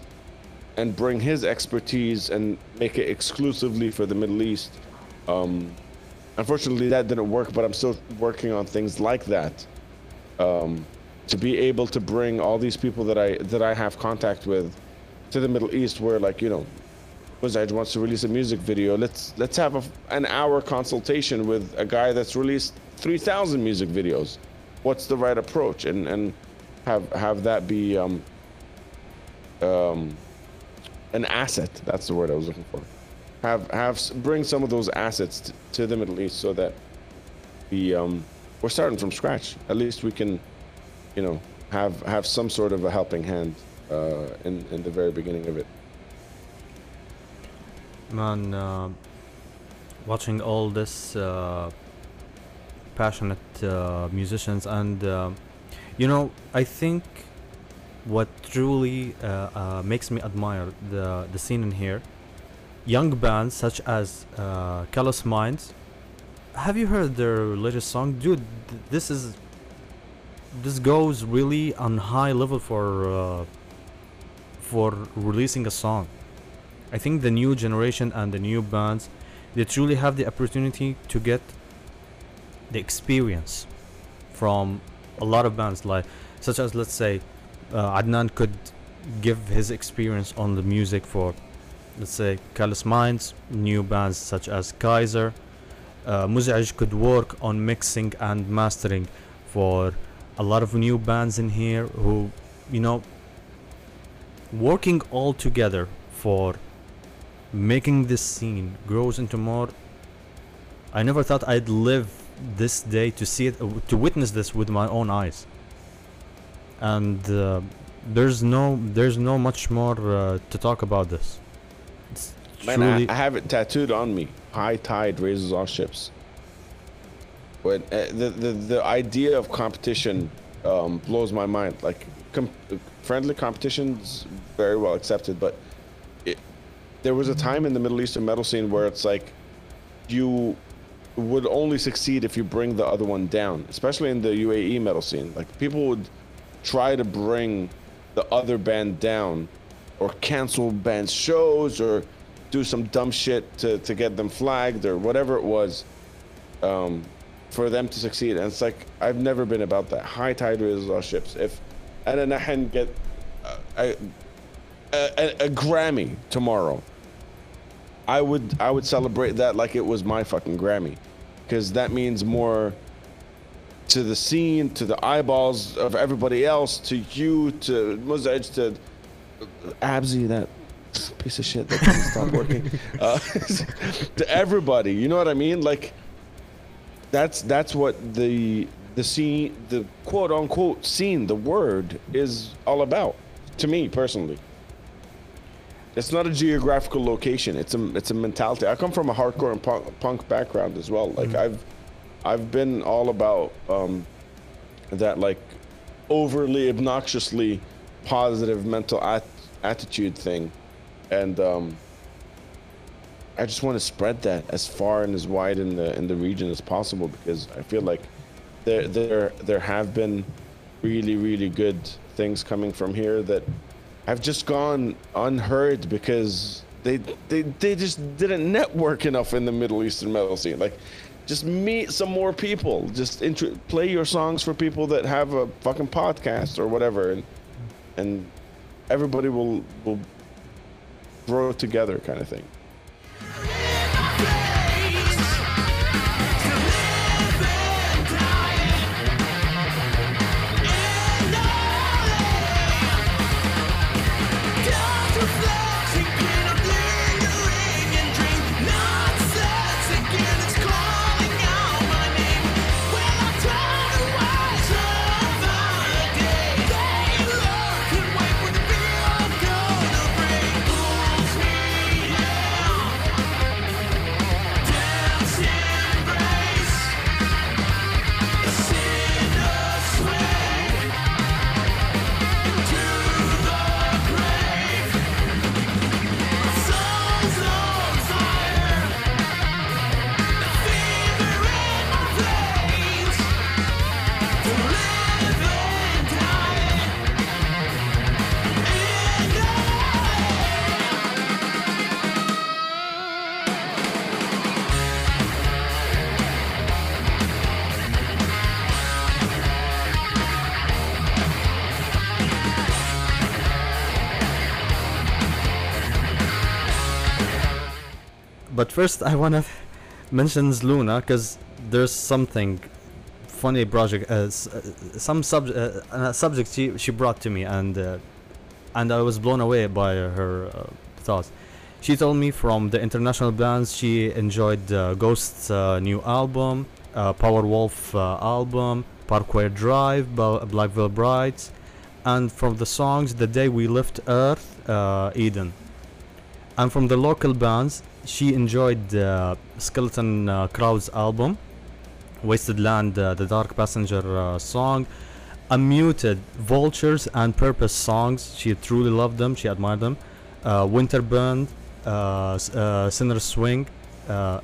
and bring his expertise and make it exclusively for the Middle East. Um, unfortunately, that didn't work, but I'm still working on things like that um, to be able to bring all these people that I that I have contact with to the Middle East, where like you know, Mozej wants to release a music video. Let's let's have a, an hour consultation with a guy that's released 3,000 music videos. What's the right approach? And and have have that be um, um, an asset. That's the word I was looking for. Have have bring some of those assets t- to the Middle East so that we um, we're starting from scratch. At least we can, you know, have have some sort of a helping hand uh, in in the very beginning of it. Man, uh, watching all this uh, passionate uh, musicians, and uh, you know, I think what truly uh, uh, makes me admire the the scene in here, young bands such as uh, Callous Minds. Have you heard their latest song, dude? th- This is this goes really on high level for uh, for releasing a song. I think the new generation and the new bands, they truly have the opportunity to get the experience from a lot of bands, like such as let's say uh, Adnan could give his experience on the music for, let's say, Callous Minds, new bands such as Kaiser. Uh, Mozej could work on mixing and mastering for a lot of new bands in here who, you know, working all together for making this scene grows into more i never thought i'd live this day to see it to witness this with my own eyes and uh, there's no there's no much more uh, to talk about this it's Man, I, I have it tattooed on me. High tide raises all ships. But uh, the, the the idea of competition um, blows my mind. Like com- friendly competition's very well accepted, but it, there was a time in the Middle Eastern metal scene where it's like you would only succeed if you bring the other one down, especially in the UAE metal scene. Like people would try to bring the other band down or cancel band shows or do some dumb shit to, to get them flagged or whatever it was um, for them to succeed. And it's like, I've never been about that. High tide raises all ships. If Ana Nahn get uh, a, a, a Grammy tomorrow, I would I would celebrate that like it was my fucking Grammy, because that means more to the scene, to the eyeballs of everybody else, to you, to Mozej, to Abzi, that piece of shit that doesn't stop working, uh, to everybody. You know what I mean? Like that's that's what the the scene, the quote unquote scene, the word is all about. To me personally. It's not a geographical location. It's a it's a mentality. I come from a hardcore and punk, punk background as well. Like I've I've been all about um, that like overly obnoxiously positive mental at- attitude thing, and um, I just want to spread that as far and as wide in the in the region as possible because I feel like there there there have been really really good things coming from here that have just gone unheard because they they they just didn't network enough in the Middle Eastern metal scene. Like, just meet some more people. Just intro- play your songs for people that have a fucking podcast or whatever, and and everybody will will grow together, kind of thing. First I wanna mention Luna because there's something funny project, uh, uh, some sub uh, uh, subject she she brought to me, and uh, and I was blown away by her uh, thoughts. She told me from the international bands she enjoyed Ghost's new album, Powerwolf album, Parkway Drive, Bel- Black Veil Brides, and from the songs The Day We Left Earth, Eden. And from the local bands, she enjoyed uh, Skeleton uh, Crowd's album, Wasted Land, uh, the Dark Passenger uh, song, Unmuted, Vultures, and Purpose songs. She truly loved them, she admired them. Uh, Winter Band, uh, Sinner Swing.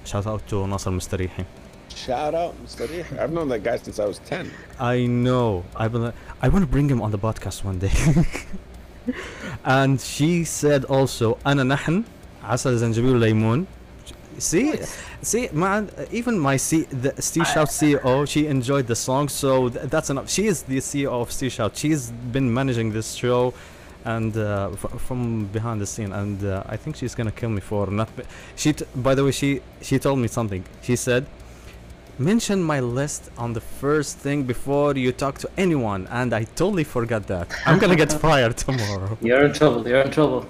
shout out to Nasser Mustarihi. Shout out, Mustarihi. I've known that guy since I was 10. I know. I, been, I want to bring him on the podcast one day. and she said also, Ana Nahn. عسل زنجبيل see see man even my C, the Steel Shout CEO she enjoyed the song so th that's enough. She is the CEO of C Shout. she's been managing this show and uh, from behind the scene and uh, I think she's gonna kill me for not she by the way she she told me something. She said mention my list on the first thing before you talk to anyone and I totally forgot that. I'm gonna get fired tomorrow. You're in trouble you're in trouble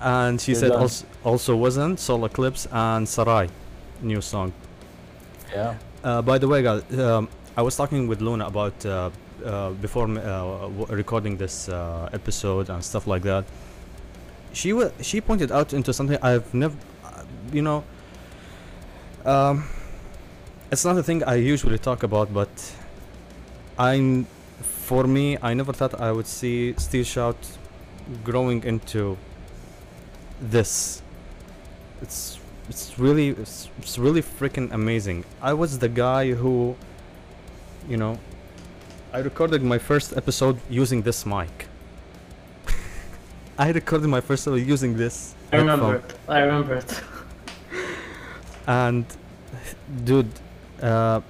and she said also, also wasn't solar eclipse and sarai new song. Yeah. uh, by the way guys um, i was talking with luna about uh, uh, before uh, w- recording this uh, episode and stuff like that. She wa- she pointed out into something i've never uh, you know um, it's not a thing i usually talk about but I'm for me i never thought i would see steel shout growing into this. It's it's really it's, it's really freaking amazing. I was the guy who you know i recorded my first episode using this mic. I recorded my first episode using this I remember it. I remember it. and dude uh,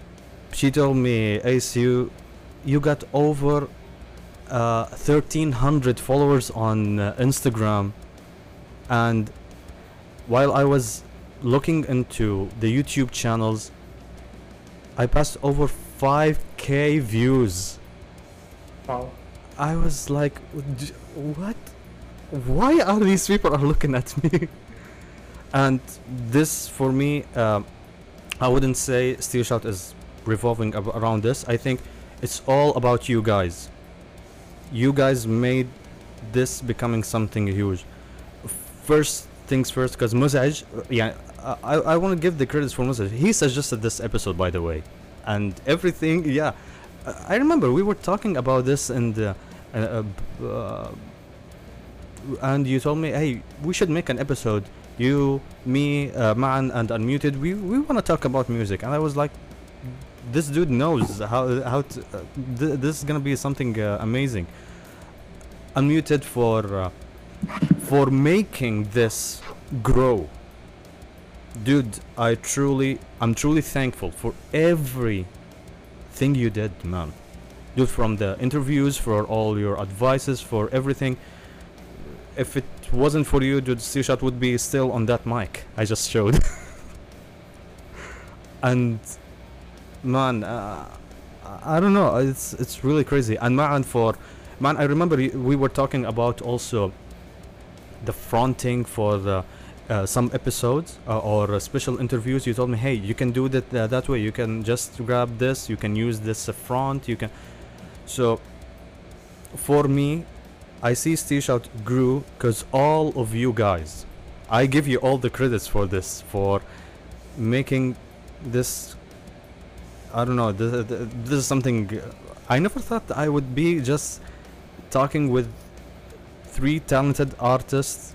she told me ace you you got over uh, 1300 followers on uh, instagram and while i was looking into the youtube channels i passed over 5k views Wow. I was like, what? Why are these people are looking at me? and this, for me, um, I wouldn't say Steel Shout is revolving ab- around this. I think it's all about you guys. You guys made this becoming something huge. First things first, because Mozej, uh, yeah, I, I want to give the credits for Mozej. He suggested this episode, by the way, and everything, yeah. I remember we were talking about this and uh, uh, uh, and you told me, hey, we should make an episode. You, me, uh, Maan, and Unmuted. We we want to talk about music, and I was like, this dude knows how how to, uh, th- this is gonna be something amazing. Unmuted for for making this grow. Dude, I truly, I'm truly thankful for every thing you did, man. Dude, from the interviews, for all your advices, for everything. If it wasn't for you, dude, Steel Shout would be still on that mic I just showed. and man, uh, I don't know. It's it's really crazy. And man, for man, I remember we were talking about also the fronting for the uh, some episodes uh, or uh, special interviews. You told me, hey, you can do that uh, that way. You can just grab this. You can use this front. You can. So for me, I see Steel Shout grew because all of you guys, I give you all the credits for this for making this. I don't know. This, this is something uh, I never thought I would be just talking with three talented artists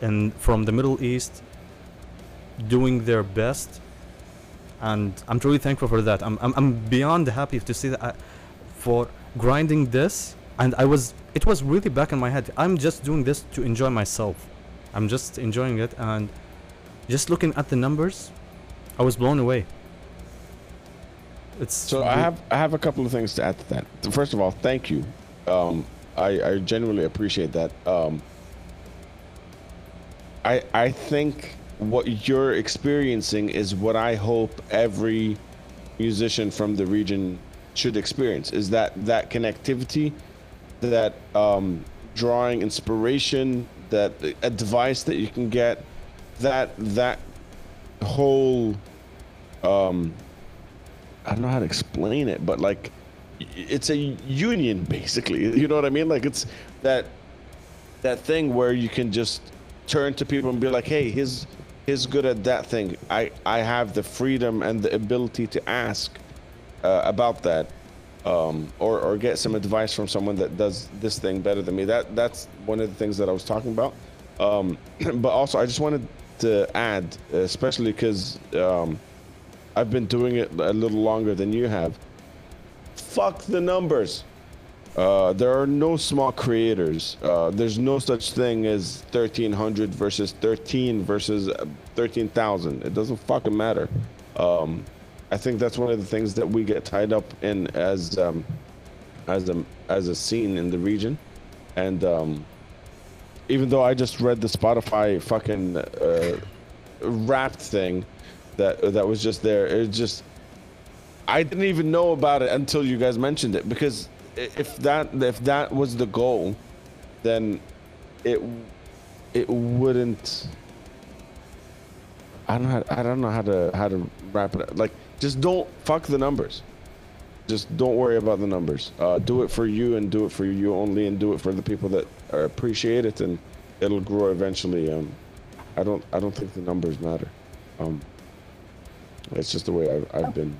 and from the Middle East doing their best and I'm truly thankful for that. I'm I'm, I'm beyond happy to see that I, for grinding this and I was it was really back in my head. I'm just doing this to enjoy myself. I'm just enjoying it and just looking at the numbers, I was blown away. It's So I have I have a couple of things to add to that. First of all, thank you. Um, I, I genuinely appreciate that. Um, I I think what you're experiencing is what I hope every musician from the region should experience is that that connectivity that um, drawing inspiration that advice that you can get that that whole um i don't know how to explain it but like it's a union basically. You know what i mean? Like it's that that thing where you can just turn to people and be like hey he's he's good at that thing. I i have the freedom and the ability to ask uh, about that um, or, or get some advice from someone that does this thing better than me. That that's one of the things that i was talking about. Um, but also i just wanted to add especially because um, i've been doing it a little longer than you have fuck the numbers uh, there are no small creators. Uh, there's no such thing as 1300 versus 13 versus uh, 13,000. It doesn't fucking matter. Um, I think that's one of the things that we get tied up in as um, as a as a scene in the region, and um, even though I just read the Spotify fucking uh, Wrapped thing that that was just there, it just I didn't even know about it until you guys mentioned it because if that if that was the goal, then it it wouldn't. I don't know. How, I don't know how to how to wrap it up. Like, just don't fuck the numbers. Just don't worry about the numbers. Uh, do it for you and do it for you only, and do it for the people that appreciate it, and it'll grow eventually. Um, I don't I don't think the numbers matter. Um, it's just the way I've, I've been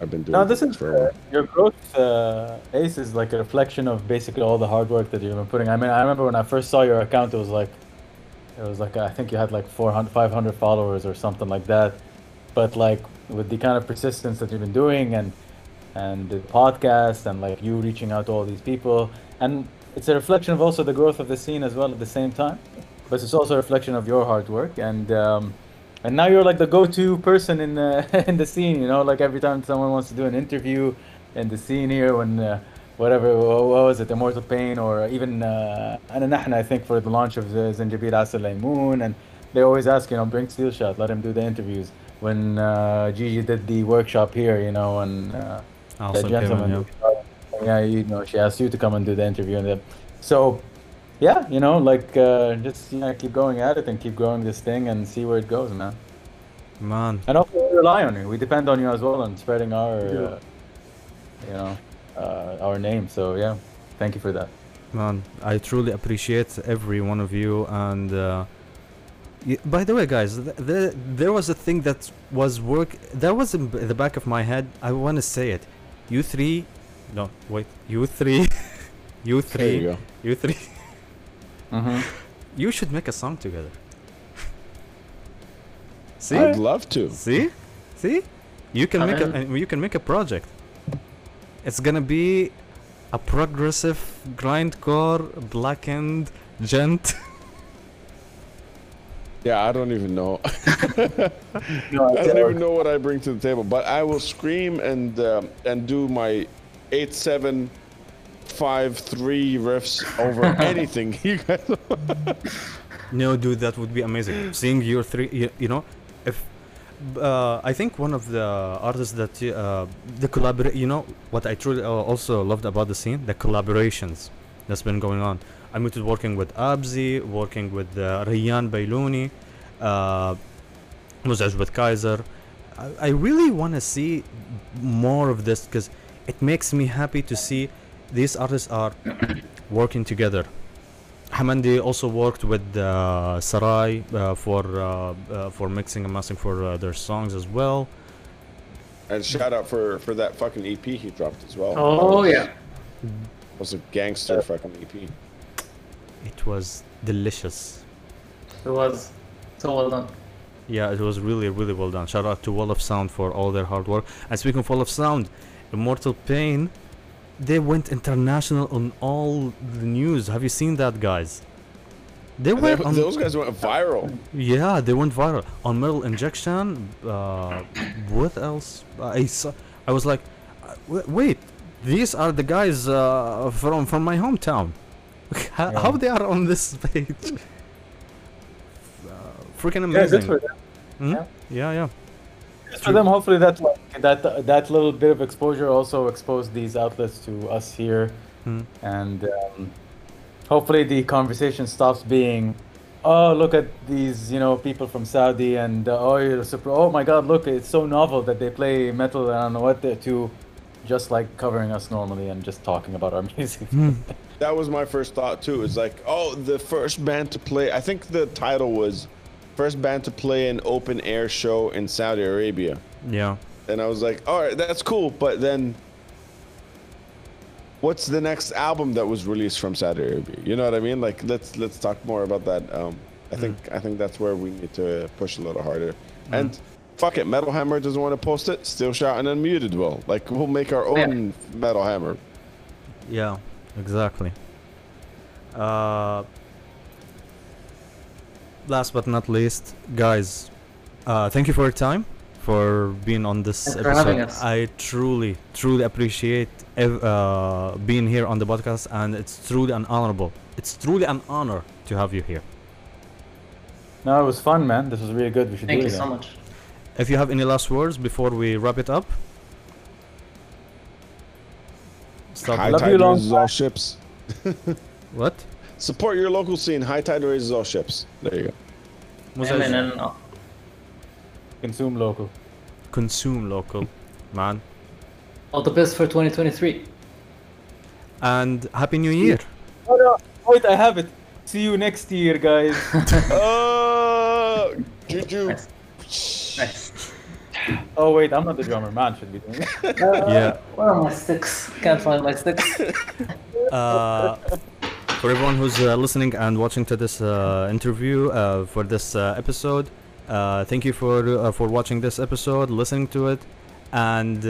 I've been doing. No, this things is for a while. your growth, uh, Ace, is like a reflection of basically all the hard work that you've been putting. I mean, I remember when I first saw your account, it was like, it was like I think you had like 400, 500 followers or something like that. But like with the kind of persistence that you've been doing and and the podcast and like you reaching out to all these people, and it's a reflection of also the growth of the scene as well at the same time. But it's also a reflection of your hard work and. Um, and now you're like the go-to person in the in the scene. You know, like every time someone wants to do an interview in the scene here, when uh, whatever what was it, Immortal Pain, or even uh, Ana I think for the launch of the Zanjabil Asal Laymoon, and they always ask, you know, bring Steel Shout, let him do the interviews. When uh, Gigi did the workshop here, you know, and uh, Also the came in, gentleman, yeah. yeah, you know, she asked you to come and do the interview, and the, so. Yeah, you know, like uh, just you know, keep going at it and keep growing this thing and see where it goes, man. Man, And also we rely on you. We depend on you as well on spreading our, uh, you know, uh, our name. So yeah, thank you for that. man, I truly appreciate every one of you. And uh, by the way, guys, th- th- there was a thing that was work. That was in b- the back of my head. I want to say it. You three, no, wait, you three, you three, you you three. Mm-hmm. You should make a song together. See, I'd love to. see, see. You can I make a mean- uh, you can make a project. It's gonna be a progressive grindcore blackened djent. Yeah, I don't even know. No, I don't even know what I bring to the table, but I will scream and um, and do my eight seven five three riffs over anything. You guys, No, dude, that would be amazing. Seeing your three, you, you know, if uh, I think one of the artists that uh, the collaborate, you know, what I truly uh, also loved about the scene, the collaborations that's been going on. I'm into working with Abzi, working with uh, Rayyan Bailuni, uh, Mozej with Kaiser. I, I really want to see more of this because it makes me happy to see these artists are working together. Hamandi also worked with uh, Sarai uh, for uh, uh, for mixing and mastering for uh, their songs as well. and shout out for for that fucking EP he dropped as well. Oh yeah. It was a gangster fucking EP. It was delicious. It was so well done. Yeah, it was really really well done. Shout out to Wall of Sound for all their hard work. And speaking of Wall of Sound, Immortal Pain, they went international on all the news. Have you seen that, guys? They And were they- on. those guys went viral. Yeah, they went viral on Metal Injection. Uh, what else? I saw, I was like, uh, wait, these are the guys uh, from from my hometown. how, how they are on this page? Uh, freaking Yeah, amazing. good for them. Hmm? Yeah. yeah, yeah. Good for them. Hopefully that that that little bit of exposure also exposed these outlets to us here, Hmm. and um, hopefully the conversation stops being, oh look at these you know people from Saudi and uh, oh you're super oh my god look it's so novel that they play metal and I don't know what they're to, just like covering us normally and just talking about our music. That was my first thought too. It's like, oh, the first band to play. I think the title was first band to play an open air show in Saudi Arabia. Yeah. And I was like, all right, that's cool. But then, what's the next album that was released from Saudi Arabia? You know what I mean? Like, let's let's talk more about that. Um, I think I think that's where we need to push a little harder. And fuck it, Metal Hammer doesn't want to post it. Still shouting unmuted. Well, like we'll make our Yeah. own Metal Hammer. Yeah, exactly. Uh, last but not least, guys, uh, thank you for your time, for being on this Thanks for episode. having us. I truly, truly appreciate ev- uh, being here on the podcast, and it's truly an honorable. It's truly an honor to have you here. No, it was fun, man. This was really good. We should Thank do you it so much. If you have any last words before we wrap it up, stop. High Love tide you, long all ships. What? Support your local scene. High tide raises all ships. There you go. Was that- uh, Consume local. Consume local, man. all the best for 2023. And happy New Year. Oh no! Wait, I have it. See you next year, guys. Uh, Juju. Nice. Nice. oh wait, I'm not the drummer. Maan should be doing it. Yeah. Where are my sticks? Can't find my sticks. uh, for everyone who's uh, listening and watching to this uh, interview uh, for this uh, episode. Uh, thank you for uh, for watching this episode, listening to it, and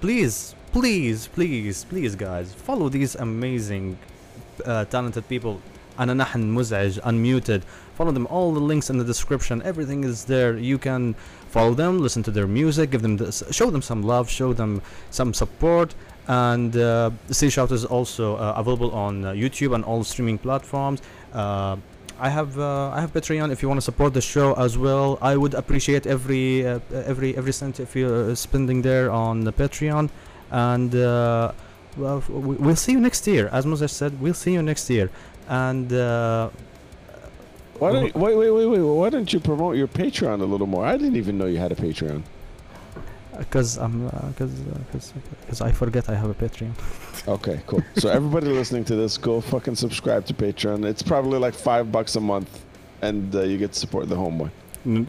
please, please, please, please, guys, follow these amazing, talented people. أنا Mozej, unmuted. Follow them. All the links in the description. Everything is there. You can follow them listen to their music give them this, show them some love show them some support and uh, Sea Shout is also uh, available on uh, YouTube and all streaming platforms. Uh, I have uh, I have Patreon if you want to support the show as well. I would appreciate every uh, every every cent if you're spending there on the Patreon, and well, we- we'll see you next year. As Moses said, we'll see you next year, and. Why don't wait, wait, wait, wait? Why don't you promote your Patreon a little more? I didn't even know you had a Patreon. Because I'm because because I forget I have a Patreon. Okay, cool. so everybody listening to this, go fucking subscribe to Patreon. It's probably like five bucks a month, and uh, you get to support the homeboy. Mm.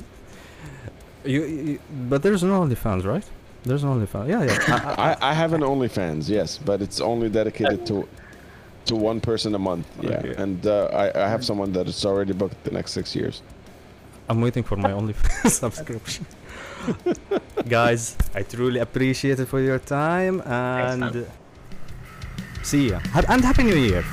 You, you but there's no OnlyFans, right? There's no OnlyFans. Yeah, yeah. I- I- I, I have an OnlyFans, yes, but it's only dedicated to to one person a month. Yeah, Okay. and uh, I, I have someone that is already booked the next six years. I'm waiting for my OnlyFans subscription. Guys, I truly appreciate it for your time and see ya. And happy new year.